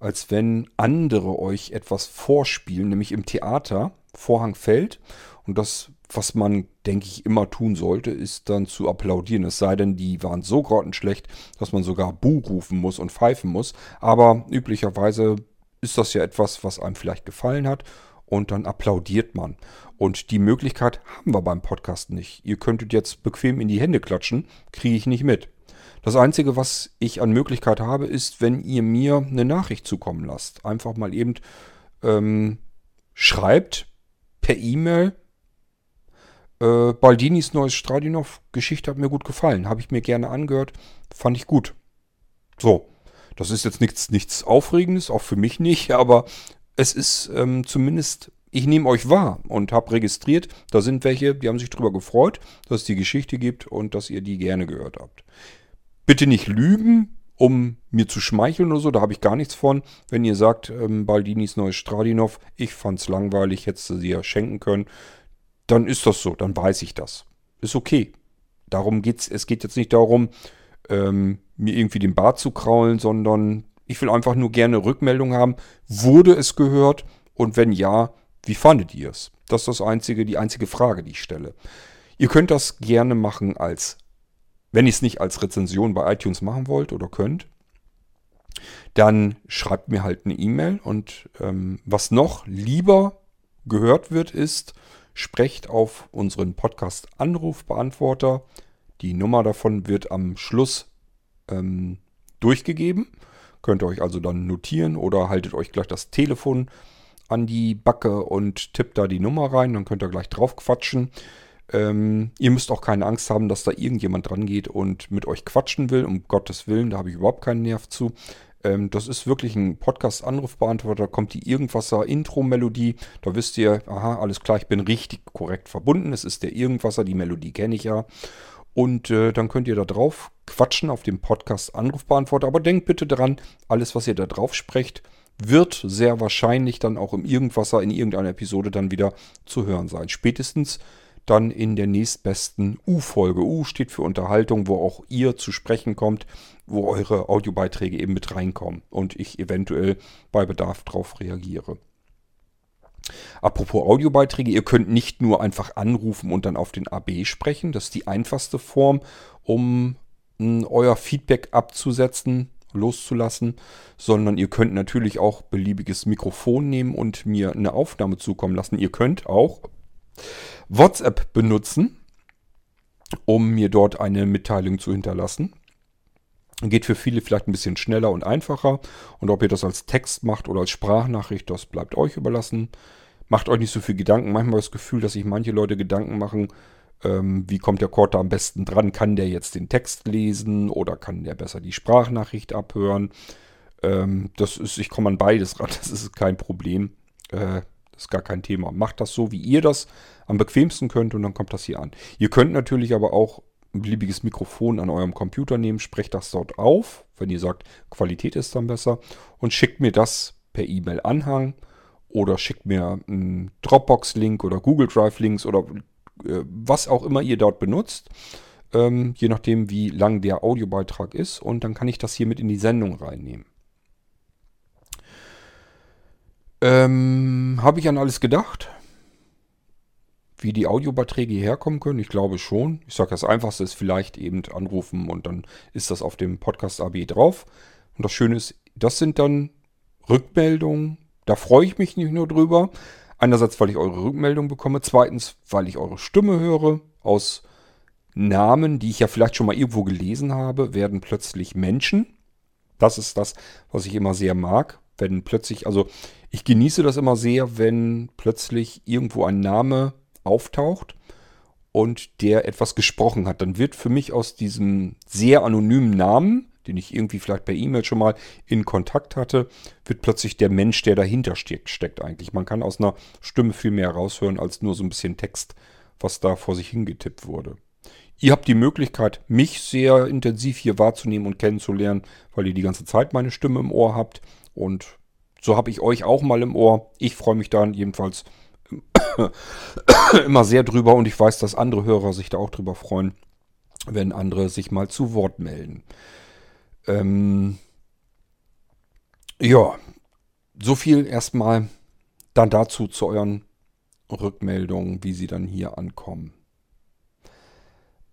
als wenn andere euch etwas vorspielen, nämlich im Theater, Vorhang fällt und das, was man, denke ich, immer tun sollte, ist dann zu applaudieren. Es sei denn, die waren so grottenschlecht, dass man sogar Buh rufen muss und pfeifen muss. Aber üblicherweise ist das ja etwas, was einem vielleicht gefallen hat und dann applaudiert man. Und die Möglichkeit haben wir beim Podcast nicht. Ihr könntet jetzt bequem in die Hände klatschen, kriege ich nicht mit. Das Einzige, was ich an Möglichkeit habe, ist, wenn ihr mir eine Nachricht zukommen lasst. Einfach mal eben ähm, schreibt per E-Mail. Äh, Baldinis neues Stradinov-Geschichte hat mir gut gefallen. Habe ich mir gerne angehört. Fand ich gut. So. Das ist jetzt nichts, nichts Aufregendes, auch für mich nicht, <laughs> aber es ist ähm, zumindest ich nehme euch wahr und habe registriert, da sind welche, die haben sich darüber gefreut, dass es die Geschichte gibt und dass ihr die gerne gehört habt. Bitte nicht lügen, um mir zu schmeicheln oder so, da habe ich gar nichts von. Wenn ihr sagt, ähm, Baldinis neues Stradinov, ich fand's langweilig, hättest du sie ja schenken können, dann ist das so, dann weiß ich das. Ist okay. Darum geht's, es geht jetzt nicht darum, ähm, mir irgendwie den Bart zu kraulen, sondern ich will einfach nur gerne Rückmeldung haben. Wurde es gehört? Und wenn ja, wie fandet ihr es? Das ist das einzige, die einzige Frage, die ich stelle. Ihr könnt das gerne machen als, wenn ihr es nicht als Rezension bei iTunes machen wollt oder könnt, dann schreibt mir halt eine E-Mail und ähm, was noch lieber gehört wird, ist, sprecht auf unseren Podcast Anrufbeantworter. Die Nummer davon wird am Schluss ähm, durchgegeben. Könnt ihr euch also dann notieren oder haltet euch gleich das Telefon an die Backe und tippt da die Nummer rein, dann könnt ihr gleich drauf quatschen. Ähm, ihr müsst auch keine Angst haben, dass da irgendjemand dran geht und mit euch quatschen will. Um Gottes Willen, da habe ich überhaupt keinen Nerv zu. Ähm, das ist wirklich ein Podcast-Anrufbeantworter. Da kommt die Irgendwasser Intro-Melodie. Da wisst ihr, aha, alles klar, ich bin richtig korrekt verbunden. Es ist der Irgendwasser, die Melodie kenne ich ja. Und äh, dann könnt ihr da drauf quatschen auf dem Podcast-Anrufbeantworter. Aber denkt bitte dran, alles, was ihr da drauf sprecht, wird sehr wahrscheinlich dann auch im Irgendwasser in irgendeiner Episode dann wieder zu hören sein. Spätestens dann in der nächstbesten U-Folge. U steht für Unterhaltung, wo auch ihr zu sprechen kommt, wo eure Audiobeiträge eben mit reinkommen und ich eventuell bei Bedarf darauf reagiere. Apropos Audiobeiträge, ihr könnt nicht nur einfach anrufen und dann auf den AB sprechen. Das ist die einfachste Form, um hm, euer Feedback abzusetzen loszulassen, sondern ihr könnt natürlich auch beliebiges Mikrofon nehmen und mir eine Aufnahme zukommen lassen. Ihr könnt auch WhatsApp benutzen, um mir dort eine Mitteilung zu hinterlassen. Geht für viele vielleicht ein bisschen schneller und einfacher. Und ob ihr das als Text macht oder als Sprachnachricht, das bleibt euch überlassen. Macht euch nicht so viel Gedanken. Manchmal das Gefühl, dass sich manche Leute Gedanken machen, ähm, wie kommt der da am besten dran? Kann der jetzt den Text lesen oder kann der besser die Sprachnachricht abhören? Ähm, das ist, ich komme an beides ran, <laughs> das ist kein Problem. Äh, das ist gar kein Thema. Macht das so, wie ihr das am bequemsten könnt und dann kommt das hier an. Ihr könnt natürlich aber auch ein beliebiges Mikrofon an eurem Computer nehmen, sprecht das dort auf, wenn ihr sagt, Qualität ist dann besser und schickt mir das per E-Mail Anhang oder schickt mir einen Dropbox-Link oder Google Drive-Links oder äh, was auch immer ihr dort benutzt, ähm, je nachdem wie lang der Audiobeitrag ist und dann kann ich das hier mit in die Sendung reinnehmen. Ähm, Habe ich an alles gedacht? Wie die Audiobeiträge hierher kommen können? Ich glaube schon. Ich sage, das Einfachste ist vielleicht eben anrufen und dann ist das auf dem Podcast AB drauf. Und das Schöne ist, das sind dann Rückmeldungen. Da freue ich mich nicht nur drüber, Einerseits, weil ich eure Rückmeldung bekomme. Zweitens, weil ich eure Stimme höre. Aus Namen, die ich ja vielleicht schon mal irgendwo gelesen habe, werden plötzlich Menschen. Das ist das, was ich immer sehr mag. Wenn plötzlich, also ich genieße das immer sehr, wenn plötzlich irgendwo ein Name auftaucht und der etwas gesprochen hat. Dann wird für mich aus diesem sehr anonymen Namen den ich irgendwie vielleicht per E-Mail schon mal in Kontakt hatte, wird plötzlich der Mensch, der dahinter steckt, steckt eigentlich. Man kann aus einer Stimme viel mehr raushören als nur so ein bisschen Text, was da vor sich hingetippt wurde. Ihr habt die Möglichkeit, mich sehr intensiv hier wahrzunehmen und kennenzulernen, weil ihr die ganze Zeit meine Stimme im Ohr habt. Und so habe ich euch auch mal im Ohr. Ich freue mich dann jedenfalls <coughs> immer sehr drüber und ich weiß, dass andere Hörer sich da auch drüber freuen. wenn andere sich mal zu Wort melden. Ähm, ja, so viel erstmal dann dazu zu euren Rückmeldungen, wie sie dann hier ankommen.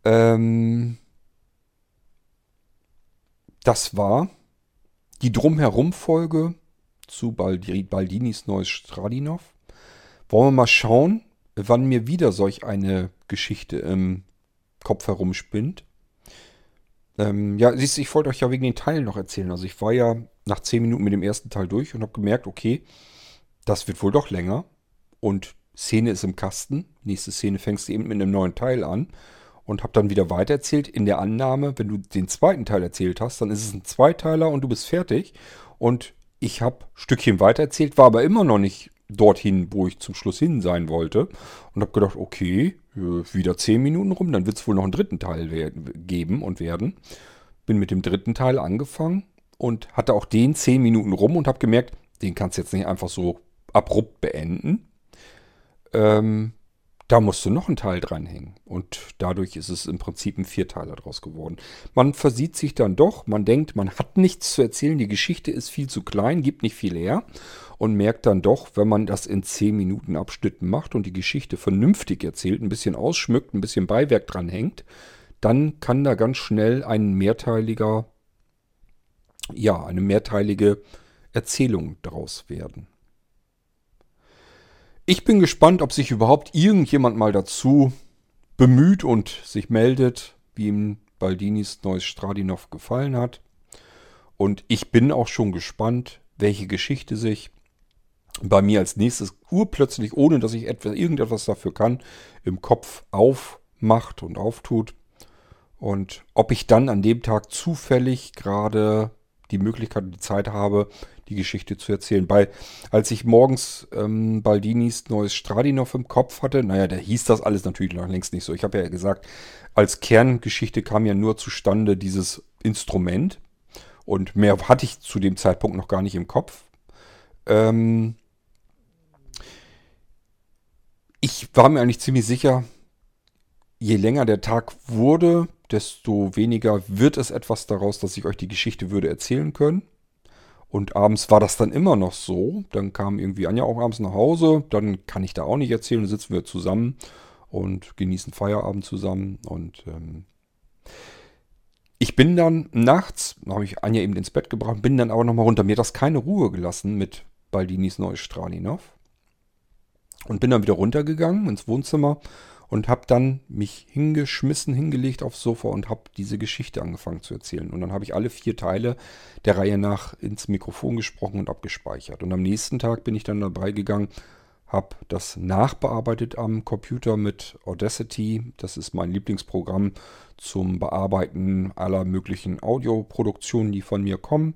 Ähm, das war die Drumherum-Folge zu Baldinis neues Stradinov. Wollen wir mal schauen, wann mir wieder solch eine Geschichte im Kopf herumspinnt. Ähm, ja, siehst du, ich wollte euch ja wegen den Teilen noch erzählen. Also ich war ja nach 10 Minuten mit dem ersten Teil durch und habe gemerkt, okay, das wird wohl doch länger. Und Szene ist im Kasten. Nächste Szene fängst du eben mit einem neuen Teil an. Und habe dann wieder weitererzählt in der Annahme, wenn du den zweiten Teil erzählt hast, dann ist es ein Zweiteiler und du bist fertig. Und ich habe Stückchen weitererzählt, war aber immer noch nicht dorthin, wo ich zum Schluss hin sein wollte. Und habe gedacht, okay, wieder 10 Minuten rum, dann wird es wohl noch einen dritten Teil geben und werden. Bin mit dem dritten Teil angefangen und hatte auch den 10 Minuten rum und habe gemerkt, den kannst du jetzt nicht einfach so abrupt beenden. Ähm, da musst du noch einen Teil dranhängen. Und dadurch ist es im Prinzip ein Vierteiler draus geworden. Man versieht sich dann doch, man denkt, man hat nichts zu erzählen, die Geschichte ist viel zu klein, gibt nicht viel her. Und merkt dann doch, wenn man das in 10 Minuten Abschnitten macht und die Geschichte vernünftig erzählt, ein bisschen ausschmückt, ein bisschen Beiwerk dranhängt, dann kann da ganz schnell ein mehrteiliger, ja, eine mehrteilige Erzählung daraus werden. Ich bin gespannt, ob sich überhaupt irgendjemand mal dazu bemüht und sich meldet, wie ihm Baldinis neues Stradinov gefallen hat. Und ich bin auch schon gespannt, welche Geschichte sich bei mir als nächstes urplötzlich, ohne dass ich etwas, irgendetwas dafür kann, im Kopf aufmacht und auftut. Und ob ich dann an dem Tag zufällig gerade die Möglichkeit und die Zeit habe, die Geschichte zu erzählen. Bei, als ich morgens ähm, Baldinis neues Stradinov im Kopf hatte, naja, da hieß das alles natürlich noch längst nicht so. Ich habe ja gesagt, als Kerngeschichte kam ja nur zustande dieses Instrument. Und mehr hatte ich zu dem Zeitpunkt noch gar nicht im Kopf. Ähm ich war mir eigentlich ziemlich sicher, je länger der Tag wurde, desto weniger wird es etwas daraus, dass ich euch die Geschichte würde erzählen können. Und abends war das dann immer noch so. Dann kam irgendwie Anja auch abends nach Hause. Dann kann ich da auch nicht erzählen. Dann sitzen wir zusammen und genießen Feierabend zusammen. Und ähm, ich bin dann nachts, habe ich Anja eben ins Bett gebracht, bin dann aber nochmal runter. Mir hat das keine Ruhe gelassen mit Baldinis neues Stralinov. Und bin dann wieder runtergegangen ins Wohnzimmer und habe dann mich hingeschmissen, hingelegt aufs Sofa und habe diese Geschichte angefangen zu erzählen. Und dann habe ich alle vier Teile der Reihe nach ins Mikrofon gesprochen und abgespeichert. Und am nächsten Tag bin ich dann dabei gegangen, habe das nachbearbeitet am Computer mit Audacity. Das ist mein Lieblingsprogramm zum Bearbeiten aller möglichen Audioproduktionen, die von mir kommen,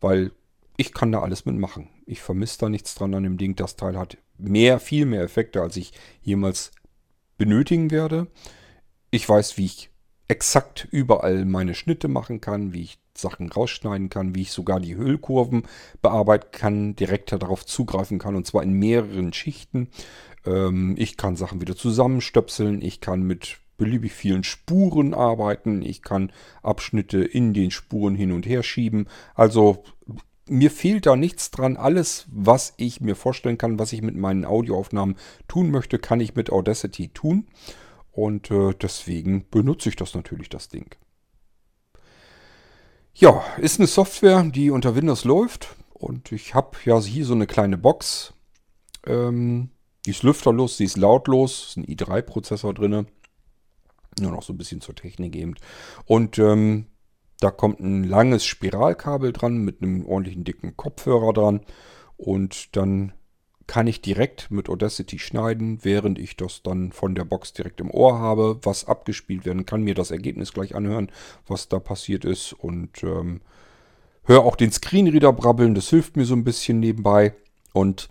weil ich kann da alles mitmachen. Ich vermisse da nichts dran an dem Ding. Das Teil hat mehr, viel mehr Effekte, als ich jemals benötigen werde. Ich weiß, wie ich exakt überall meine Schnitte machen kann, wie ich Sachen rausschneiden kann, wie ich sogar die Höhlkurven bearbeiten kann, direkt darauf zugreifen kann und zwar in mehreren Schichten. Ähm, ich kann Sachen wieder zusammenstöpseln, ich kann mit beliebig vielen Spuren arbeiten, ich kann Abschnitte in den Spuren hin und her schieben. Also mir fehlt da nichts dran. Alles, was ich mir vorstellen kann, was ich mit meinen Audioaufnahmen tun möchte, kann ich mit Audacity tun. Und äh, deswegen benutze ich das natürlich, das Ding. Ja, ist eine Software, die unter Windows läuft. Und ich habe ja hier so eine kleine Box. Ähm, die ist lüfterlos, sie ist lautlos. Ist ein i3-Prozessor drin. Nur noch so ein bisschen zur Technik eben. Und ähm, da kommt ein langes Spiralkabel dran mit einem ordentlichen dicken Kopfhörer dran. Und dann kann ich direkt mit Audacity schneiden, während ich das dann von der Box direkt im Ohr habe, was abgespielt werden kann, mir das Ergebnis gleich anhören, was da passiert ist und ähm, höre auch den Screenreader brabbeln, das hilft mir so ein bisschen nebenbei und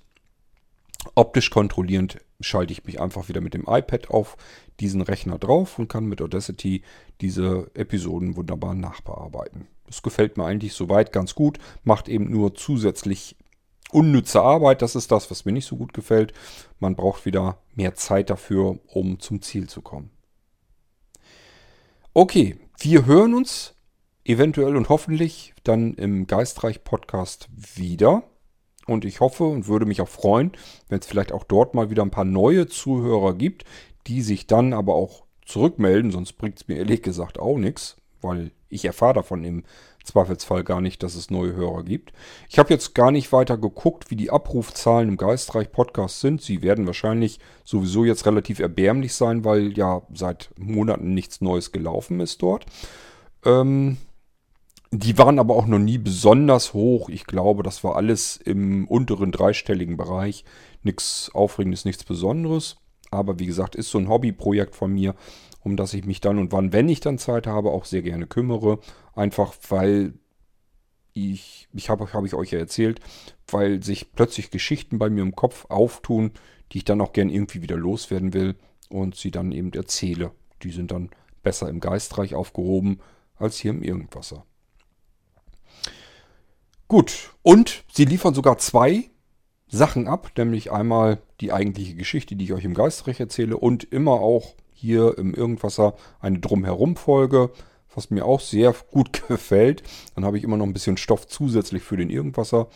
optisch kontrollierend schalte ich mich einfach wieder mit dem iPad auf diesen Rechner drauf und kann mit Audacity diese Episoden wunderbar nachbearbeiten. Das gefällt mir eigentlich soweit ganz gut, macht eben nur zusätzlich unnütze Arbeit. Das ist das, was mir nicht so gut gefällt. Man braucht wieder mehr Zeit dafür, um zum Ziel zu kommen. Okay, wir hören uns eventuell und hoffentlich dann im Geistreich-Podcast wieder. Und ich hoffe und würde mich auch freuen, wenn es vielleicht auch dort mal wieder ein paar neue Zuhörer gibt, die sich dann aber auch zurückmelden, sonst bringt es mir ehrlich gesagt auch nichts, weil ich erfahre davon im Zweifelsfall gar nicht, dass es neue Hörer gibt. Ich habe jetzt gar nicht weiter geguckt, wie die Abrufzahlen im Geistreich Podcast sind. Sie werden wahrscheinlich sowieso jetzt relativ erbärmlich sein, weil ja seit Monaten nichts Neues gelaufen ist dort. Ähm, die waren aber auch noch nie besonders hoch. Ich glaube, das war alles im unteren dreistelligen Bereich. Nichts Aufregendes, nichts Besonderes. Aber wie gesagt, ist so ein Hobbyprojekt von mir, um das ich mich dann und wann, wenn ich dann Zeit habe, auch sehr gerne kümmere. Einfach weil ich, ich habe hab ich euch ja erzählt, weil sich plötzlich Geschichten bei mir im Kopf auftun, die ich dann auch gern irgendwie wieder loswerden will und sie dann eben erzähle. Die sind dann besser im Geistreich aufgehoben als hier im Irgendwasser. Gut, und sie liefern sogar zwei Sachen ab, nämlich einmal die eigentliche Geschichte, die ich euch im Geistreich erzähle und immer auch hier im Irgendwasser eine Drumherum-Folge, was mir auch sehr gut <laughs> gefällt. Dann habe ich immer noch ein bisschen Stoff zusätzlich für den Irgendwasser.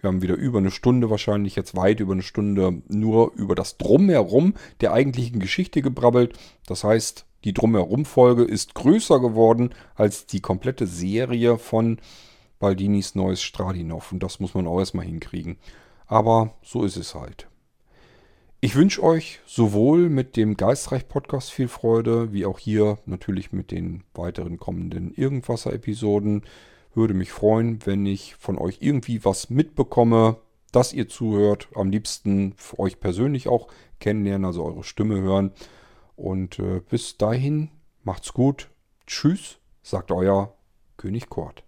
Wir haben wieder über eine Stunde, wahrscheinlich jetzt weit über eine Stunde, nur über das Drumherum der eigentlichen Geschichte gebrabbelt. Das heißt, die Drumherum-Folge ist größer geworden als die komplette Serie von Baldinis neues Stradinov. Und das muss man auch erstmal hinkriegen. Aber so ist es halt. Ich wünsche euch sowohl mit dem Geistreich-Podcast viel Freude, wie auch hier natürlich mit den weiteren kommenden Irgendwasser-Episoden. Würde mich freuen, wenn ich von euch irgendwie was mitbekomme, dass ihr zuhört. Am liebsten euch persönlich auch kennenlernen, also eure Stimme hören. Und äh, bis dahin, macht's gut. Tschüss, sagt euer König Kort.